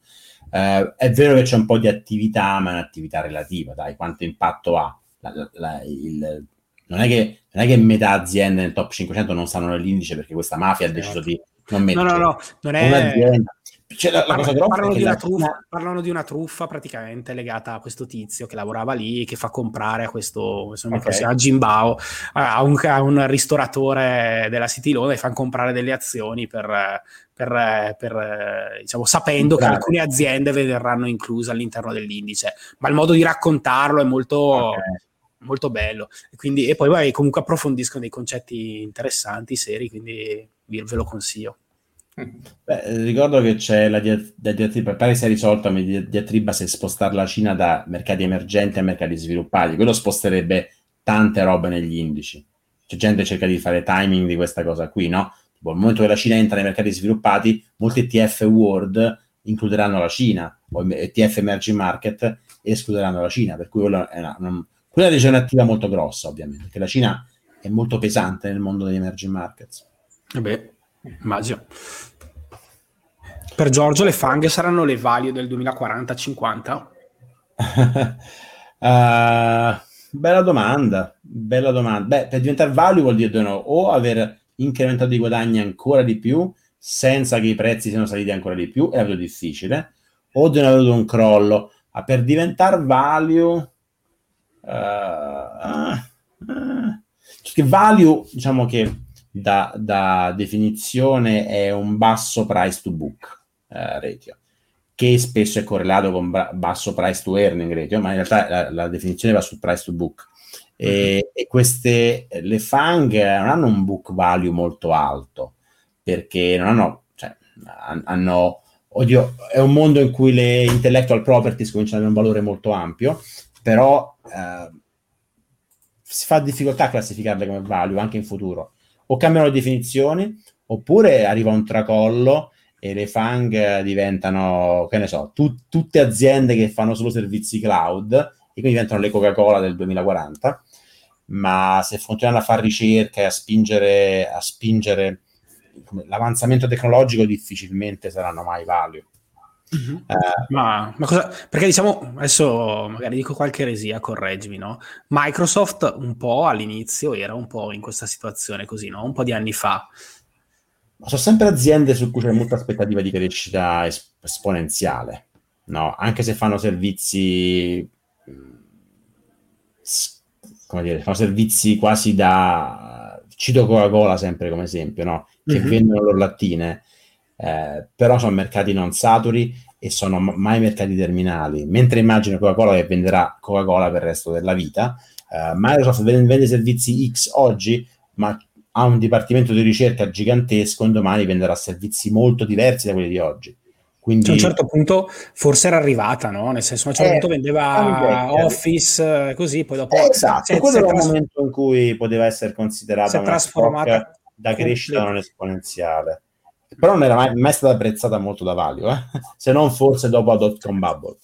Eh, è vero che c'è un po' di attività, ma è un'attività relativa, dai, quanto impatto ha? La- la- il- non, è che, non è che metà aziende nel top 500 non stanno nell'indice perché questa mafia ha deciso di non No, metterci. no, no, non È. Cioè, la, la cosa grossa parlano, di che una la truffa, parlano di una truffa praticamente legata a questo tizio che lavorava lì, che fa comprare a questo, se non mi Ok. ricordo, si chiama Jimbao, a un, a un ristoratore della City Loan e fanno comprare delle azioni per, per, per, diciamo, sapendo che Bravo. alcune aziende verranno incluse all'interno dell'indice. Ma il modo di raccontarlo è molto, Ok. Molto bello. E, quindi, e poi vai, comunque approfondiscono dei concetti interessanti, seri, quindi vi- ve lo consiglio. Beh, ricordo che c'è la, dia- la diatriba, pare sia risolta di- diatriba se spostare la Cina da mercati emergenti a mercati sviluppati. Quello sposterebbe tante robe negli indici. C'è gente che cerca di fare timing di questa cosa qui, no? Tipo, al momento che la Cina entra nei mercati sviluppati, molti ETF World includeranno la Cina, o ETF Emerging Market escluderanno la Cina, per cui quello è una, una, quella è una decisione attiva molto grossa, ovviamente, perché la Cina è molto pesante nel mondo degli emerging markets. Vabbè, immagino. Per Giorgio le fanghe saranno le value del 2040-50? Uh, bella domanda, bella domanda. Beh, per diventare value vuol dire no, o aver incrementato i guadagni ancora di più senza che i prezzi siano saliti ancora di più, è proprio difficile, o di aver avuto un crollo. Ma per diventare value, uh, uh, che value, diciamo che da, da definizione è un basso price to book ratio che spesso è correlato con ba- basso price to earning ratio, ma in realtà la, la definizione va sul price to book. E, Mm-hmm. e queste, le FANG non hanno un book value molto alto, perché non hanno, cioè, han- hanno, oddio, è un mondo in cui le intellectual properties cominciano ad avere un valore molto ampio, però eh, si fa difficoltà a classificarle come value anche in futuro. O cambiano le definizioni, oppure arriva un tracollo e le FANG diventano, che ne so, tu- tutte aziende che fanno solo servizi cloud e quindi diventano le Coca-Cola del 2040, ma se continuano a fare ricerca e a spingere, a spingere l'avanzamento tecnologico difficilmente saranno mai value. Eh, ma, ma, cosa, perché diciamo adesso magari dico qualche eresia, correggimi, no? Microsoft un po' all'inizio era un po' in questa situazione così, no? Un po' di anni fa. Ma sono sempre aziende su cui c'è molta aspettativa di crescita es- esponenziale, no? Anche se fanno servizi, come dire, fanno servizi quasi da, cito Coca-Cola sempre come esempio, no? Che mm-hmm. vendono loro lattine, eh, però sono mercati non saturi e sono mai mercati terminali, mentre immagino Coca-Cola che venderà Coca-Cola per il resto della vita, eh, Microsoft vende, servizi X oggi, ma ha un dipartimento di ricerca gigantesco, un domani venderà servizi molto diversi da quelli di oggi. Quindi... Cioè, a un certo punto forse era arrivata, no? Nel senso, a un certo eh, punto vendeva Office, così, poi dopo... Eh, esatto, se, quello era il momento in cui poteva essere considerata una trasformata da crescita non esponenziale. Però non era mai, mai stata apprezzata molto da Valio, eh? se non forse dopo la dot-com bubble.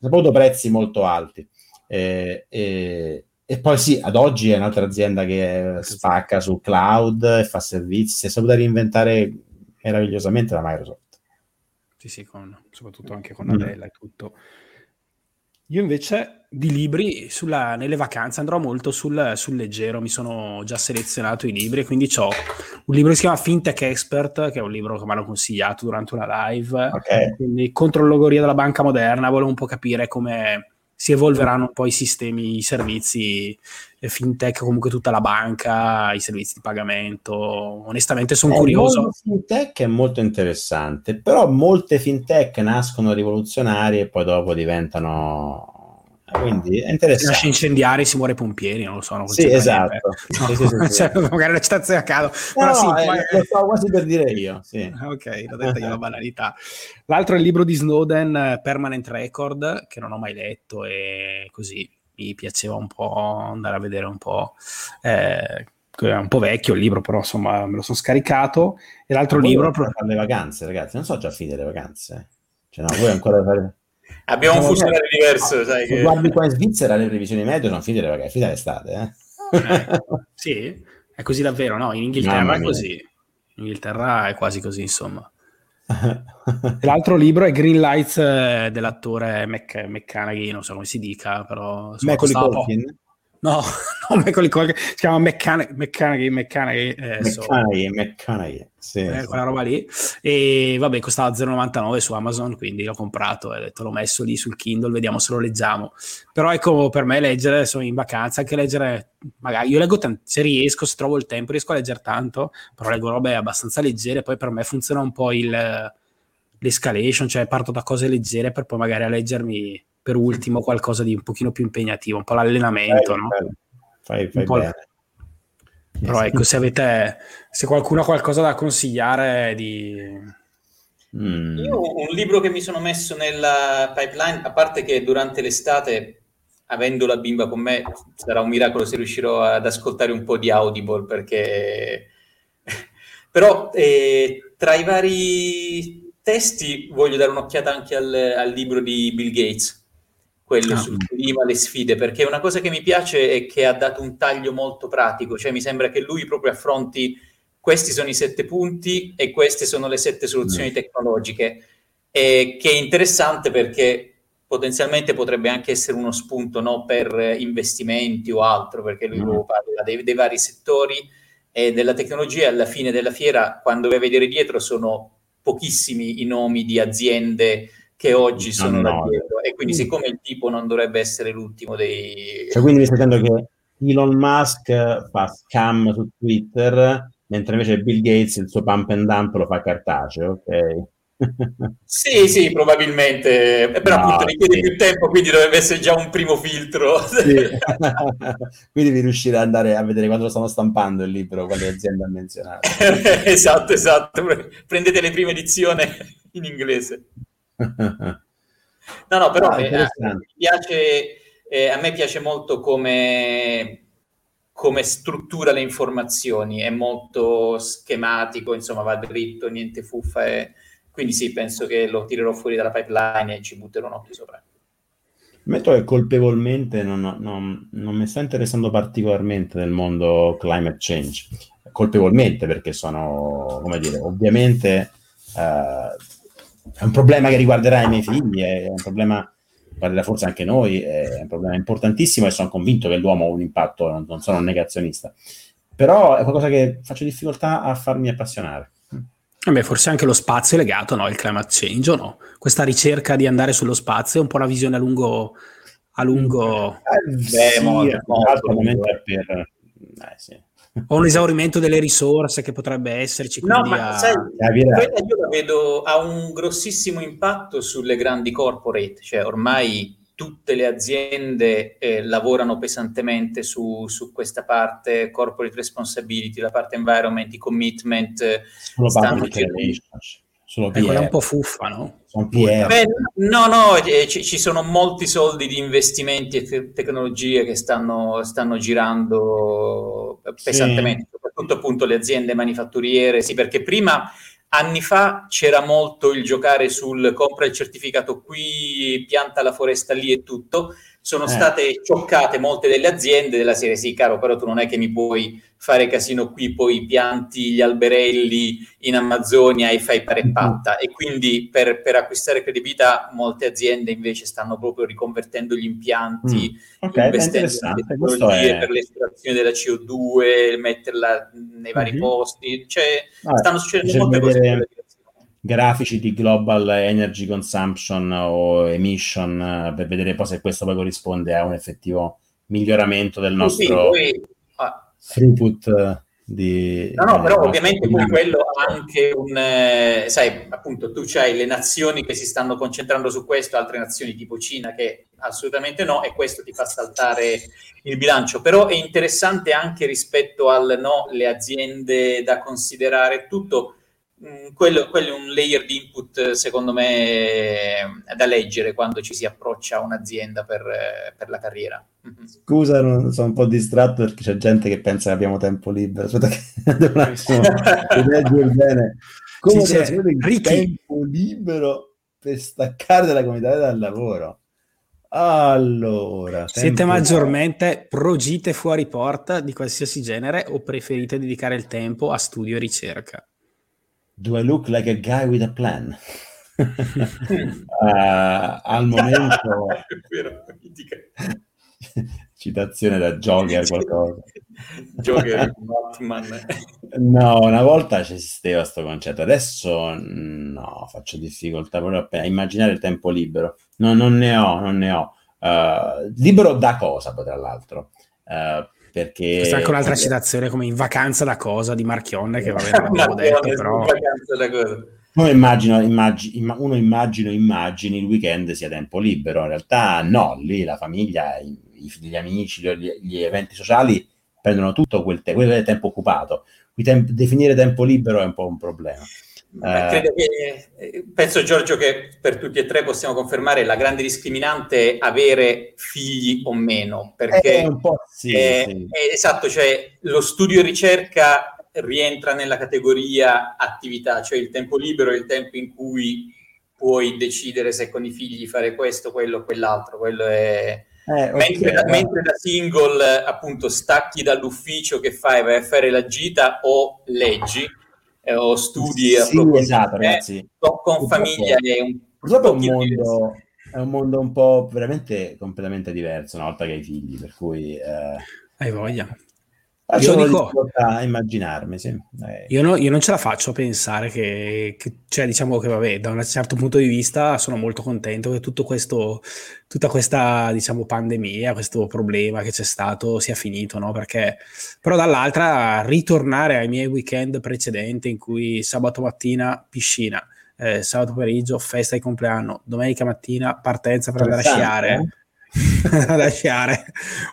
Ha avuto prezzi molto alti. Eh, eh, e poi sì, ad oggi è un'altra azienda che spacca sul cloud e fa servizi, si è saputa reinventare meravigliosamente la Microsoft. Sì, sì, con, soprattutto anche con mm. e tutto. Io invece di libri sulla, nelle vacanze andrò molto sul, sul, leggero, mi sono già selezionato i libri e quindi ho un libro che si chiama Fintech Expert, che è un libro che mi hanno consigliato durante una live, okay. quindi contro l'ologoria della banca moderna, volevo un po' capire come si evolveranno un po' i sistemi, i servizi fintech, comunque tutta la banca, i servizi di pagamento. Onestamente sono eh, curioso. Fintech è molto interessante, però molte fintech nascono rivoluzionarie e poi dopo diventano quindi è interessante. Si lascia incendiare si muore pompieri, non lo so. Non sì, esatto. No, sì, sì, sì, cioè, magari la citazione a caso. No, no, eh, ma... lo stavo quasi per dire io. Ok, l'ho detta io la banalità. L'altro è il libro di Snowden, Permanent Record, che non ho mai letto e così mi piaceva un po' andare a vedere un po'. Eh, è un po' vecchio il libro, però insomma me lo sono scaricato. E l'altro libro... Per le vacanze, ragazzi, non so già finire le vacanze. Cioè, no, voi ancora. Abbiamo un fuso orario diverso, no, sai che... Guardi qua in Svizzera le previsioni medie sono finite, ragazzi, finita l'estate, eh? eh, sì, è così davvero, no? In Inghilterra è così. In Inghilterra è quasi così, insomma. L'altro libro è Green Lights eh, dell'attore Mc- McCanaghy, non so come si dica, però... Macaulay Culkin? No, nome quelli che si chiama Mechanic, Mechanic, Mechanic, eh, Mechanic, Mechanic sì, eh, sì. quella roba lì. E vabbè, costava 0,99 su Amazon, quindi l'ho comprato e ho detto l'ho messo lì sul Kindle, vediamo se lo leggiamo. Però ecco, per me leggere, sono in vacanza, anche leggere, magari io leggo tanto, se riesco, se trovo il tempo, riesco a leggere tanto, però leggo robe abbastanza leggere, poi per me funziona un po' il, l'escalation, cioè parto da cose leggere per poi magari a leggermi per ultimo qualcosa di un pochino più impegnativo, un po' l'allenamento, fai, no? Fai, fai bene. Però ecco, se avete, se qualcuno ha qualcosa da consigliare di... Mm. Io un libro che mi sono messo nella pipeline, a parte che durante l'estate, avendo la bimba con me, sarà un miracolo se riuscirò ad ascoltare un po' di Audible, perché... Però eh, tra i vari testi voglio dare un'occhiata anche al, al libro di Bill Gates, quello ah. sul clima, le sfide, perché una cosa che mi piace è che ha dato un taglio molto pratico, cioè mi sembra che lui proprio affronti questi sono i sette punti e queste sono le sette soluzioni mm. tecnologiche, e che è interessante perché potenzialmente potrebbe anche essere uno spunto no, per investimenti o altro, perché lui mm. parla dei, dei, vari settori e della tecnologia. Alla fine della fiera, quando vai a vedere dietro, sono pochissimi i nomi di aziende che oggi sono no, no. dietro e quindi siccome il tipo non dovrebbe essere l'ultimo dei... Cioè quindi mi stai dicendo che Elon Musk fa scam su Twitter mentre invece Bill Gates il suo pump and dump lo fa cartaceo, ok? sì, sì, probabilmente, eh, però no, appunto richiede sì. più tempo, quindi dovrebbe essere già un primo filtro. Sì. quindi devi riuscire ad andare a vedere quando lo stanno stampando il libro, quale azienda ha menzionato. esatto, esatto. Prendete le prime edizioni in inglese. No, no, però ah, eh, piace, eh, a me piace molto come, come, struttura le informazioni, è molto schematico, insomma va dritto, niente fuffa. E... Quindi sì, penso che lo tirerò fuori dalla pipeline e ci butterò un occhio sopra. Metto che colpevolmente non, non, non, mi sto interessando particolarmente del mondo climate change. Colpevolmente perché sono, come dire, ovviamente... Uh, è un problema che riguarderà i miei figli, è un problema che riguarderà forse anche noi, è un problema importantissimo e sono convinto che l'uomo ha un impatto, non, non sono un negazionista. Però è qualcosa che faccio difficoltà a farmi appassionare. Beh, forse anche lo spazio è legato no? al climate change o no? Questa ricerca di andare sullo spazio è un po' una visione a lungo... A lungo... Eh, beh, sì, molto, molto, molto per... Eh, sì o un esaurimento delle risorse che potrebbe esserci. No, ma a... sai, quella io la vedo ha un grossissimo impatto sulle grandi corporate, cioè ormai tutte le aziende eh, lavorano pesantemente su, su, questa parte corporate responsibility, la parte environment, i commitment, stanno cercando sono è quella un po' fuffa, no? Beh, no, no, eh, ci, ci, sono molti soldi di investimenti e te- tecnologie che stanno, stanno girando pesantemente, sì. soprattutto appunto le aziende manifatturiere, sì, perché prima anni fa c'era molto il giocare sul compra il certificato qui, pianta la foresta lì e tutto, sono eh. state cioccate molte delle aziende della serie sì, caro, però tu non è che mi puoi fare casino qui, poi pianti gli alberelli in Amazzonia e fai parepatta. Mm-hmm. E quindi per, per, acquistare credibilità molte aziende invece stanno proprio riconvertendo gli impianti, mm. okay, investendo in tecnologie è... per l'esplorazione della CO2, metterla nei vari mm-hmm. posti. Cioè, Vabbè, stanno succedendo molte cose grafici di global energy consumption o emission eh, per vedere poi se questo poi corrisponde a un effettivo miglioramento del nostro sì, poi, ah, throughput eh, di... No, no, però ovviamente poi quello ha anche un... Eh, sai, appunto, tu c'hai le nazioni che si stanno concentrando su questo, altre nazioni tipo Cina che assolutamente no, e questo ti fa saltare il bilancio. Però è interessante anche rispetto al no, le aziende da considerare tutto quello, quello, è un layer di input secondo me da leggere quando ci si approccia a un'azienda per, per la carriera. Mm-hmm. Scusa, non, sono un po' distratto perché c'è gente che pensa che abbiamo tempo libero. Aspetta che devo un attimo leggere bene. Come sì, il tempo libero per staccare dalla comunità dal lavoro? Allora, siete maggiormente pro gite fuori porta di qualsiasi genere o preferite dedicare il tempo a studio e ricerca? Do I look like a guy with a plan? uh, al momento Citazione da Joker qualcosa. Joker, Batman. No, una volta esisteva questo concetto, adesso no, faccio difficoltà proprio a immaginare il tempo libero. No, non ne ho, non ne ho. Uh, libero da cosa, tra l'altro? Uh, perché... Questa è anche un'altra citazione come in vacanza da cosa di Marchionne che va bene, l'avevo detto, però... In vacanza da cosa. Uno immagino, immagino, uno immagino, immagini il weekend sia tempo libero, in realtà no, lì la famiglia, i, gli amici, gli, gli, eventi sociali prendono tutto quel, te- quello è tempo occupato. Tem- definire tempo libero è un po' un problema. Beh, eh, che, eh, penso Giorgio che per tutti e tre possiamo confermare la grande discriminante avere figli o meno, perché è un po' sì, è, sì. È, esatto, cioè lo studio e ricerca rientra nella categoria attività, cioè il tempo libero è il tempo in cui puoi decidere se con i figli fare questo, quello o quell'altro. Quello è... Eh, okay. mentre, da, mentre, da, single appunto stacchi dall'ufficio che fai, vai a fare la gita o leggi eh, o studi sì, esatto, ragazzi. con, con famiglia è un, purtroppo un mondo, è un mondo un po' veramente completamente diverso una volta che hai figli, per cui... Eh... Hai voglia. Faccio io dico, a immaginarmi, sì. eh. io, no, io, non ce la faccio a pensare che, che, cioè diciamo che vabbè, da un certo punto di vista sono molto contento che tutto questo, tutta questa diciamo pandemia, questo problema che c'è stato sia finito, no? Perché, però dall'altra ritornare ai miei weekend precedenti in cui sabato mattina piscina, eh, sabato pomeriggio festa di compleanno, domenica mattina partenza per andare a sciare. Eh? da sciare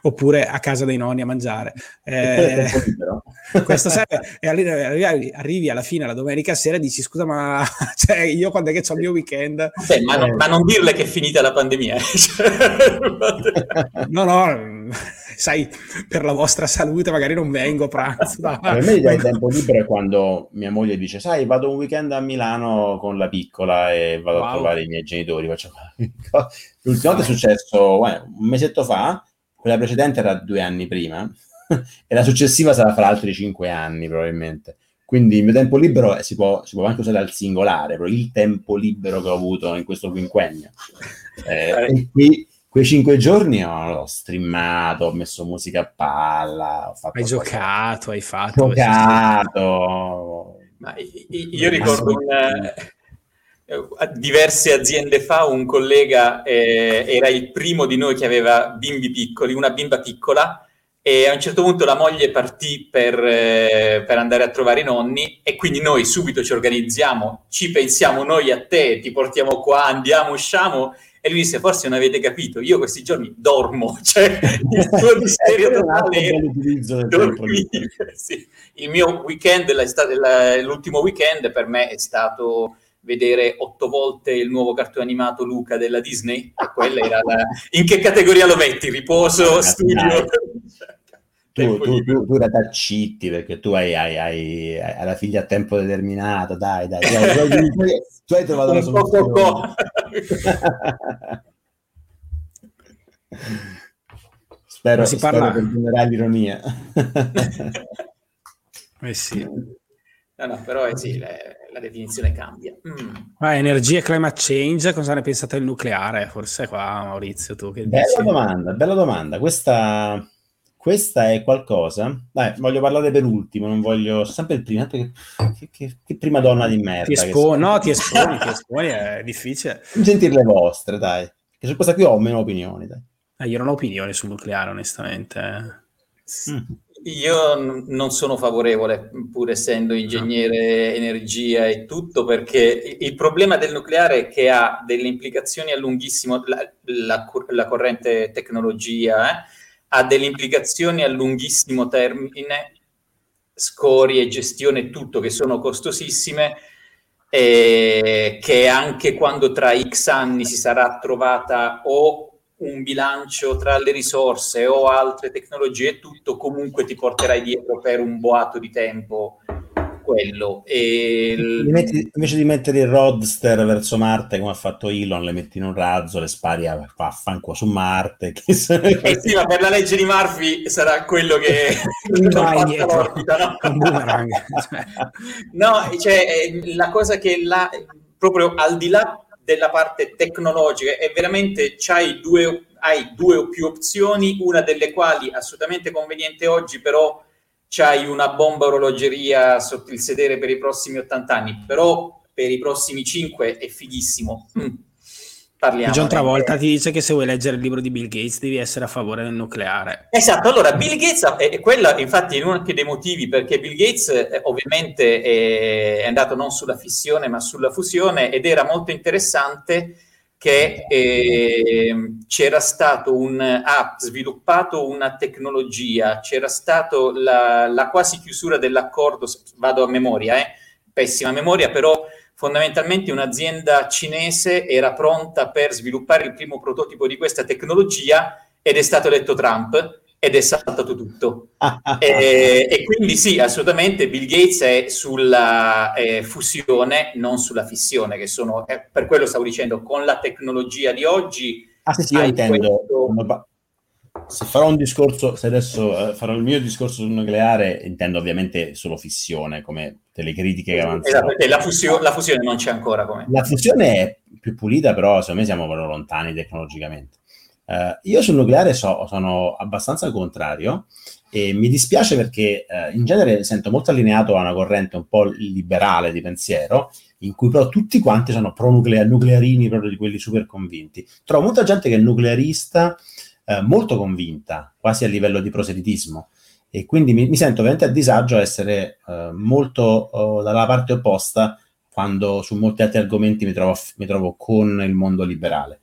oppure a casa dei nonni a mangiare. Eh, questo serve, e arrivi, arrivi, alla fine la domenica sera e dici scusa ma cioè, io quando è che ho il mio weekend? Beh, ma, non, ma, non, dirle che è finita la pandemia. no, no, sai, per la vostra salute magari non vengo a pranzo. Per me il tempo libero è quando mia moglie dice sai vado un weekend a Milano con la piccola e vado wow. a trovare i miei genitori. Faccio... L'ultima volta è successo bueno, un mesetto fa, quella precedente era due anni prima e la successiva sarà fra altri cinque anni probabilmente. Quindi il mio tempo libero si può, si può anche usare al singolare, però il tempo libero che ho avuto in questo quinquennio. Eh, e qui quei cinque giorni ho, streamato, ho messo musica a palla, ho fatto hai giocato, hai fatto giocato. Ma io ricordo un, eh, diverse aziende fa un collega eh, era il primo di noi che aveva bimbi piccoli, una bimba piccola e a un certo punto la moglie partì per, eh, per, andare a trovare i nonni e quindi noi subito ci organizziamo, ci pensiamo noi a te, ti portiamo qua, andiamo, usciamo e lui disse, forse non avete capito, io questi giorni dormo, cioè il suo desiderio totale è dormire. Sì. Il mio weekend, l'ultimo weekend per me è stato vedere otto volte il nuovo cartone animato Luca della Disney. Quella era la... In che categoria lo metti? Riposo, ah, studio? Tu, tu, tu, tu citti perché tu hai, hai, hai, hai, la figlia a tempo determinato, dai, dai, dai tu, tu hai trovato la soluzione. spero, si spero parla... perdonerai l'ironia. eh sì. No, no, però è sì, le, la definizione cambia. Mm. Ah, energia e climate change, cosa ne pensate del nucleare? Forse qua, Maurizio, tu che Bella dici? domanda, bella domanda. Questa, questa è qualcosa... Dai, voglio parlare per ultimo, non voglio... Sempre il primo, perché... Che, che, che prima donna di merda. Ti espo... No, ti esponi, ti esponi, è difficile. Sentire le vostre, dai. Che su questa qui ho meno opinioni, dai. Eh, io non ho opinioni sul nucleare, onestamente. Mm. Io n- non sono favorevole, pur essendo ingegnere energia e tutto, perché il problema del nucleare è che ha delle implicazioni a lunghissimo, la, la, la corrente tecnologia eh, ha delle implicazioni a lunghissimo termine, scorie, gestione, tutto che sono costosissime, e che anche quando tra X anni si sarà trovata o un bilancio tra le risorse o altre tecnologie e tutto, comunque ti porterai dietro per un boato di tempo quello. E metti, invece di mettere il roadster verso Marte come ha fatto Elon, le metti in un razzo, le spari a, fanco su Marte. Che se... eh sì, ma per la legge di Murphy sarà quello che non l'orbita, no? no, cioè la cosa che la, proprio al di là della parte tecnologica e veramente c'hai due hai due o più opzioni, una delle quali assolutamente conveniente oggi, però c'hai una bomba orologeria sotto il sedere per i prossimi 80 anni, però per i prossimi 5 è fighissimo. Mm. Parliamo. John Travolta ti dice che se vuoi leggere il libro di Bill Gates devi essere a favore del nucleare. Esatto, allora Bill Gates è, quella, infatti, è uno anche dei motivi perché Bill Gates eh, ovviamente è, è, andato non sulla fissione ma sulla fusione ed era molto interessante che eh, c'era stato un ha sviluppato una tecnologia, c'era stato la, la quasi chiusura dell'accordo, vado a memoria, eh, pessima memoria, però fondamentalmente un'azienda cinese era pronta per sviluppare il primo prototipo di questa tecnologia ed è stato eletto Trump ed è saltato tutto. e, e, quindi sì, assolutamente Bill Gates è sulla eh, fusione, non sulla fissione, che sono, eh, per quello stavo dicendo, con la tecnologia di oggi... Ah sì, sì, io intendo, questo se farò un discorso, se adesso uh, farò il mio discorso sul nucleare, intendo ovviamente solo fissione, come delle critiche che avanzano. Esatto, perché la, fusio- la, fusione non c'è ancora. Come. La fusione è più pulita, però secondo me siamo proprio lontani tecnologicamente. Uh, io sul nucleare so, sono abbastanza contrario e mi dispiace perché uh, in genere sento molto allineato a una corrente un po' liberale di pensiero, in cui però tutti quanti sono pro nuclearini, proprio di quelli super convinti. Trovo molta gente che è nuclearista eh, molto convinta, quasi a livello di proselitismo. E quindi mi, mi sento veramente a disagio a essere eh, molto oh, dalla parte opposta quando su molti altri argomenti mi trovo, mi trovo con il mondo liberale.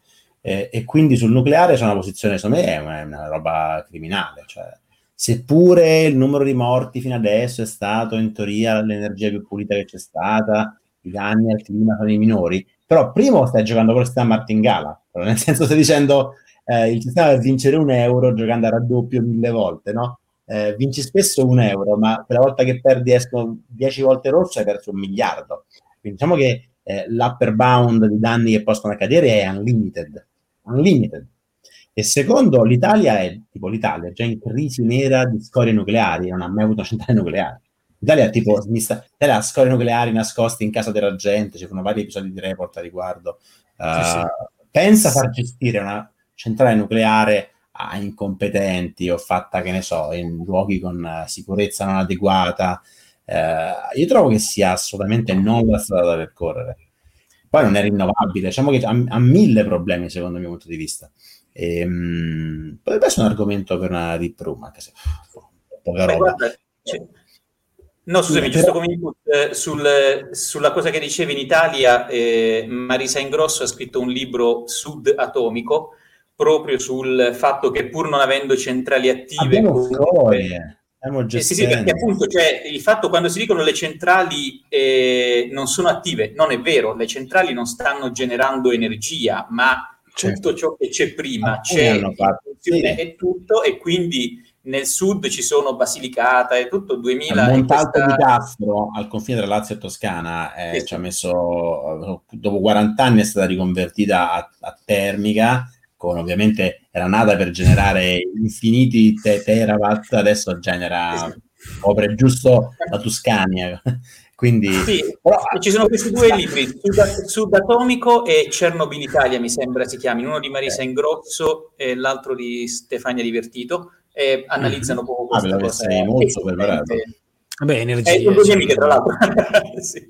Eh, e quindi sul nucleare c'è una posizione, secondo me, è una, è una roba criminale. Cioè, seppure il numero di morti fino adesso è stato in teoria l'energia più pulita che c'è stata, i danni al clima sono i minori, però primo stai giocando con il sistema martingala, nel senso stai dicendo eh, il sistema per vincere un euro giocando a raddoppio mille volte, no? Eh, vinci spesso un euro, ma quella volta che perdi escono dieci volte rosso hai perso un miliardo. Quindi diciamo che eh, l'upper bound di danni che possono accadere è unlimited. Unlimited. E secondo, l'Italia è tipo l'Italia, è già in crisi nera di scorie nucleari, non ha mai avuto una centrale nucleare. L'Italia è tipo l'Italia ha scorie nucleari nascoste in casa della gente, ci sono vari episodi di report a riguardo. Uh, sì, sì. Pensa a far gestire una, centrale nucleare a incompetenti o fatta, che ne so, in luoghi con uh, sicurezza non adeguata. Uh, io trovo che sia assolutamente non la strada da percorrere. Poi non è rinnovabile, diciamo che ha, ha mille problemi secondo il mio punto di vista. E, um, potrebbe essere un argomento per una deep room, anche se poca roba. Guarda, No, scusami, giusto come input, eh, sul, sulla cosa che dicevi in Italia, eh, Marisa Ingrosso ha scritto un libro Sud Atomico, proprio sul fatto che pur non avendo centrali attive... Comunque, eh, sì, sì, perché appunto cioè, il fatto quando si dicono le centrali eh, non sono attive, non è vero, le centrali non stanno generando energia, ma certo. tutto ciò che c'è prima, ah, c'è sì. e tutto, e quindi nel sud ci sono Basilicata e tutto 2000 Montalto questa... di Castro al confine tra Lazio e Toscana eh, ci ha messo dopo 40 anni è stata riconvertita a, a termica con ovviamente era nata per generare infiniti te- terawatt, adesso genera, copre giusto la Tuscania. Quindi, sì, però, ci sono questi due libri, Sud, Sud Atomico e Chernobyl Italia, mi sembra si chiami, uno di Marisa Ingrosso e l'altro di Stefania Divertito, e analizzano poco questa ah, cosa. Sei molto preparato. Vabbè, energia. E due amiche, tra l'altro. sì.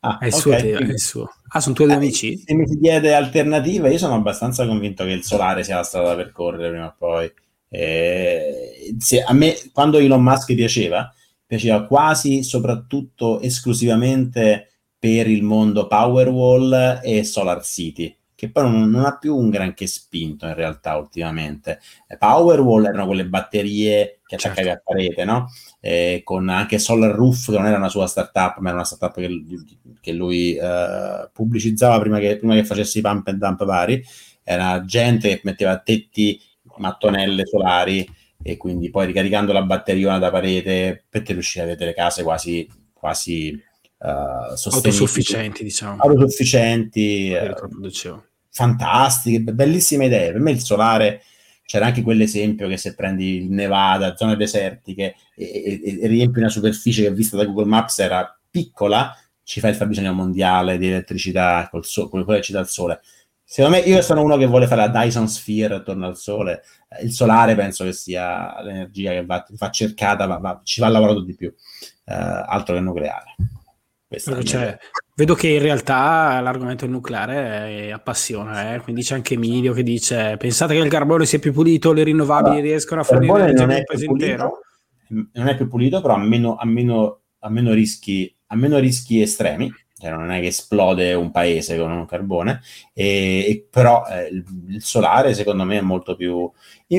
Ah, è, il suo, okay. è il suo. Ah, sono tuoi due amici? Se mi si chiede alternative, io sono abbastanza convinto che il solare sia la strada da percorrere prima o poi. Eh, a me, quando Elon Musk piaceva, piaceva quasi, soprattutto, esclusivamente per il mondo Powerwall e Solar City che poi non, non, ha più un granché spinto in realtà ultimamente. Powerwall erano quelle batterie che attaccavi certo. a parete, no? Eh, con anche Solar Roof, che non era una sua startup, ma era una startup che, che lui eh, pubblicizzava prima che, prima che facesse i pump and dump vari. Era gente che metteva tetti, mattonelle solari e quindi poi ricaricando la batteria da parete per te riuscire a vedere case quasi, quasi uh, autosufficienti, diciamo. Autosufficienti. Uh, fantastiche, bellissime idee. Per me il solare c'era anche quell'esempio che se prendi il Nevada, zone desertiche e, e, e riempi una superficie che vista da Google Maps era piccola, ci fa il fabbisogno mondiale di elettricità col so- con l'elettricità al sole. Secondo me, io sono uno che vuole fare la Dyson Sphere attorno al Sole. Eh, il solare penso che sia l'energia che va, va cercata, va, va, ci va lavorato di più, uh, altro che nucleare. Cioè, vedo che in realtà l'argomento del nucleare appassiona, eh? quindi c'è anche Emilio che dice pensate che il carbone sia più pulito, le rinnovabili allora, riescono a fornire energia per il paese intero? Non è più pulito, però ha meno, meno, meno, rischi, meno rischi estremi, cioè non è che esplode un paese con un carbone, e, e però eh, il, il, solare secondo me è molto più...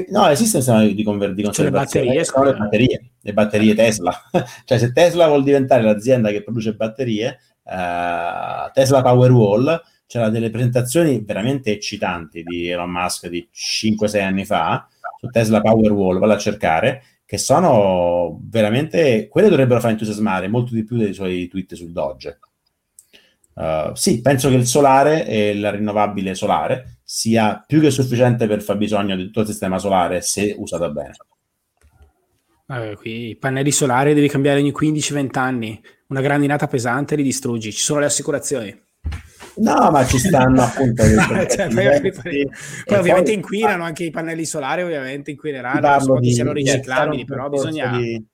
No, esiste un sistema di, conver- di cioè le batterie, le batterie, le batterie Tesla. cioè se Tesla vuol diventare l'azienda che produce batterie, eh, Tesla Powerwall, c'era delle presentazioni veramente eccitanti di Elon Musk di 5-6 anni fa su Tesla Powerwall, vado a cercare, che sono veramente... quelle dovrebbero far entusiasmare molto di più dei suoi tweet sul Dodge Uh, sì, penso che il solare e la rinnovabile solare sia più che sufficiente per far bisogno di tutto il sistema solare se usata bene. Eh, qui i pannelli solari devi cambiare ogni 15-20 anni, una grandinata pesante li distruggi, ci sono le assicurazioni. No, ma ci stanno appunto. cioè, poi, poi, poi ovviamente inquinano anche i pannelli solari, ovviamente inquineranno, so di, siano riciclabili, però bisogna... Di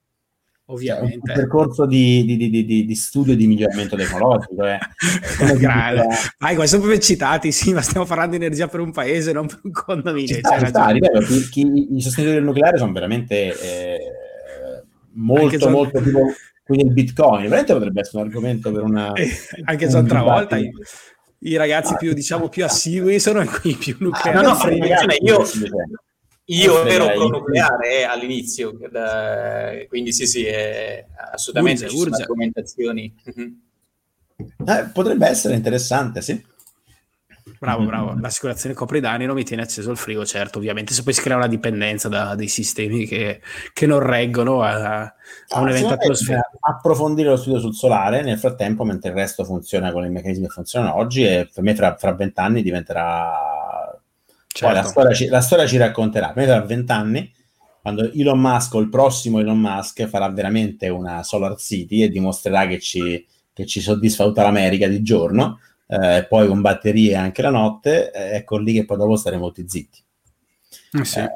ovviamente. un percorso di, di, di, di, studio di miglioramento tecnologico. Eh. Grande. Vai, qua sono eccitati, sì, ma stiamo parlando di energia per un paese, non per un condominio. Sta, cioè, sta, ripeto, chi, chi, I sostenitori del nucleare sono veramente eh, molto, John... molto tipo quindi il bitcoin. Veramente potrebbe essere un argomento per una... Anche John Travolta... I, I ragazzi ah, più, diciamo, più assidui sono i più nucleari. Ah, no, no, io, io ero pro nucleare eh, all'inizio, eh, quindi sì, sì, è assolutamente urge, urge. argomentazioni. Mhm. Eh, potrebbe essere interessante, sì. Bravo, mm-hmm. bravo. L'assicurazione copre i danni, non mi tiene acceso il frigo, certo, ovviamente. Se poi si crea una dipendenza da dei sistemi che, che non reggono a, a ah, un evento atmosferico. Approfondire lo studio sul solare nel frattempo, mentre il resto funziona con i meccanismi che funzionano oggi, e per me fra vent'anni diventerà Certo. Poi la certo. storia, ci, la storia ci racconterà. Noi tra vent'anni, quando Elon Musk o il prossimo Elon Musk farà veramente una Solar City e dimostrerà che ci, che ci soddisfa tutta l'America di giorno, eh, poi con batterie anche la notte, eh, ecco lì che poi dopo staremo tutti zitti. Eh sì. Eh,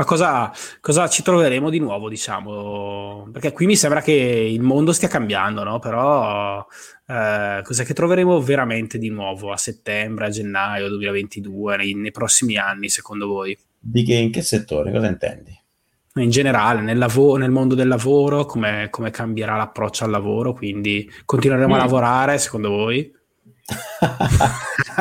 ma cosa, cosa, ci troveremo di nuovo, diciamo? Perché qui mi sembra che il mondo stia cambiando, no? Però eh, cos'è che troveremo veramente di nuovo a settembre, a gennaio 2022, nei, nei prossimi anni, secondo voi? Di che, in che settore? Cosa intendi? In generale, nel, lav- nel mondo del lavoro, come, come, cambierà l'approccio al lavoro? Quindi continueremo mm. a lavorare, secondo voi?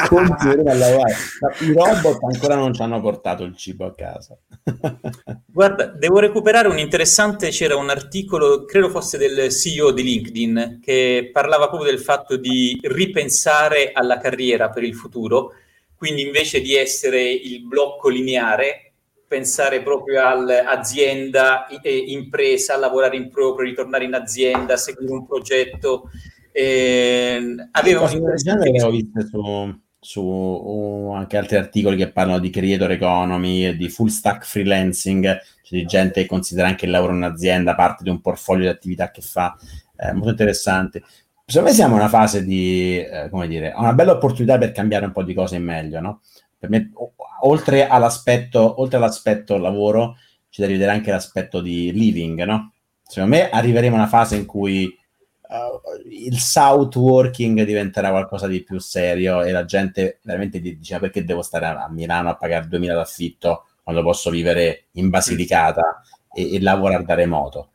Continuano a lavorare. I robot ancora non ci hanno portato il cibo a casa. Guarda, devo recuperare un interessante, c'era un articolo, credo fosse del CEO di LinkedIn, che parlava proprio del fatto di ripensare alla carriera per il futuro, quindi invece di essere il blocco lineare, pensare proprio all'azienda, impresa, lavorare in proprio, ritornare in azienda, seguire un progetto eh, avevo avevo visto su, su anche altri articoli che parlano di creator economy, di full stack freelancing, c'è di gente che considera anche il lavoro in un'azienda parte di un portfolio di attività che fa, eh, molto interessante. Secondo me siamo in una fase di, eh, come dire, una bella opportunità per cambiare un po' di cose in meglio, no? Per me, oltre all'aspetto, oltre all'aspetto lavoro, ci deve vedere anche l'aspetto di living, no? Secondo me arriveremo a una fase in cui uh, il south working diventerà qualcosa di più serio e la gente veramente dice perché devo stare a, Milano a pagare 2000 d'affitto quando posso vivere in Basilicata e, e lavorare da remoto.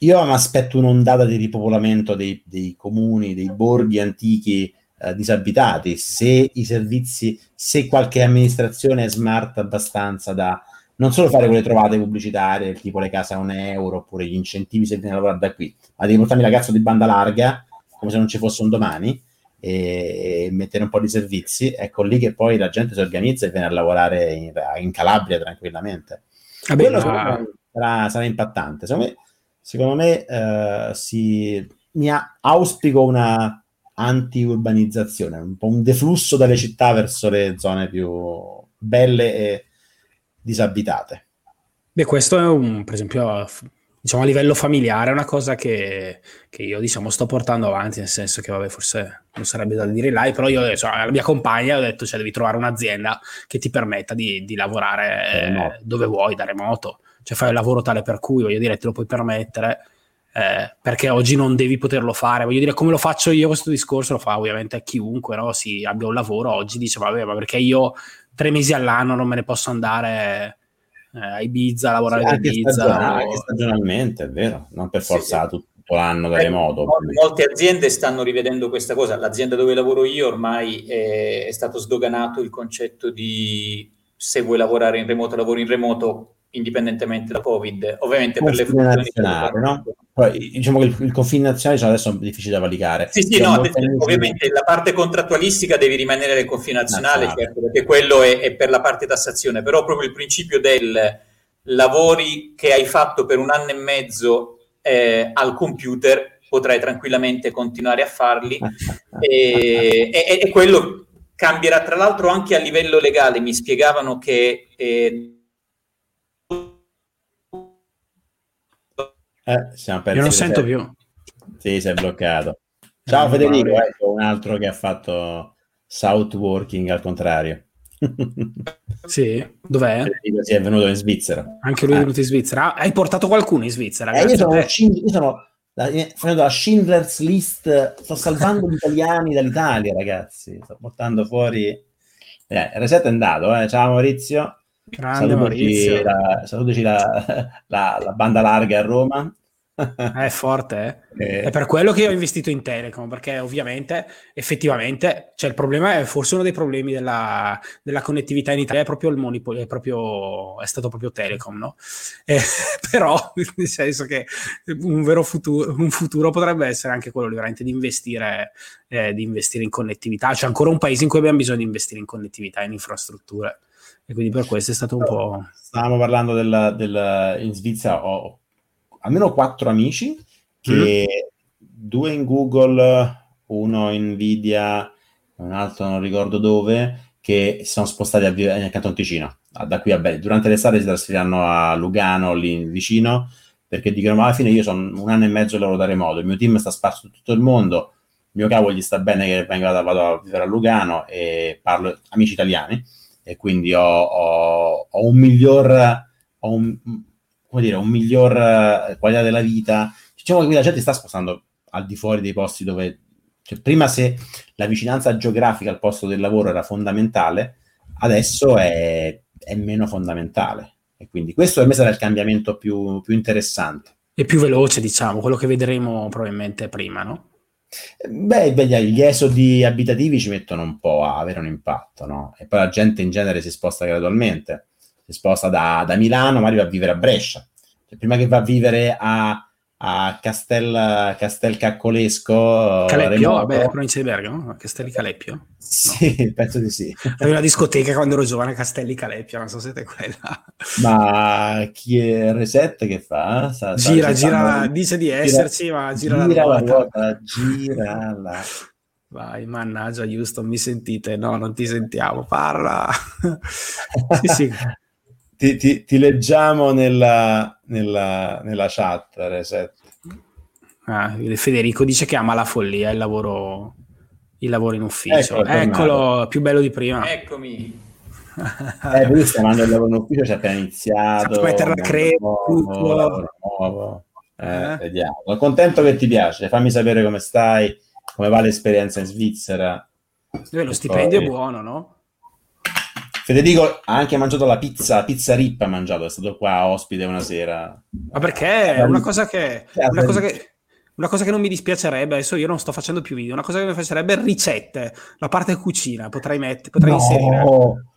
Io mi aspetto un'ondata di ripopolamento dei, dei comuni, dei borghi antichi eh, disabitati, se i servizi, se qualche amministrazione è smart abbastanza da non solo fare quelle trovate pubblicitarie, tipo le case a un euro, oppure gli incentivi se viene a lavorare da qui, ma devi portarmi la cazzo di banda larga, come se non ci fosse un domani, e mettere un po' di servizi, ecco lì che poi la gente si organizza e viene a lavorare in, in Calabria tranquillamente. Vabbè, Quello ma... sarà, sarà, impattante. Secondo me, secondo me uh, si, mi auspico una anti-urbanizzazione, un po' un deflusso dalle città verso le zone più belle e disabitate. Beh, questo è un, per esempio, diciamo a livello familiare è una cosa che, che, io diciamo sto portando avanti, nel senso che vabbè forse non sarebbe da dire là, però io cioè, alla mia compagna ho detto cioè devi trovare un'azienda che ti permetta di, di lavorare eh, dove vuoi da remoto, cioè fai il lavoro tale per cui voglio dire te lo puoi permettere. Eh, perché oggi non devi poterlo fare. Voglio dire, come lo faccio io questo discorso, lo fa ovviamente chiunque, no? Si abbia un lavoro oggi, dice, vabbè, ma perché io tre mesi all'anno non me ne posso andare eh, a Ibiza, a lavorare sì, a Ibiza. Stagionale, o... Stagionalmente, è vero, non per forza sì, tutto, tutto l'anno da remoto. Molte aziende stanno rivedendo questa cosa. L'azienda dove lavoro io ormai è, è stato sdoganato il concetto di se vuoi lavorare in remoto, lavori in remoto indipendentemente da Covid. Ovviamente per le funzioni... No? Poi, diciamo che il, il confine nazionale cioè adesso è difficile da valicare. Sì, sì, no, ovviamente la parte contrattualistica deve rimanere nel confine nazionale, nazionale. certo, perché quello è, è, per la parte tassazione, però proprio il principio del lavori che hai fatto per un anno e mezzo eh, al computer potrai tranquillamente continuare a farli e, e, e, quello cambierà tra l'altro anche a livello legale. Mi spiegavano che eh, Eh, siamo persi Io non sento più. Sì, si è bloccato. Ciao Federico, ecco un altro che ha fatto South Working al contrario. sì, dov'è? Federico si è venuto in Svizzera. Anche lui è venuto in Svizzera. Ah, hai portato qualcuno in Svizzera? Eh, io, sono, io sono facendo la Schindler's List, sto salvando gli italiani dall'Italia, ragazzi. Sto portando fuori. Eh, Reset è andato, eh. ciao Maurizio. Maurizio. La, salutici la, la, la, banda larga a Roma. È forte, eh? eh. È per quello che io ho investito in Telecom, perché ovviamente, effettivamente, cioè il problema è forse uno dei problemi della, della connettività in Italia è proprio il monopolio, è, proprio, è stato proprio Telecom, no? Eh, però, nel senso che un vero futuro, un futuro potrebbe essere anche quello veramente di investire, eh, di investire in connettività. C'è ancora un paese in cui abbiamo bisogno di investire in connettività, in infrastrutture e quindi per questo è stato un po'... Stavamo parlando del, del in Svizzera, ho almeno quattro amici, che mm. due in Google, uno in Nvidia, un altro non ricordo dove, che si sono spostati a vivere nel Canton Ticino. Da qui a Bari. Durante l'estate si trasferiranno a Lugano, lì vicino, perché dicono, ma alla fine io sono un anno e mezzo lavoro da remoto, il mio team sta sparso su tutto il mondo, il mio cavo gli sta bene che venga vado a vivere a Lugano e parlo amici italiani e quindi ho, ho, ho un miglior, ho un, come dire, un miglior eh, qualità della vita. Diciamo che qui la gente sta spostando al di fuori dei posti dove cioè, prima se la vicinanza geografica al posto del lavoro era fondamentale, adesso è, è meno fondamentale. E quindi questo per me sarà il cambiamento più, più interessante. E più veloce, diciamo, quello che vedremo probabilmente prima, no? Beh, beh, gli esodi abitativi ci mettono un po' a avere un impatto, no? E poi la gente in genere si sposta gradualmente, si sposta da, da Milano, magari va a vivere a Brescia. Cioè, prima che va a vivere a a Castel, Castel Caccolesco. Caleppio, vabbè, provincia di Bergamo, Castelli Caleppio? Sì, no. penso di sì. Avevo una discoteca quando ero giovane a Castelli Caleppio, non so se siete quella. Ma chi è Reset che fa? Sa, gira, gira, sa, dice di esserci, gira, ma gira, gira la ruota. Gira la... Vai, mannaggia Houston, mi sentite? No, non ti sentiamo, parla. sì, sì ti, ti, ti, leggiamo nella, nella, nella chat, Reset. Ah, Federico dice che ama la follia, il lavoro, il lavoro in ufficio. Eccolo, Eccolo più bello di prima. Eccomi. eh, lui sta andando il lavoro in ufficio, ci ha appena iniziato. mettere la crema. Eh, eh? Vediamo. Sono contento che ti piace. Fammi sapere come stai, come va l'esperienza in Svizzera. Dove lo stipendio poi... è buono, no? Federico ha anche mangiato la pizza, pizza Rip ha mangiato, è stato qua ospite una sera. Ma perché? È una cosa che, una cosa che, una cosa che non mi dispiacerebbe, adesso io non sto facendo più video, una cosa che mi piacerebbe è ricette, la parte cucina, potrei, mettere, potrei no, inserire.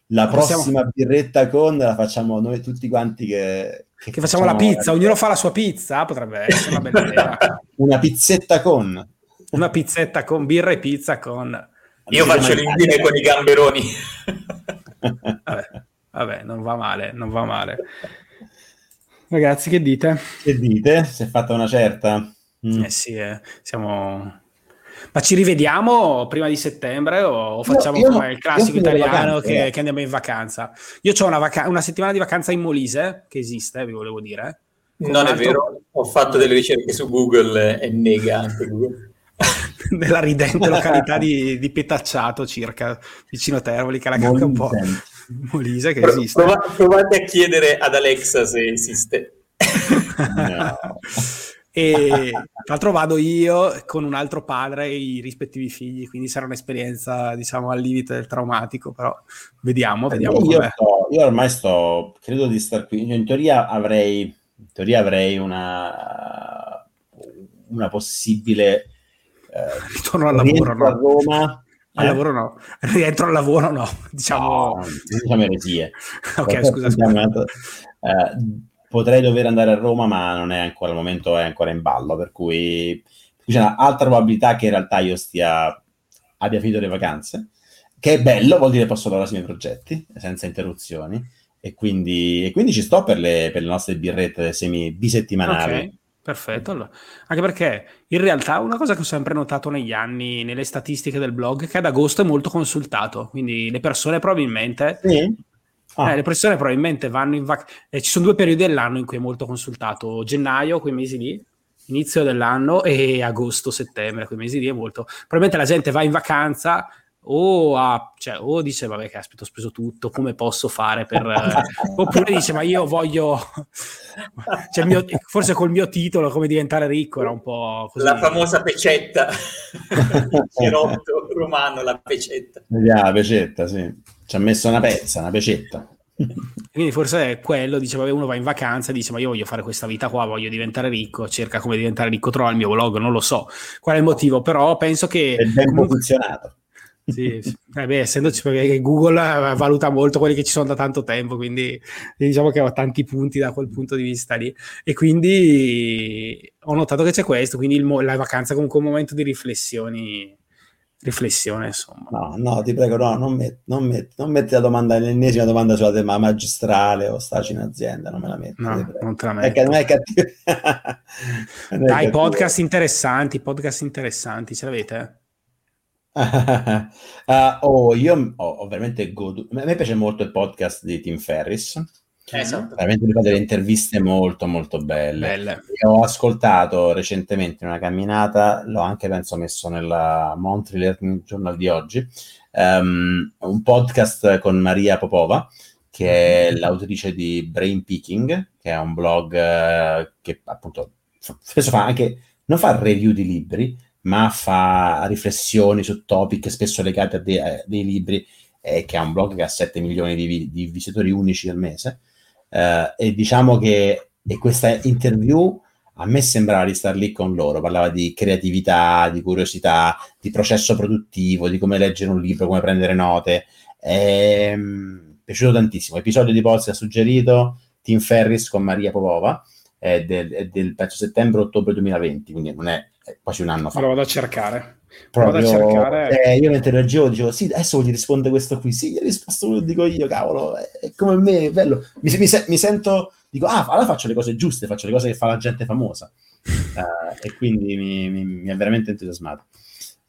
La prossima Possiamo... birretta con la facciamo noi tutti quanti che... Che, che facciamo, facciamo, la pizza, ognuno fa la sua pizza, potrebbe essere una bella idea. una pizzetta con. Una pizzetta con birra e pizza con. Io faccio l'indiane con i gamberoni vabbè, vabbè, non va male, non va male. Ragazzi, che dite? Che dite? Si è fatta una certa? Mm. Eh sì, eh. siamo... Ma ci rivediamo prima di settembre o facciamo io come il classico italiano che, eh. che, andiamo in vacanza? Io ho una, vaca- una, settimana di vacanza in Molise, che esiste, vi volevo dire. Non è vero, ho fatto delle ricerche su Google e nega anche Google. Nella ridente località di, di Petacciato, circa vicino a Tervoli, che è la un po' Molise che esiste. Prova, provate a chiedere ad Alexa se esiste. no. E tra l'altro vado io con un altro padre e i rispettivi figli, quindi sarà un'esperienza, diciamo, al limite del traumatico, però vediamo, vediamo io, sto, io ormai sto, credo di star qui, in teoria avrei, in teoria avrei una, una possibile eh, ritorno al lavoro, no? a Roma. Al eh? lavoro no, rientro al lavoro no, diciamo... No, diciamo eresie. ok, scusa, scusa. Eh, potrei dover andare a Roma, ma non è ancora al momento, è ancora in ballo, per cui c'è un'altra probabilità che in realtà io stia abbia finito le vacanze, che è bello, vuol dire posso lavorare sui miei progetti senza interruzioni. E quindi, e quindi ci sto per le, per le nostre birrette semi bisettimanali. Okay. Perfetto, allora. anche perché in realtà una cosa che ho sempre notato negli anni, nelle statistiche del blog, è che ad agosto è molto consultato, quindi le persone probabilmente sì. Ah. Eh, le persone probabilmente vanno in vacanza. Eh, ci sono due periodi dell'anno in cui è molto consultato: gennaio, quei mesi lì, inizio dell'anno, e agosto, settembre, quei mesi lì è molto. Probabilmente la gente va in vacanza o, ha, cioè, o dice vabbè caspita ho speso tutto come posso fare per oppure dice ma io voglio cioè, mio, forse col mio titolo come diventare ricco era un po' così la famosa pecetta romano la pecetta yeah, la pecetta sì ci ha messo una pezza, una pecetta. Quindi forse è quello, diceva uno va in vacanza e dice ma io voglio fare questa vita qua, voglio diventare ricco, cerca come diventare ricco, trova il mio blog, non lo so qual è il motivo, però penso che... È ben comunque... posizionato. Sì, sì. Eh beh, essendoci perché Google eh, valuta molto quelli che ci sono da tanto tempo, quindi diciamo che ho tanti punti da quel punto di vista lì. E quindi ho notato che c'è questo, quindi il, la vacanza è comunque un momento di riflessioni riflessione, insomma. No, no, ti prego, no, non, met, non, met, non metti la domanda, l'ennesima domanda sulla tema magistrale o staci in azienda, non me la metti. No, non te la metto. Perché non è cattivo. non Dai, cattivo. podcast interessanti, podcast interessanti, ce l'avete? Uh, oh, io oh, ovviamente godo. A me piace molto il podcast di Tim Ferris Esatto. Veramente mi fa delle interviste molto molto belle. belle. ho ascoltato recentemente in una camminata, l'ho anche penso messo nella Montreal Learning Journal di oggi, um, un podcast con Maria Popova, che è l'autrice di Brain Picking, che è un blog uh, che appunto spesso fa anche, non fa review di libri, ma fa riflessioni su topic spesso legati a, de- a dei libri, eh, che ha un blog che ha 7 milioni di, di visitatori unici al mese. Uh, e diciamo che e questa interview a me sembrava di star lì con loro, parlava di creatività, di curiosità, di processo produttivo, di come leggere un libro, come prendere note. È um, piaciuto tantissimo. Episodio di podcast suggerito Tim Ferris con Maria Popova, è del, è del penso settembre-ottobre 2020, quindi non è quasi un anno fa. Lo vado a cercare. Proprio, cercare... eh, io mentre leggevo dicevo sì adesso gli risponde questo qui. Sì gli risposto quello dico io cavolo è come me è bello. Mi, mi, mi, sento dico ah allora faccio le cose giuste faccio le cose che fa la gente famosa. Uh, e quindi mi, mi, ha veramente entusiasmato.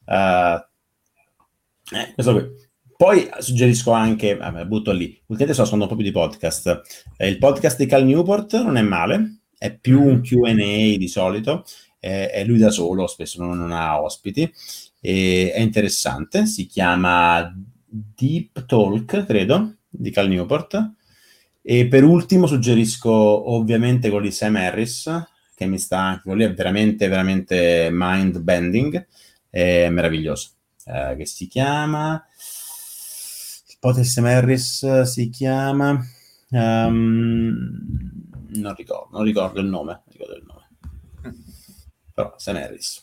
Uh, eh, questo qui. Poi suggerisco anche, vabbè, butto lì, ultimamente sto ascoltando un po' più di podcast. Eh, il podcast di Cal Newport non è male, è più un QA di solito, è, è lui da solo, spesso non, non ha ospiti, e è interessante, si chiama Deep Talk, credo, di Cal Newport. E per ultimo suggerisco ovviamente quello di Sam Harris, che mi sta, quello lì è veramente, veramente mind bending, è meraviglioso, eh, che si chiama, di Sam Harris si chiama, um, non ricordo, non ricordo il nome, ricordo il nome però Sam Harris.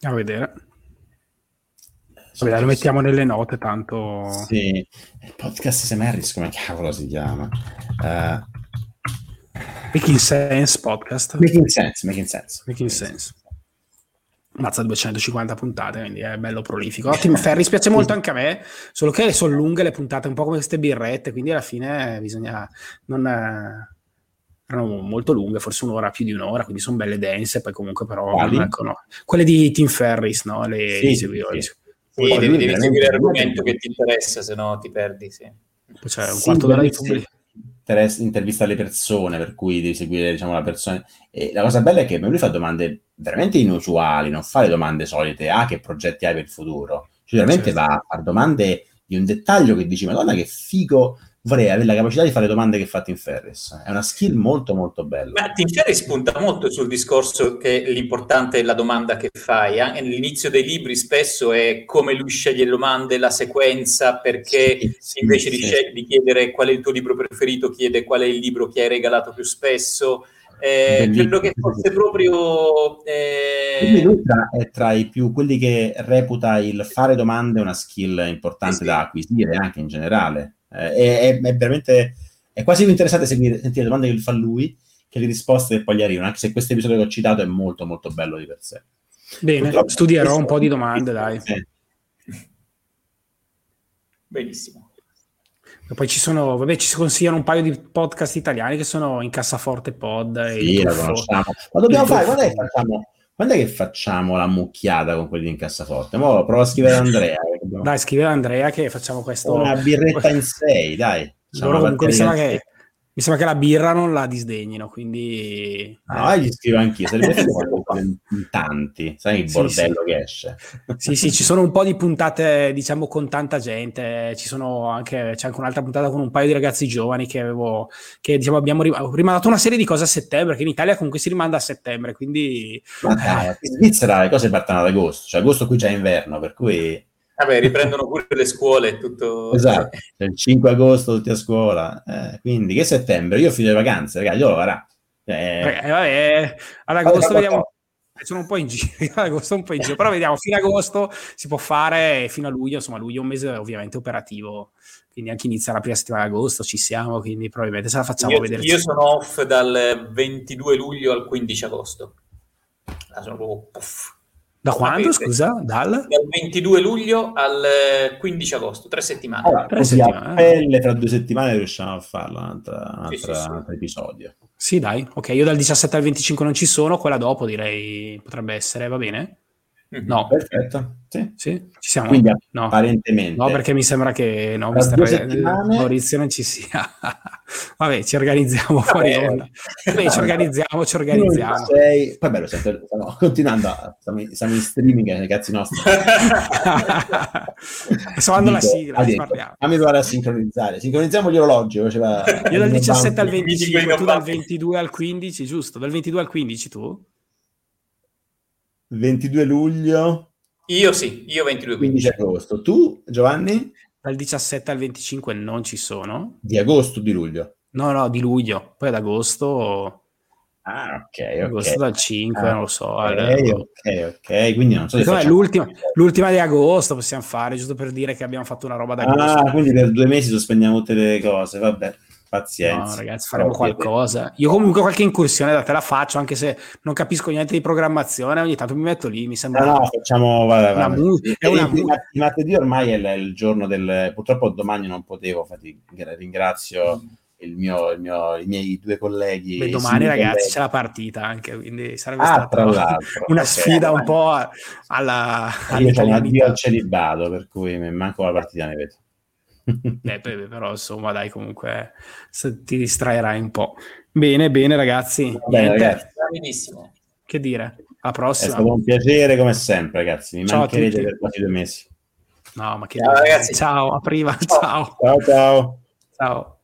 A vedere. Vabbè, lo mettiamo nelle note, tanto... Sì, il podcast Sam Harris, come cavolo si chiama? Uh... Making Sense Podcast. Making Sense, Making Sense. Making Sense. Mazza 250 puntate, quindi è bello prolifico. Ottimo, Ferris piace molto anche a me, solo che sono lunghe le puntate, un po' come queste birrette, quindi alla fine bisogna non erano molto lunghe, forse un'ora più di un'ora, quindi sono belle dense, poi comunque però ecco, no. quelle di Tim Ferris, no? Le, sì, seguivo, sì. sì devi, devi seguire l'argomento che ti interessa, se no ti perdi, sì. Poi c'è un sì, quarto d'ora di pubblico. intervista le persone, per cui devi seguire diciamo, la persona. E la cosa bella è che lui fa domande veramente inusuali, non fa le domande solite, ah, che progetti hai per il futuro? Cioè, veramente certo. va a fare domande di un dettaglio che dici, madonna che figo vorrei avere la capacità di fare domande che fate in Ferris. È una skill molto molto bella. Ma Tim Ferris punta molto sul discorso che l'importante è la domanda che fai. Eh? All'inizio dei libri spesso è come lui sceglie le domande, la sequenza, perché sì, sì, invece sì. Di, sceg- di, chiedere qual è il tuo libro preferito, chiede qual è il libro che hai regalato più spesso. Eh, credo che fosse proprio... Eh... lui tra, è tra i più quelli che reputa il fare domande una skill importante da acquisire anche in generale è, è, veramente è quasi più interessante seguire, sentire le domande che fa lui che le risposte che poi gli arrivano, anche se questo episodio che ho citato è molto molto bello di per sé. Bene, Purtroppo, studierò un po' di domande, dai. Eh. Benissimo. E poi ci sono, vabbè, ci si consigliano un paio di podcast italiani che sono in cassaforte pod. Sì, la conosciamo. Ma dobbiamo fare, quando è che facciamo? Quando è che facciamo la mucchiata con quelli in cassaforte? Mo provo a scrivere a Andrea. Dai, scrivere a Andrea che facciamo questo. Una birretta in sei, dai. Loro comunque mi sembra, che, mi sembra, che, la birra non la disdegnino, quindi... No, eh. gli scrivo anch'io, sarebbe in tanti, sai il bordello sì, che esce. Sì, sì, ci sono un po' di puntate, diciamo, con tanta gente, ci sono anche, c'è anche un'altra puntata con un paio di ragazzi giovani che avevo, che diciamo abbiamo rimandato una serie di cose a settembre, che in Italia comunque si rimanda a settembre, quindi... Ma dai, in Svizzera le cose partono ad agosto, cioè agosto qui c'è inverno, per cui... Vabbè, riprendono pure le scuole e tutto. Esatto, il 5 agosto tutti a scuola. Eh, quindi che settembre? Io ho finito le vacanze, ragazzi, io lo farà. Eh, eh, vabbè, ad agosto vediamo. Sono un po' in giro, agosto un po' in giro, però vediamo, fino agosto si può fare, fino a luglio, insomma, luglio è un mese ovviamente operativo, quindi anche inizia la prima settimana di agosto, ci siamo, quindi probabilmente se la facciamo io, vedere. Io sono off dal 22 luglio al 15 agosto. Ah, sono proprio puff. Da quando, scusa? Dal? Dal 22 luglio al 15 agosto, tre settimane. Allora, tre settimane. pelle tra due settimane riusciamo a farlo, un altro, sì, sì, sì. episodio. Sì, dai, ok, io dal 17 al 25 non ci sono, quella dopo direi potrebbe essere, va bene? Mm-hmm. No. Perfetto. Sì. sì. ci siamo. Quindi no. apparentemente. No, perché mi sembra che no, mister settimane... Maurizio non ci sia. Vabbè, ci organizziamo fuori onda. Vabbè, ci organizziamo, ci organizziamo. Sei... Poi bello, stiamo continuando, siamo, siamo, in streaming, eh, ragazzi nostri. Sto andando la sigla, Fammi provare a sincronizzare. Sincronizziamo gli orologi. Faceva... Io dal 17 al 25, tu dal 22 al 15, giusto? Dal 22 al 15 tu? 22 luglio. Io sì, io 22 15 agosto. Tu, Giovanni? Dal 17 al 25 non ci sono. Di agosto o di luglio? No, no, di luglio. Poi ad agosto... Ah, ok, ok. Agosto dal 5, ah, non lo so. Ok, ok, ok. Quindi non so se l'ultima, l'ultima, di agosto possiamo fare, giusto per dire che abbiamo fatto una roba da agosto. Ah, quindi per due mesi sospendiamo tutte le cose, vabbè. Pazienza. No, ragazzi, faremo qualcosa. Io comunque qualche incursione da te la faccio, anche se non capisco niente di programmazione, ogni tanto mi metto lì, mi sembra... No, no, facciamo... Vabbè, vabbè. Una mu- è una mu- il martedì ormai è il, giorno del... Purtroppo domani non potevo, infatti ringrazio... Il mio, il mio, i miei due colleghi. Beh, domani, ragazzi, colleghi. c'è la partita anche, quindi sarebbe ah, stata una okay, sfida un po' alla. Io ho un addio al celibato, per cui manco la partita ne vedo. Beh, però insomma dai comunque ti distraerai un po'. Bene, bene ragazzi. Bene, ragazzi. Benissimo. Che dire? A prossima. È stato un piacere come sempre ragazzi, mi ciao mancherete per quasi due mesi. No, ma che ciao, ragazzi. ciao, a prima, ciao. Ciao ciao. Ciao.